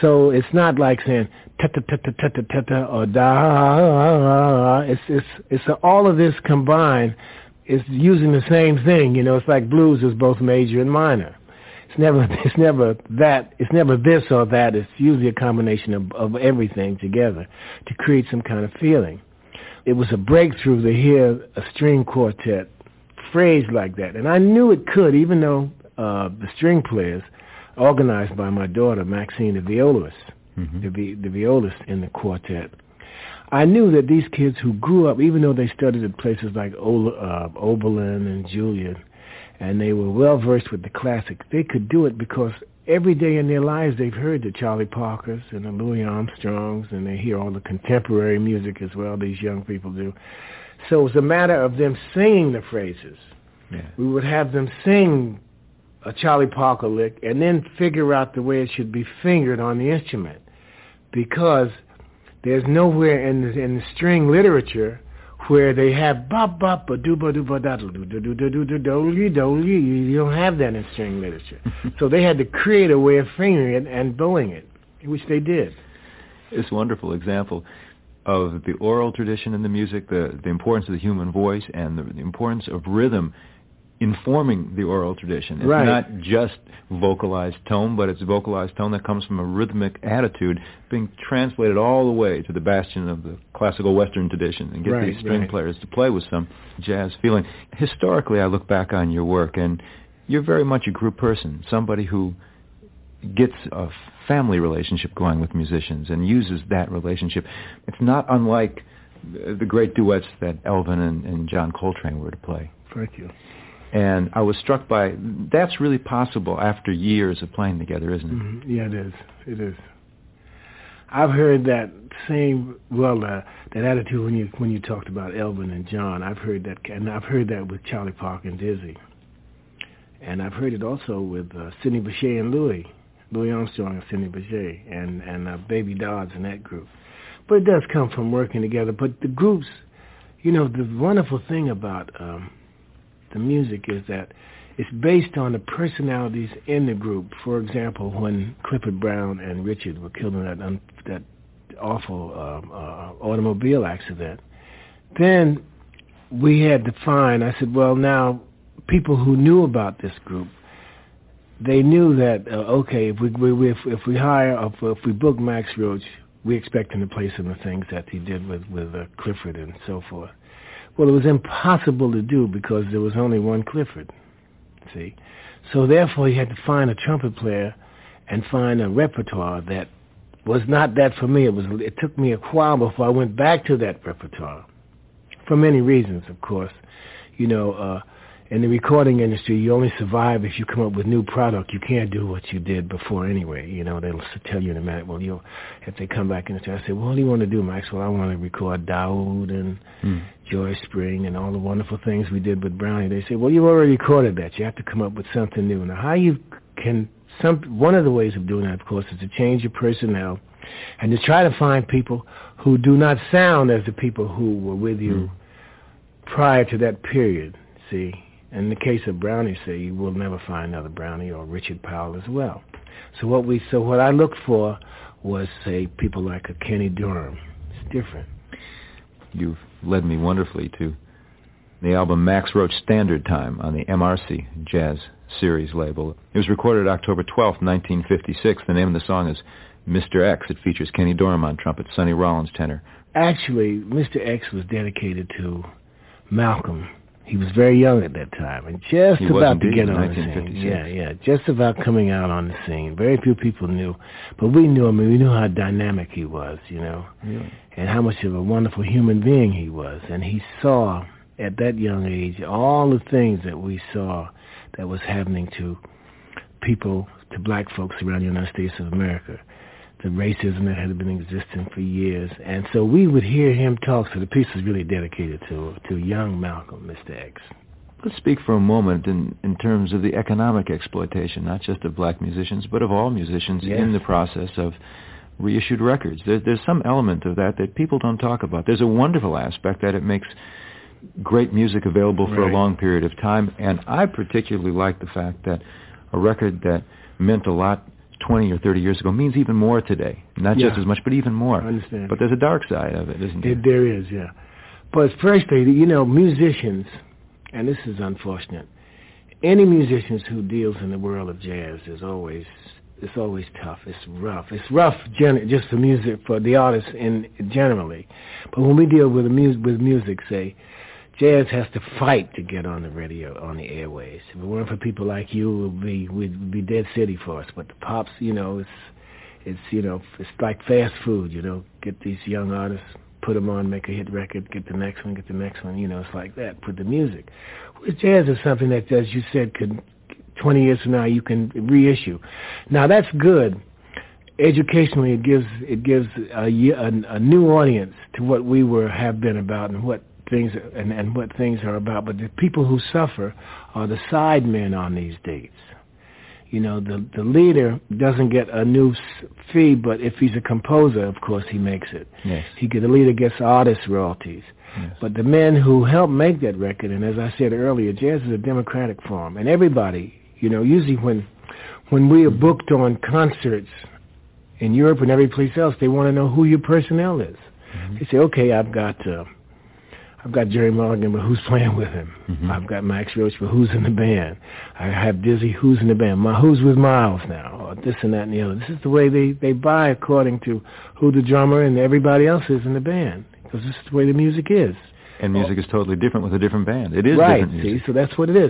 So it's not like saying ta ta ta ta ta ta ta, ta or da. It's it's it's a, all of this combined is using the same thing. You know, it's like blues is both major and minor. It's never it's never that it's never this or that. It's usually a combination of of everything together to create some kind of feeling. It was a breakthrough to hear a string quartet phrased like that, and I knew it could, even though uh, the string players organized by my daughter Maxine, the violist, Mm-hmm. the, vi- the violist in the quartet. I knew that these kids who grew up, even though they studied at places like Ola, uh, Oberlin and Juilliard, and they were well versed with the classics, they could do it because every day in their lives they've heard the Charlie Parkers and the Louis Armstrongs, and they hear all the contemporary music as well. These young people do. So it was a matter of them singing the phrases. Yeah. We would have them sing a Charlie Parker lick and then figure out the way it should be fingered on the instrument, because there's nowhere in the, in the string literature where they have bop bop ba do ba do ba da do do do do do do do do You don't have that in string literature, so they had to create a way of fingering it and bowing it, which they did. This wonderful example of the oral tradition in the music, the, the importance of the human voice, and the, the importance of rhythm informing the oral tradition. It's Right. not just vocalized tone, but it's vocalized tone that comes from a rhythmic attitude being translated all the way to the bastion of the classical Western tradition and get Right, these string right. players to play with some jazz feeling. Historically, I look back on your work, and you're very much a group person, somebody who gets a family relationship going with musicians and uses that relationship. It's not unlike the great duets that Elvin and, and John Coltrane were to play. Thank you. And I was struck by that's really possible after years of playing together, isn't it? Mhm. Yeah, it is. It is. I've heard that same well uh, that attitude when you when you talked about Elvin and John. I've heard that, and I've heard that with Charlie Parker and Dizzy, and I've heard it also with uh, Sidney Bechet and Louis, Louis Armstrong and Sidney Bechet, and and uh, Baby Dodds and that group. But it does come from working together. But the groups, you know, the wonderful thing about um, the music is that it's based on the personalities in the group. For example, when Clifford Brown and Richard were killed in that un- that awful um, uh, automobile accident, then we had to find. I said, well, now people who knew about this group, they knew that uh, okay, if we, we if, if we hire if, if we book Max Roach, we expect him to play some of the things that he did with with uh, Clifford and so forth. Well, it was impossible to do because there was only one Clifford. See, so therefore he had to find a trumpet player and find a repertoire that was not that for me. It was. It took me a while before I went back to that repertoire, for many reasons, of course. You know, uh, in the recording industry, you only survive if you come up with new product. You can't do what you did before anyway. You know, they'll tell you in a minute. Well, you, if they come back in the I say, well, what do you want to do, Max? Well, I want to record Daahoud and Mm. Joy Spring and all the wonderful things we did with Brownie. They say, well, you've already recorded that. You have to come up with something new. Now, how you can some one of the ways of doing that, of course, is to change your personnel and to try to find people who do not sound as the people who were with you prior to that period. See, in the case of Brownie, say you will never find another Brownie or Richard Powell as well. So what we so what I looked for was say people like a Kenny Dorham. It's different. You've led me wonderfully to the album Max Roach Standard Time on the EmArcy Jazz Series label. It was recorded October 12th, 1956. The name of the song is Mr. X. It features Kenny Dorham on trumpet, Sonny Rollins tenor. Actually, Mr. X was dedicated to Malcolm. He was very young at that time and just He about to get on the scene. Yeah, yeah, just about coming out on the scene. Very few people knew, but we knew him and we knew how dynamic he was, you know, and how much of a wonderful human being he was. And he saw at that young age all the things that we saw that was happening to people, to black folks around the United States of America the racism that had been existing for years. And so we would hear him talk. So the piece was really dedicated to to young Malcolm, Mr. X. Let's speak for a moment in, in terms of the economic exploitation, not just of black musicians, but of all musicians Yes. in the process of reissued records. There, there's some element of that that people don't talk about. There's a wonderful aspect that it makes great music available for Right. a long period of time, and I particularly like the fact that a record that meant a lot 20 or 30 years ago means even more today. Not just as much, but even more. I understand. But there's a dark side of it, isn't there? It, there is, yeah. But firstly, you know, musicians, and this is unfortunate. Any musicians who deals in the world of jazz is always it's always tough. It's rough. It's rough, gen- just for music for the artists in generally. But when we deal with the mu- with music, say, jazz has to fight to get on the radio, on the airways. If it weren't for people like you, it would be would be dead city for us. But the pops, you know, it's it's you know it's like fast food. You know, get these young artists, put them on, make a hit record, get the next one, get the next one. You know, it's like that. Put the music. With jazz is something that, as you said, could 20 years from now you can reissue. Now that's good. Educationally, it gives it gives a, a, a new audience to what we were have been about and what things and, and what things are about. But the people who suffer are the side men on these dates. You know, the the leader doesn't get a new fee, but if he's a composer, of course, he makes it. Yes. He get the leader gets artist royalties. Yes. But the men who helped make that record, and as I said earlier, jazz is a democratic form, and everybody, you know, usually when when we are booked on concerts in Europe and every place else, they want to know who your personnel is. Mm-hmm. They say, okay, I've got uh, I've got Gerry Mulligan, but who's playing with him? Mm-hmm. I've got Max Roach, but who's in the band? I have Dizzy, who's in the band? My, who's with Miles now? Or this and that and the other. This is the way they they buy according to who the drummer and everybody else is in the band, because this is the way the music is. And music is totally different with a different band. It is right. See, so that's what it is.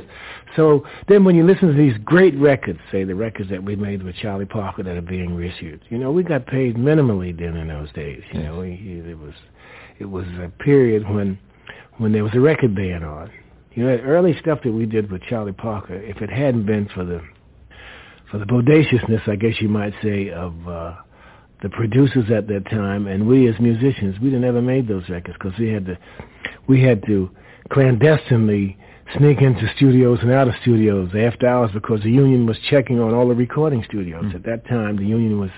So then, when you listen to these great records, say the records that we made with Charlie Parker that are being reissued, you know, we got paid minimally then in those days. You Yes. know, we, it was it was a period when when there was a record ban on. You know, that early stuff that we did with Charlie Parker, if it hadn't been for the for the bodaciousness, I guess you might say, of uh, the producers at that time, and we as musicians, we'd have never made those records because we had to we had to clandestinely sneak into studios and out of studios after hours because the union was checking on all the recording studios. At that time, the union was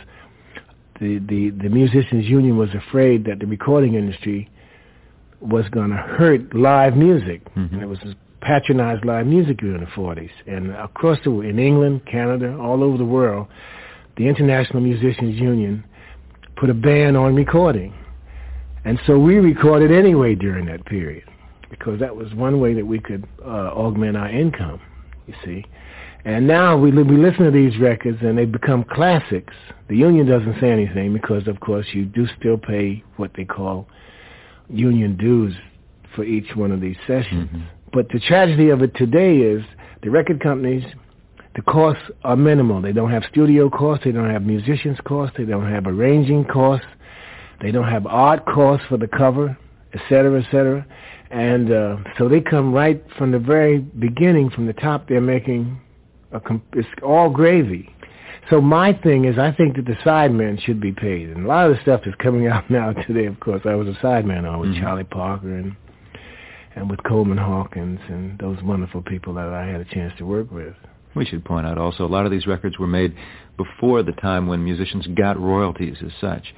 the the the musicians union was afraid that the recording industry was going to hurt live music, Mhm. and it was patronized live music during the 40s. And across the in England, Canada, all over the world, the International Musicians Union put a ban on recording. And so we recorded anyway during that period because that was one way that we could uh, augment our income, you see. And now we li- we listen to these records and they become classics. The union doesn't say anything because, of course, you do still pay what they call union dues for each one of these sessions. Mhm. But the tragedy of it today is the record companies, the costs are minimal. They don't have studio costs. They don't have musicians costs. They don't have arranging costs. They don't have art costs for the cover, et cetera, et cetera. And uh, so they come right from the very beginning, from the top. They're making a com- it's all gravy. So my thing is, I think that the sidemen should be paid, and a lot of the stuff is coming out now today. Of course, I was a sideman on with Mhm. Charlie Parker and and with Coleman Hawkins and those wonderful people that I had a chance to work with. We should point out also a lot of these records were made before the time when musicians got royalties as such.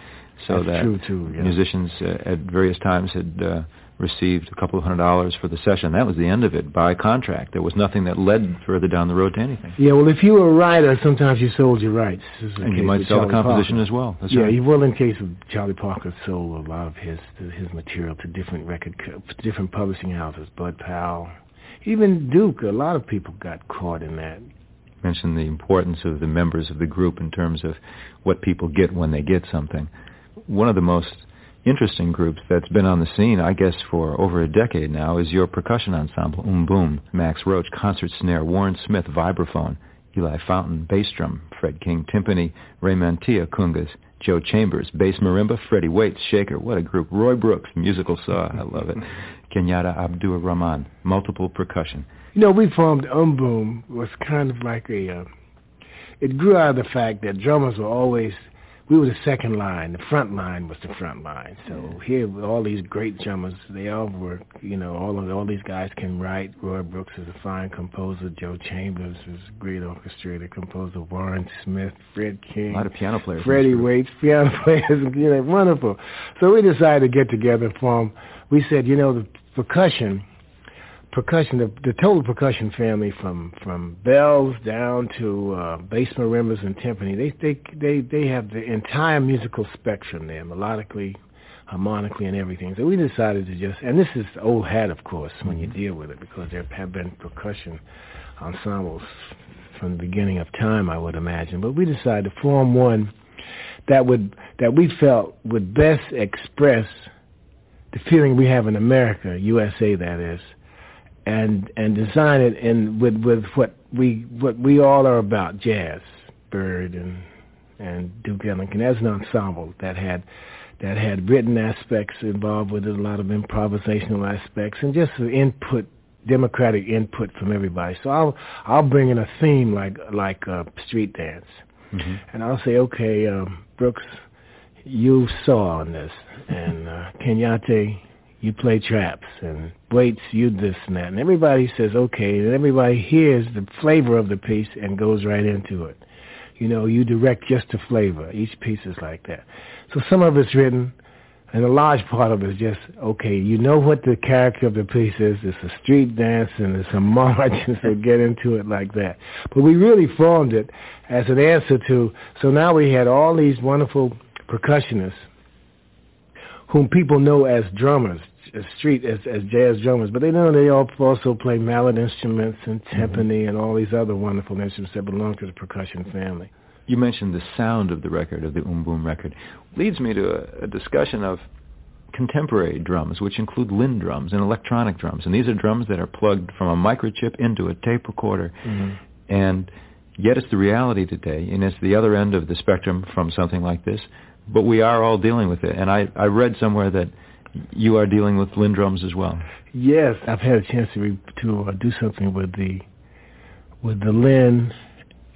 So That's that true too. Yeah. musicians uh, at various times had uh, received a couple of hundred dollars for the session. That was the end of it by contract. There was nothing that led further down the road to anything. Yeah, well, if you were a writer, sometimes you sold your rights. This is the And you might sell the composition Parker. as well. That's yeah, right. he well, in case of Charlie Parker, sold a lot of his his material to different record, co- different publishing houses. Bud Powell, even Duke. A lot of people got caught in that. mentioned the importance of the members of the group in terms of what people get when they get something. One of the most interesting groups that's been on the scene, I guess, for over a decade now is your percussion ensemble, Um Boom, Max Roach, concert snare, Warren Smith, vibraphone, Eli Fountain, bass drum, Fred King, timpani, Ray Mantilla, congas, Joe Chambers, bass marimba, Freddie Waits, shaker, what a group, Roy Brooks, musical saw, I love it, Kenyatte Abdur Rahman, multiple percussion. You know, we formed M'Boom was kind of like a. Uh, it grew out of the fact that drummers were always. We were the second line. The front line was the front line. So here, with all these great drummers, they all were. You know, all of all these guys can write. Roy Brooks is a fine composer. Joe Chambers is a great orchestrator, composer. Warren Smith, Fred King, A lot of piano players. Freddie. Waits, piano players, you know, wonderful. So we decided to get together and form. We said, you know, the percussion, percussion, the, the total percussion family from from bells down to uh, bass marimbas and timpani. They they they they have the entire musical spectrum there, melodically, harmonically, and everything. So we decided to just, and this is old hat, of course, when you deal with it, because there have been percussion ensembles from the beginning of time, I would imagine. But we decided to form one that would that we felt would best express the feeling we have in America, USA that is, and and design it in with with what we what we all are about, jazz, Bird and and Duke Ellington as an ensemble that had that had written aspects involved with it, a lot of improvisational aspects, and just input, democratic input from everybody. So I'll I'll bring in a theme like like uh, street dance, mm-hmm. and I'll say, okay, um, Brooks, you saw on this, and uh, Kenyatte, you play traps, and Waits, you this and that, and everybody says okay, and everybody hears the flavor of the piece and goes right into it. You know, you direct just the flavor. Each piece is like that. So some of it's written, and a large part of it is just, okay, you know what the character of the piece is. It's a street dance and it's a march, and so get into it like that. But we really formed it as an answer to, so now we had all these wonderful percussionists whom people know as drummers, street, as, as jazz drummers, but they know they all also play mallet instruments and timpani mm-hmm. and all these other wonderful instruments that belong to the percussion family. You mentioned the sound of the record, of the M'Boom record. Leads me to a, a discussion of contemporary drums, which include Linn drums and electronic drums. And these are drums that are plugged from a microchip into a tape recorder. Mm-hmm. And yet it's the reality today, and it's the other end of the spectrum from something like this. But we are all dealing with it. And I, I read somewhere that you are dealing with Linn drums as well. Yes, I've had a chance to re- to uh, do something with the with the Linn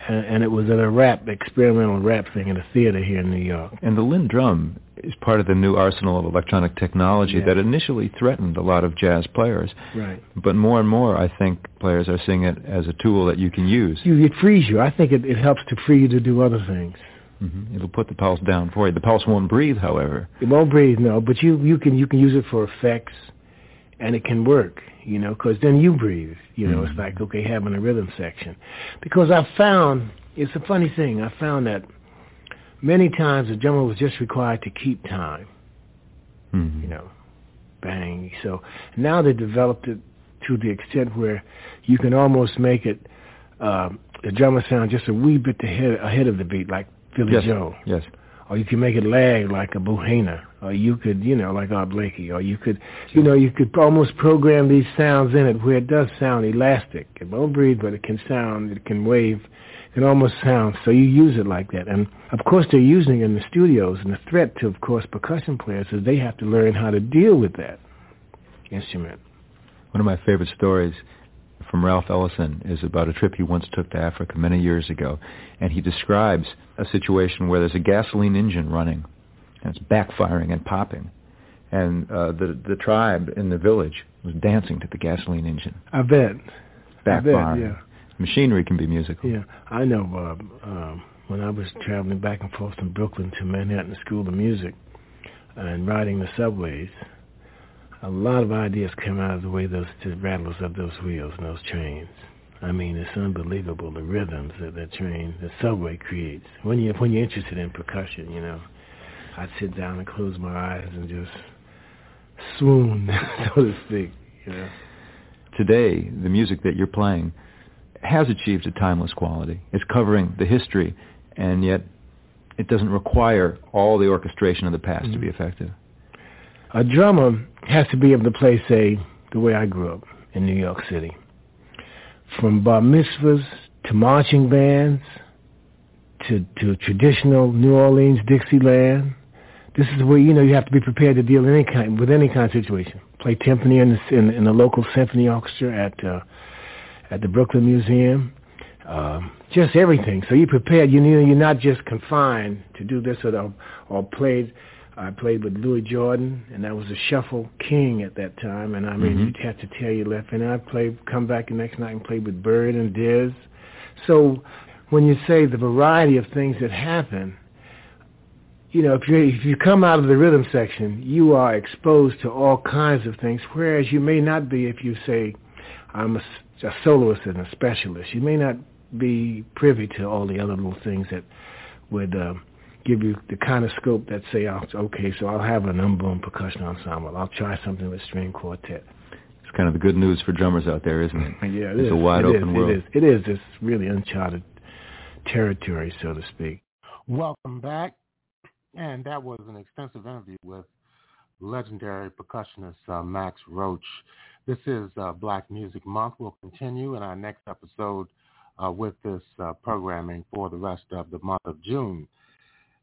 and, and it was at a rap experimental rap thing in a theater here in New York. And the Linn drum is part of the new arsenal of electronic technology yeah. that initially threatened a lot of jazz players. Right. But more and more, I think players are seeing it as a tool that you can use. You, it frees you. I think it, it helps to free you to do other things. Mm-hmm. It'll put the pulse down for you. The pulse won't breathe, however. It won't breathe, no. But you you can you can use it for effects, and it can work you know, because then you breathe. You know, mm-hmm. it's like, okay, having a rhythm section. Because I found, it's a funny thing, I found that many times the drummer was just required to keep time. Mm-hmm. You know, bang. So now they developed it to the extent where you can almost make it, uh, the drummer sound just a wee bit ahead, ahead of the beat, like Philly yes. Joe. Yes. Or you could make it lag like a Bohena or you could, you know, like Art Blakey, or you could, you know, you could almost program these sounds in it where it does sound elastic. It won't breathe, but it can sound, it can wave, it can almost sound. So you use it like that. And of course they're using it in the studios, and the threat to, of course, percussion players is they have to learn how to deal with that instrument. One of my favorite stories from Ralph Ellison is about a trip he once took to Africa many years ago, and he describes a situation where there's a gasoline engine running and it's backfiring and popping. And uh, the the tribe in the village was dancing to the gasoline engine. I bet. Backfiring. I bet, yeah. Machinery can be musical. Yeah, I know. Uh, um, when I was traveling back and forth from Brooklyn to Manhattan School of Music and riding the subways, a lot of ideas come out of the way those the rattles of those wheels and those trains. I mean, it's unbelievable the rhythms that that train, the subway creates. When you when you're interested in percussion, you know. I'd sit down and close my eyes and just swoon, so to speak. You know. Today, the music that you're playing has achieved a timeless quality. It's covering the history, and yet it doesn't require all the orchestration of the past mm-hmm. to be effective. A drummer has to be able to play, say, the way I grew up in New York City. From bar mitzvahs to marching bands to, to traditional New Orleans Dixieland this is where you know you have to be prepared to deal any kind with any kind of situation. Play timpani in the, in, in the local symphony orchestra at uh, at the Brooklyn Museum. Um, just everything. So you're prepared. You know you're not just confined to do this or or played. I played with Louis Jordan, and that was a shuffle king at that time. And I mean, mm-hmm. you'd have to tell your left. And I played, come back the next night and played with Bird and Diz. So when you say the variety of things that happen, you know, if you if you come out of the rhythm section, you are exposed to all kinds of things. Whereas you may not be if you say, I'm a, a soloist and a specialist. You may not be privy to all the other little things that would uh, give you the kind of scope that say, oh, okay, so I'll have an M'Boom percussion ensemble. I'll try something with string quartet. It's kind of the good news for drummers out there, isn't it? yeah, it it's is. a wide it open is. world. It is. It is. It's really uncharted territory, so to speak. Welcome back. And that was an extensive interview with legendary percussionist uh, Max Roach. This is uh, Black Music Month. We'll continue in our next episode uh, with this uh, programming for the rest of the month of June.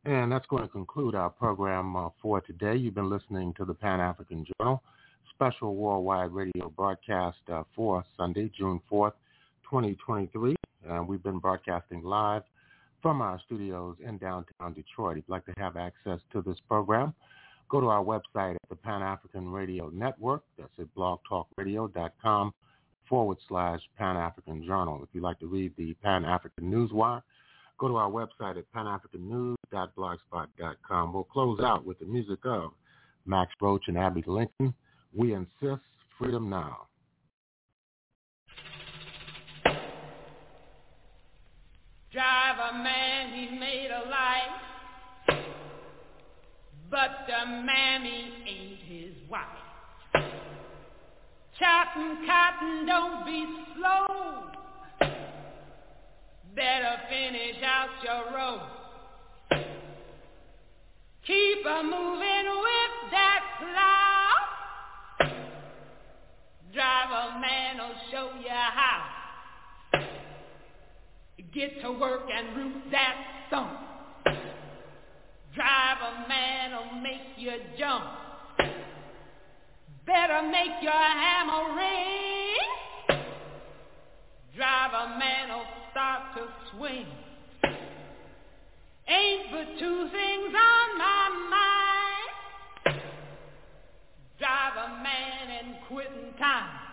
And that's going to conclude our program uh, for today. You've been listening to the Pan-African Journal, special worldwide radio broadcast uh, for Sunday, June 4th, 2023. And we've been broadcasting live from our studios in downtown Detroit. If you'd like to have access to this program, go to our website at the Pan-African Radio Network. That's at blogtalkradio.com forward slash Pan-African Journal. If you'd like to read the Pan-African Newswire, go to our website at panafricannews.blogspot.com. We'll close out with the music of Max Roach and Abbey Lincoln. We insist freedom now. Drive a man, he made a life, but the mammy ain't his wife. Chopping cotton, don't be slow. Better finish out your row. Keep a moving with that plow. Drive a man will show you how. Get to work and root that stump. Drive a man will make you jump. Better make your hammer ring. Drive a man will start to swing. Ain't but two things on my mind. Driva' man and quitting time.